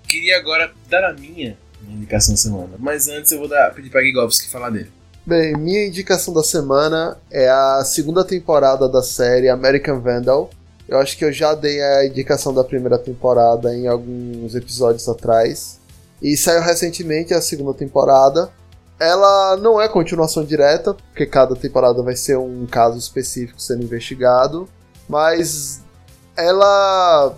Queria agora dar a minha, minha indicação da semana. Mas antes eu vou dar, pedir pra Gigovski falar dele. Bem, minha indicação da semana é a segunda temporada da série American Vandal. Eu acho que eu já dei a indicação da primeira temporada em alguns episódios atrás. E saiu recentemente a segunda temporada. Ela não é continuação direta, porque cada temporada vai ser um caso específico sendo investigado. Mas ela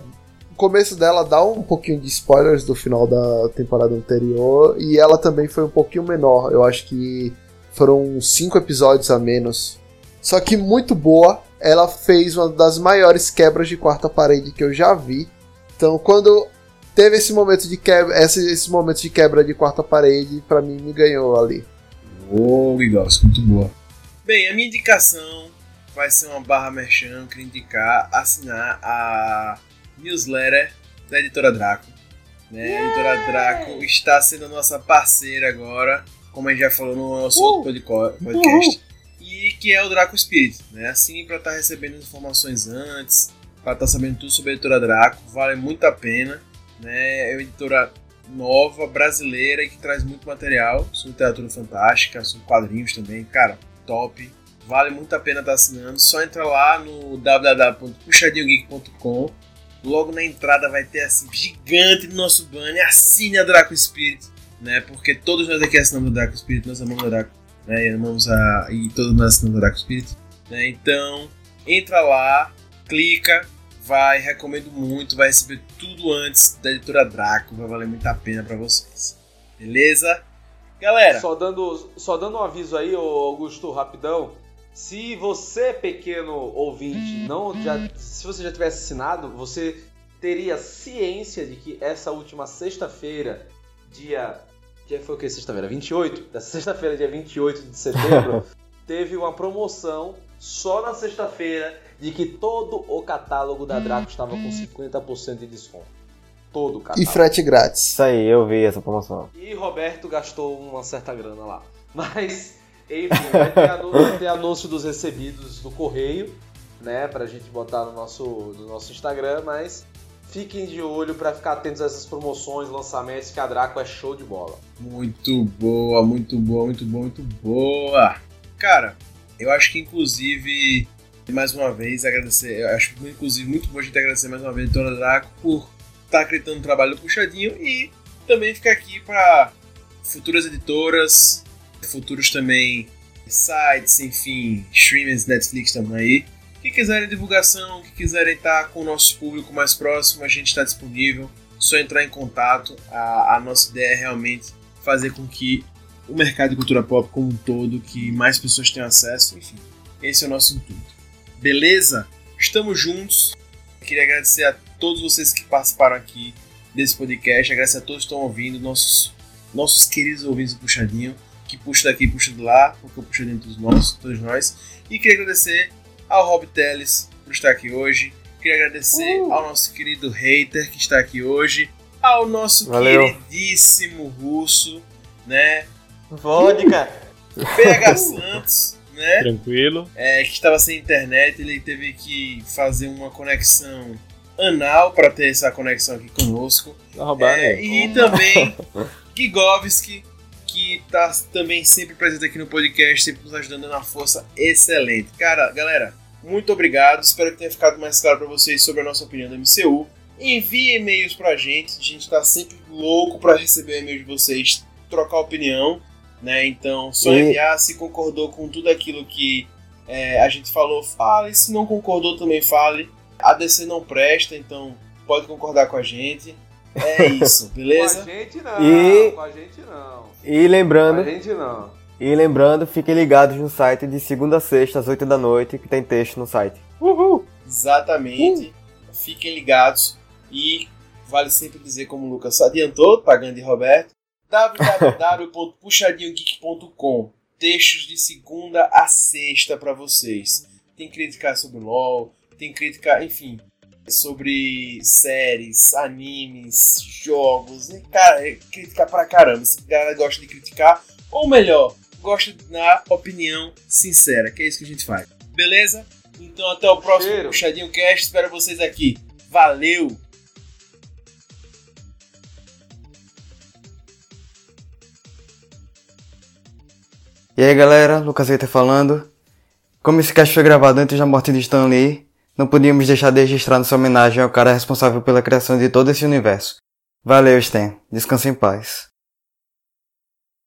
começo dela dá um pouquinho de spoilers do final da temporada anterior e ela também foi um pouquinho menor. Eu acho que foram cinco episódios a menos. Só que muito boa. Ela fez uma das maiores quebras de quarta parede que eu já vi. Então, quando teve esse momento de quebra, esse, esse momento de quebra de quarta parede, para mim me ganhou ali. Ô, oh, Igor, muito boa. Bem, a minha indicação vai ser uma barra merchan, que indicar assinar a newsletter da editora Draco. Né? A editora Draco está sendo a nossa parceira agora, como a gente já falou no nosso uh, outro podcast. Uh. E que é o Draco Spirit. Né? Assim, para estar tá recebendo informações antes, para estar tá sabendo tudo sobre a editora Draco, vale muito a pena. Né? É uma editora nova, brasileira e que traz muito material sobre literatura fantástica, sobre quadrinhos também. Cara, top. Vale muito a pena estar tá assinando. Só entra lá no www.puxadinhogeek.com logo na entrada vai ter assim, gigante no nosso banner, assine a Draco Spirit, né? Porque todos nós aqui assinamos a Draco Spirit, nós amamos a Draco, né? E amamos a. E todos nós assinamos a Draco Spirit. Né? Então, entra lá, clica, vai, recomendo muito, vai receber tudo antes da editora Draco, vai valer muito a pena para vocês. Beleza? Galera. Só dando, só dando um aviso aí, Augusto, rapidão. Se você, pequeno ouvinte, não já, se você já tivesse assinado, você teria ciência de que essa última sexta-feira, dia. Dia foi o que? Sexta-feira? 28? Dessa sexta-feira, dia 28 de setembro, teve uma promoção só na sexta-feira de que todo o catálogo da Draco estava com 50% de desconto. Todo o catálogo. E frete grátis. Isso aí, eu vi essa promoção. E Roberto gastou uma certa grana lá. Mas enfim, vai ter, anúncio, vai ter anúncio dos recebidos do correio, né? Pra gente botar no nosso, no nosso Instagram, mas fiquem de olho para ficar atentos a essas promoções, lançamentos, que a Draco é show de bola. Muito boa, muito boa, muito boa, muito boa. Cara, eu acho que inclusive, mais uma vez, agradecer, eu acho inclusive muito bom a gente agradecer mais uma vez a Dona Draco por estar tá acreditando no trabalho do Puxadinho e também ficar aqui para futuras editoras, futuros também sites, enfim, streamers, Netflix também aí. Que quiserem divulgação, que quiserem estar com o nosso público mais próximo, a gente está disponível. Só entrar em contato. A, a nossa ideia é realmente fazer com que o mercado de cultura pop como um todo, que mais pessoas tenham acesso, enfim. Esse é o nosso intuito. Beleza? Estamos juntos. Queria agradecer a todos vocês que participaram aqui desse podcast, agradecer a todos que estão ouvindo, nossos, nossos queridos ouvintes do Puxadinho que puxa daqui puxa de lá, porque eu puxo dentro dos nossos, todos nós. E queria agradecer ao Rob Teles por estar aqui hoje. Queria agradecer uh. ao nosso querido hater que está aqui hoje. Ao nosso Valeu. queridíssimo russo, né? Vodka! PH Santos, né? Tranquilo. É, que estava sem internet, ele teve que fazer uma conexão anal para ter essa conexão aqui conosco. Tá é, e também Gigovski, que tá também sempre presente aqui no podcast, sempre nos ajudando na força excelente. Cara, galera, muito obrigado. Espero que tenha ficado mais claro para vocês sobre a nossa opinião do MCU. Envie e-mails pra gente, a gente tá sempre louco para receber e-mail de vocês, trocar opinião, né? Então, só enviar se concordou com tudo aquilo que é, a gente falou, fale. Se não concordou, também fale. A DC não presta, então pode concordar com a gente. É isso, beleza? com a gente não, e... com a gente não. E lembrando. Com a gente não. E lembrando, fiquem ligados no site de segunda a sexta, às 8 da noite, que tem texto no site. Uhul! Exatamente. Uhul. Fiquem ligados. E vale sempre dizer, como o Lucas adiantou, pagando de Roberto, www.puxadinhogeek.com Textos de segunda a sexta para vocês. Tem crítica sobre LOL, tem crítica, enfim, sobre séries, animes, jogos. E, cara, é criticar pra caramba. Se a galera gosta de criticar, ou melhor, gosta da opinião sincera, que é isso que a gente faz. Beleza? Então até o próximo Cheiro. Puxadinho Cast. Espero vocês aqui. Valeu! E aí galera, Lucas Eita falando. Como esse cast foi gravado antes da morte de Stan Lee, não podíamos deixar de registrar nossa homenagem ao cara responsável pela criação de todo esse universo. Valeu, Stan. Descanse em paz.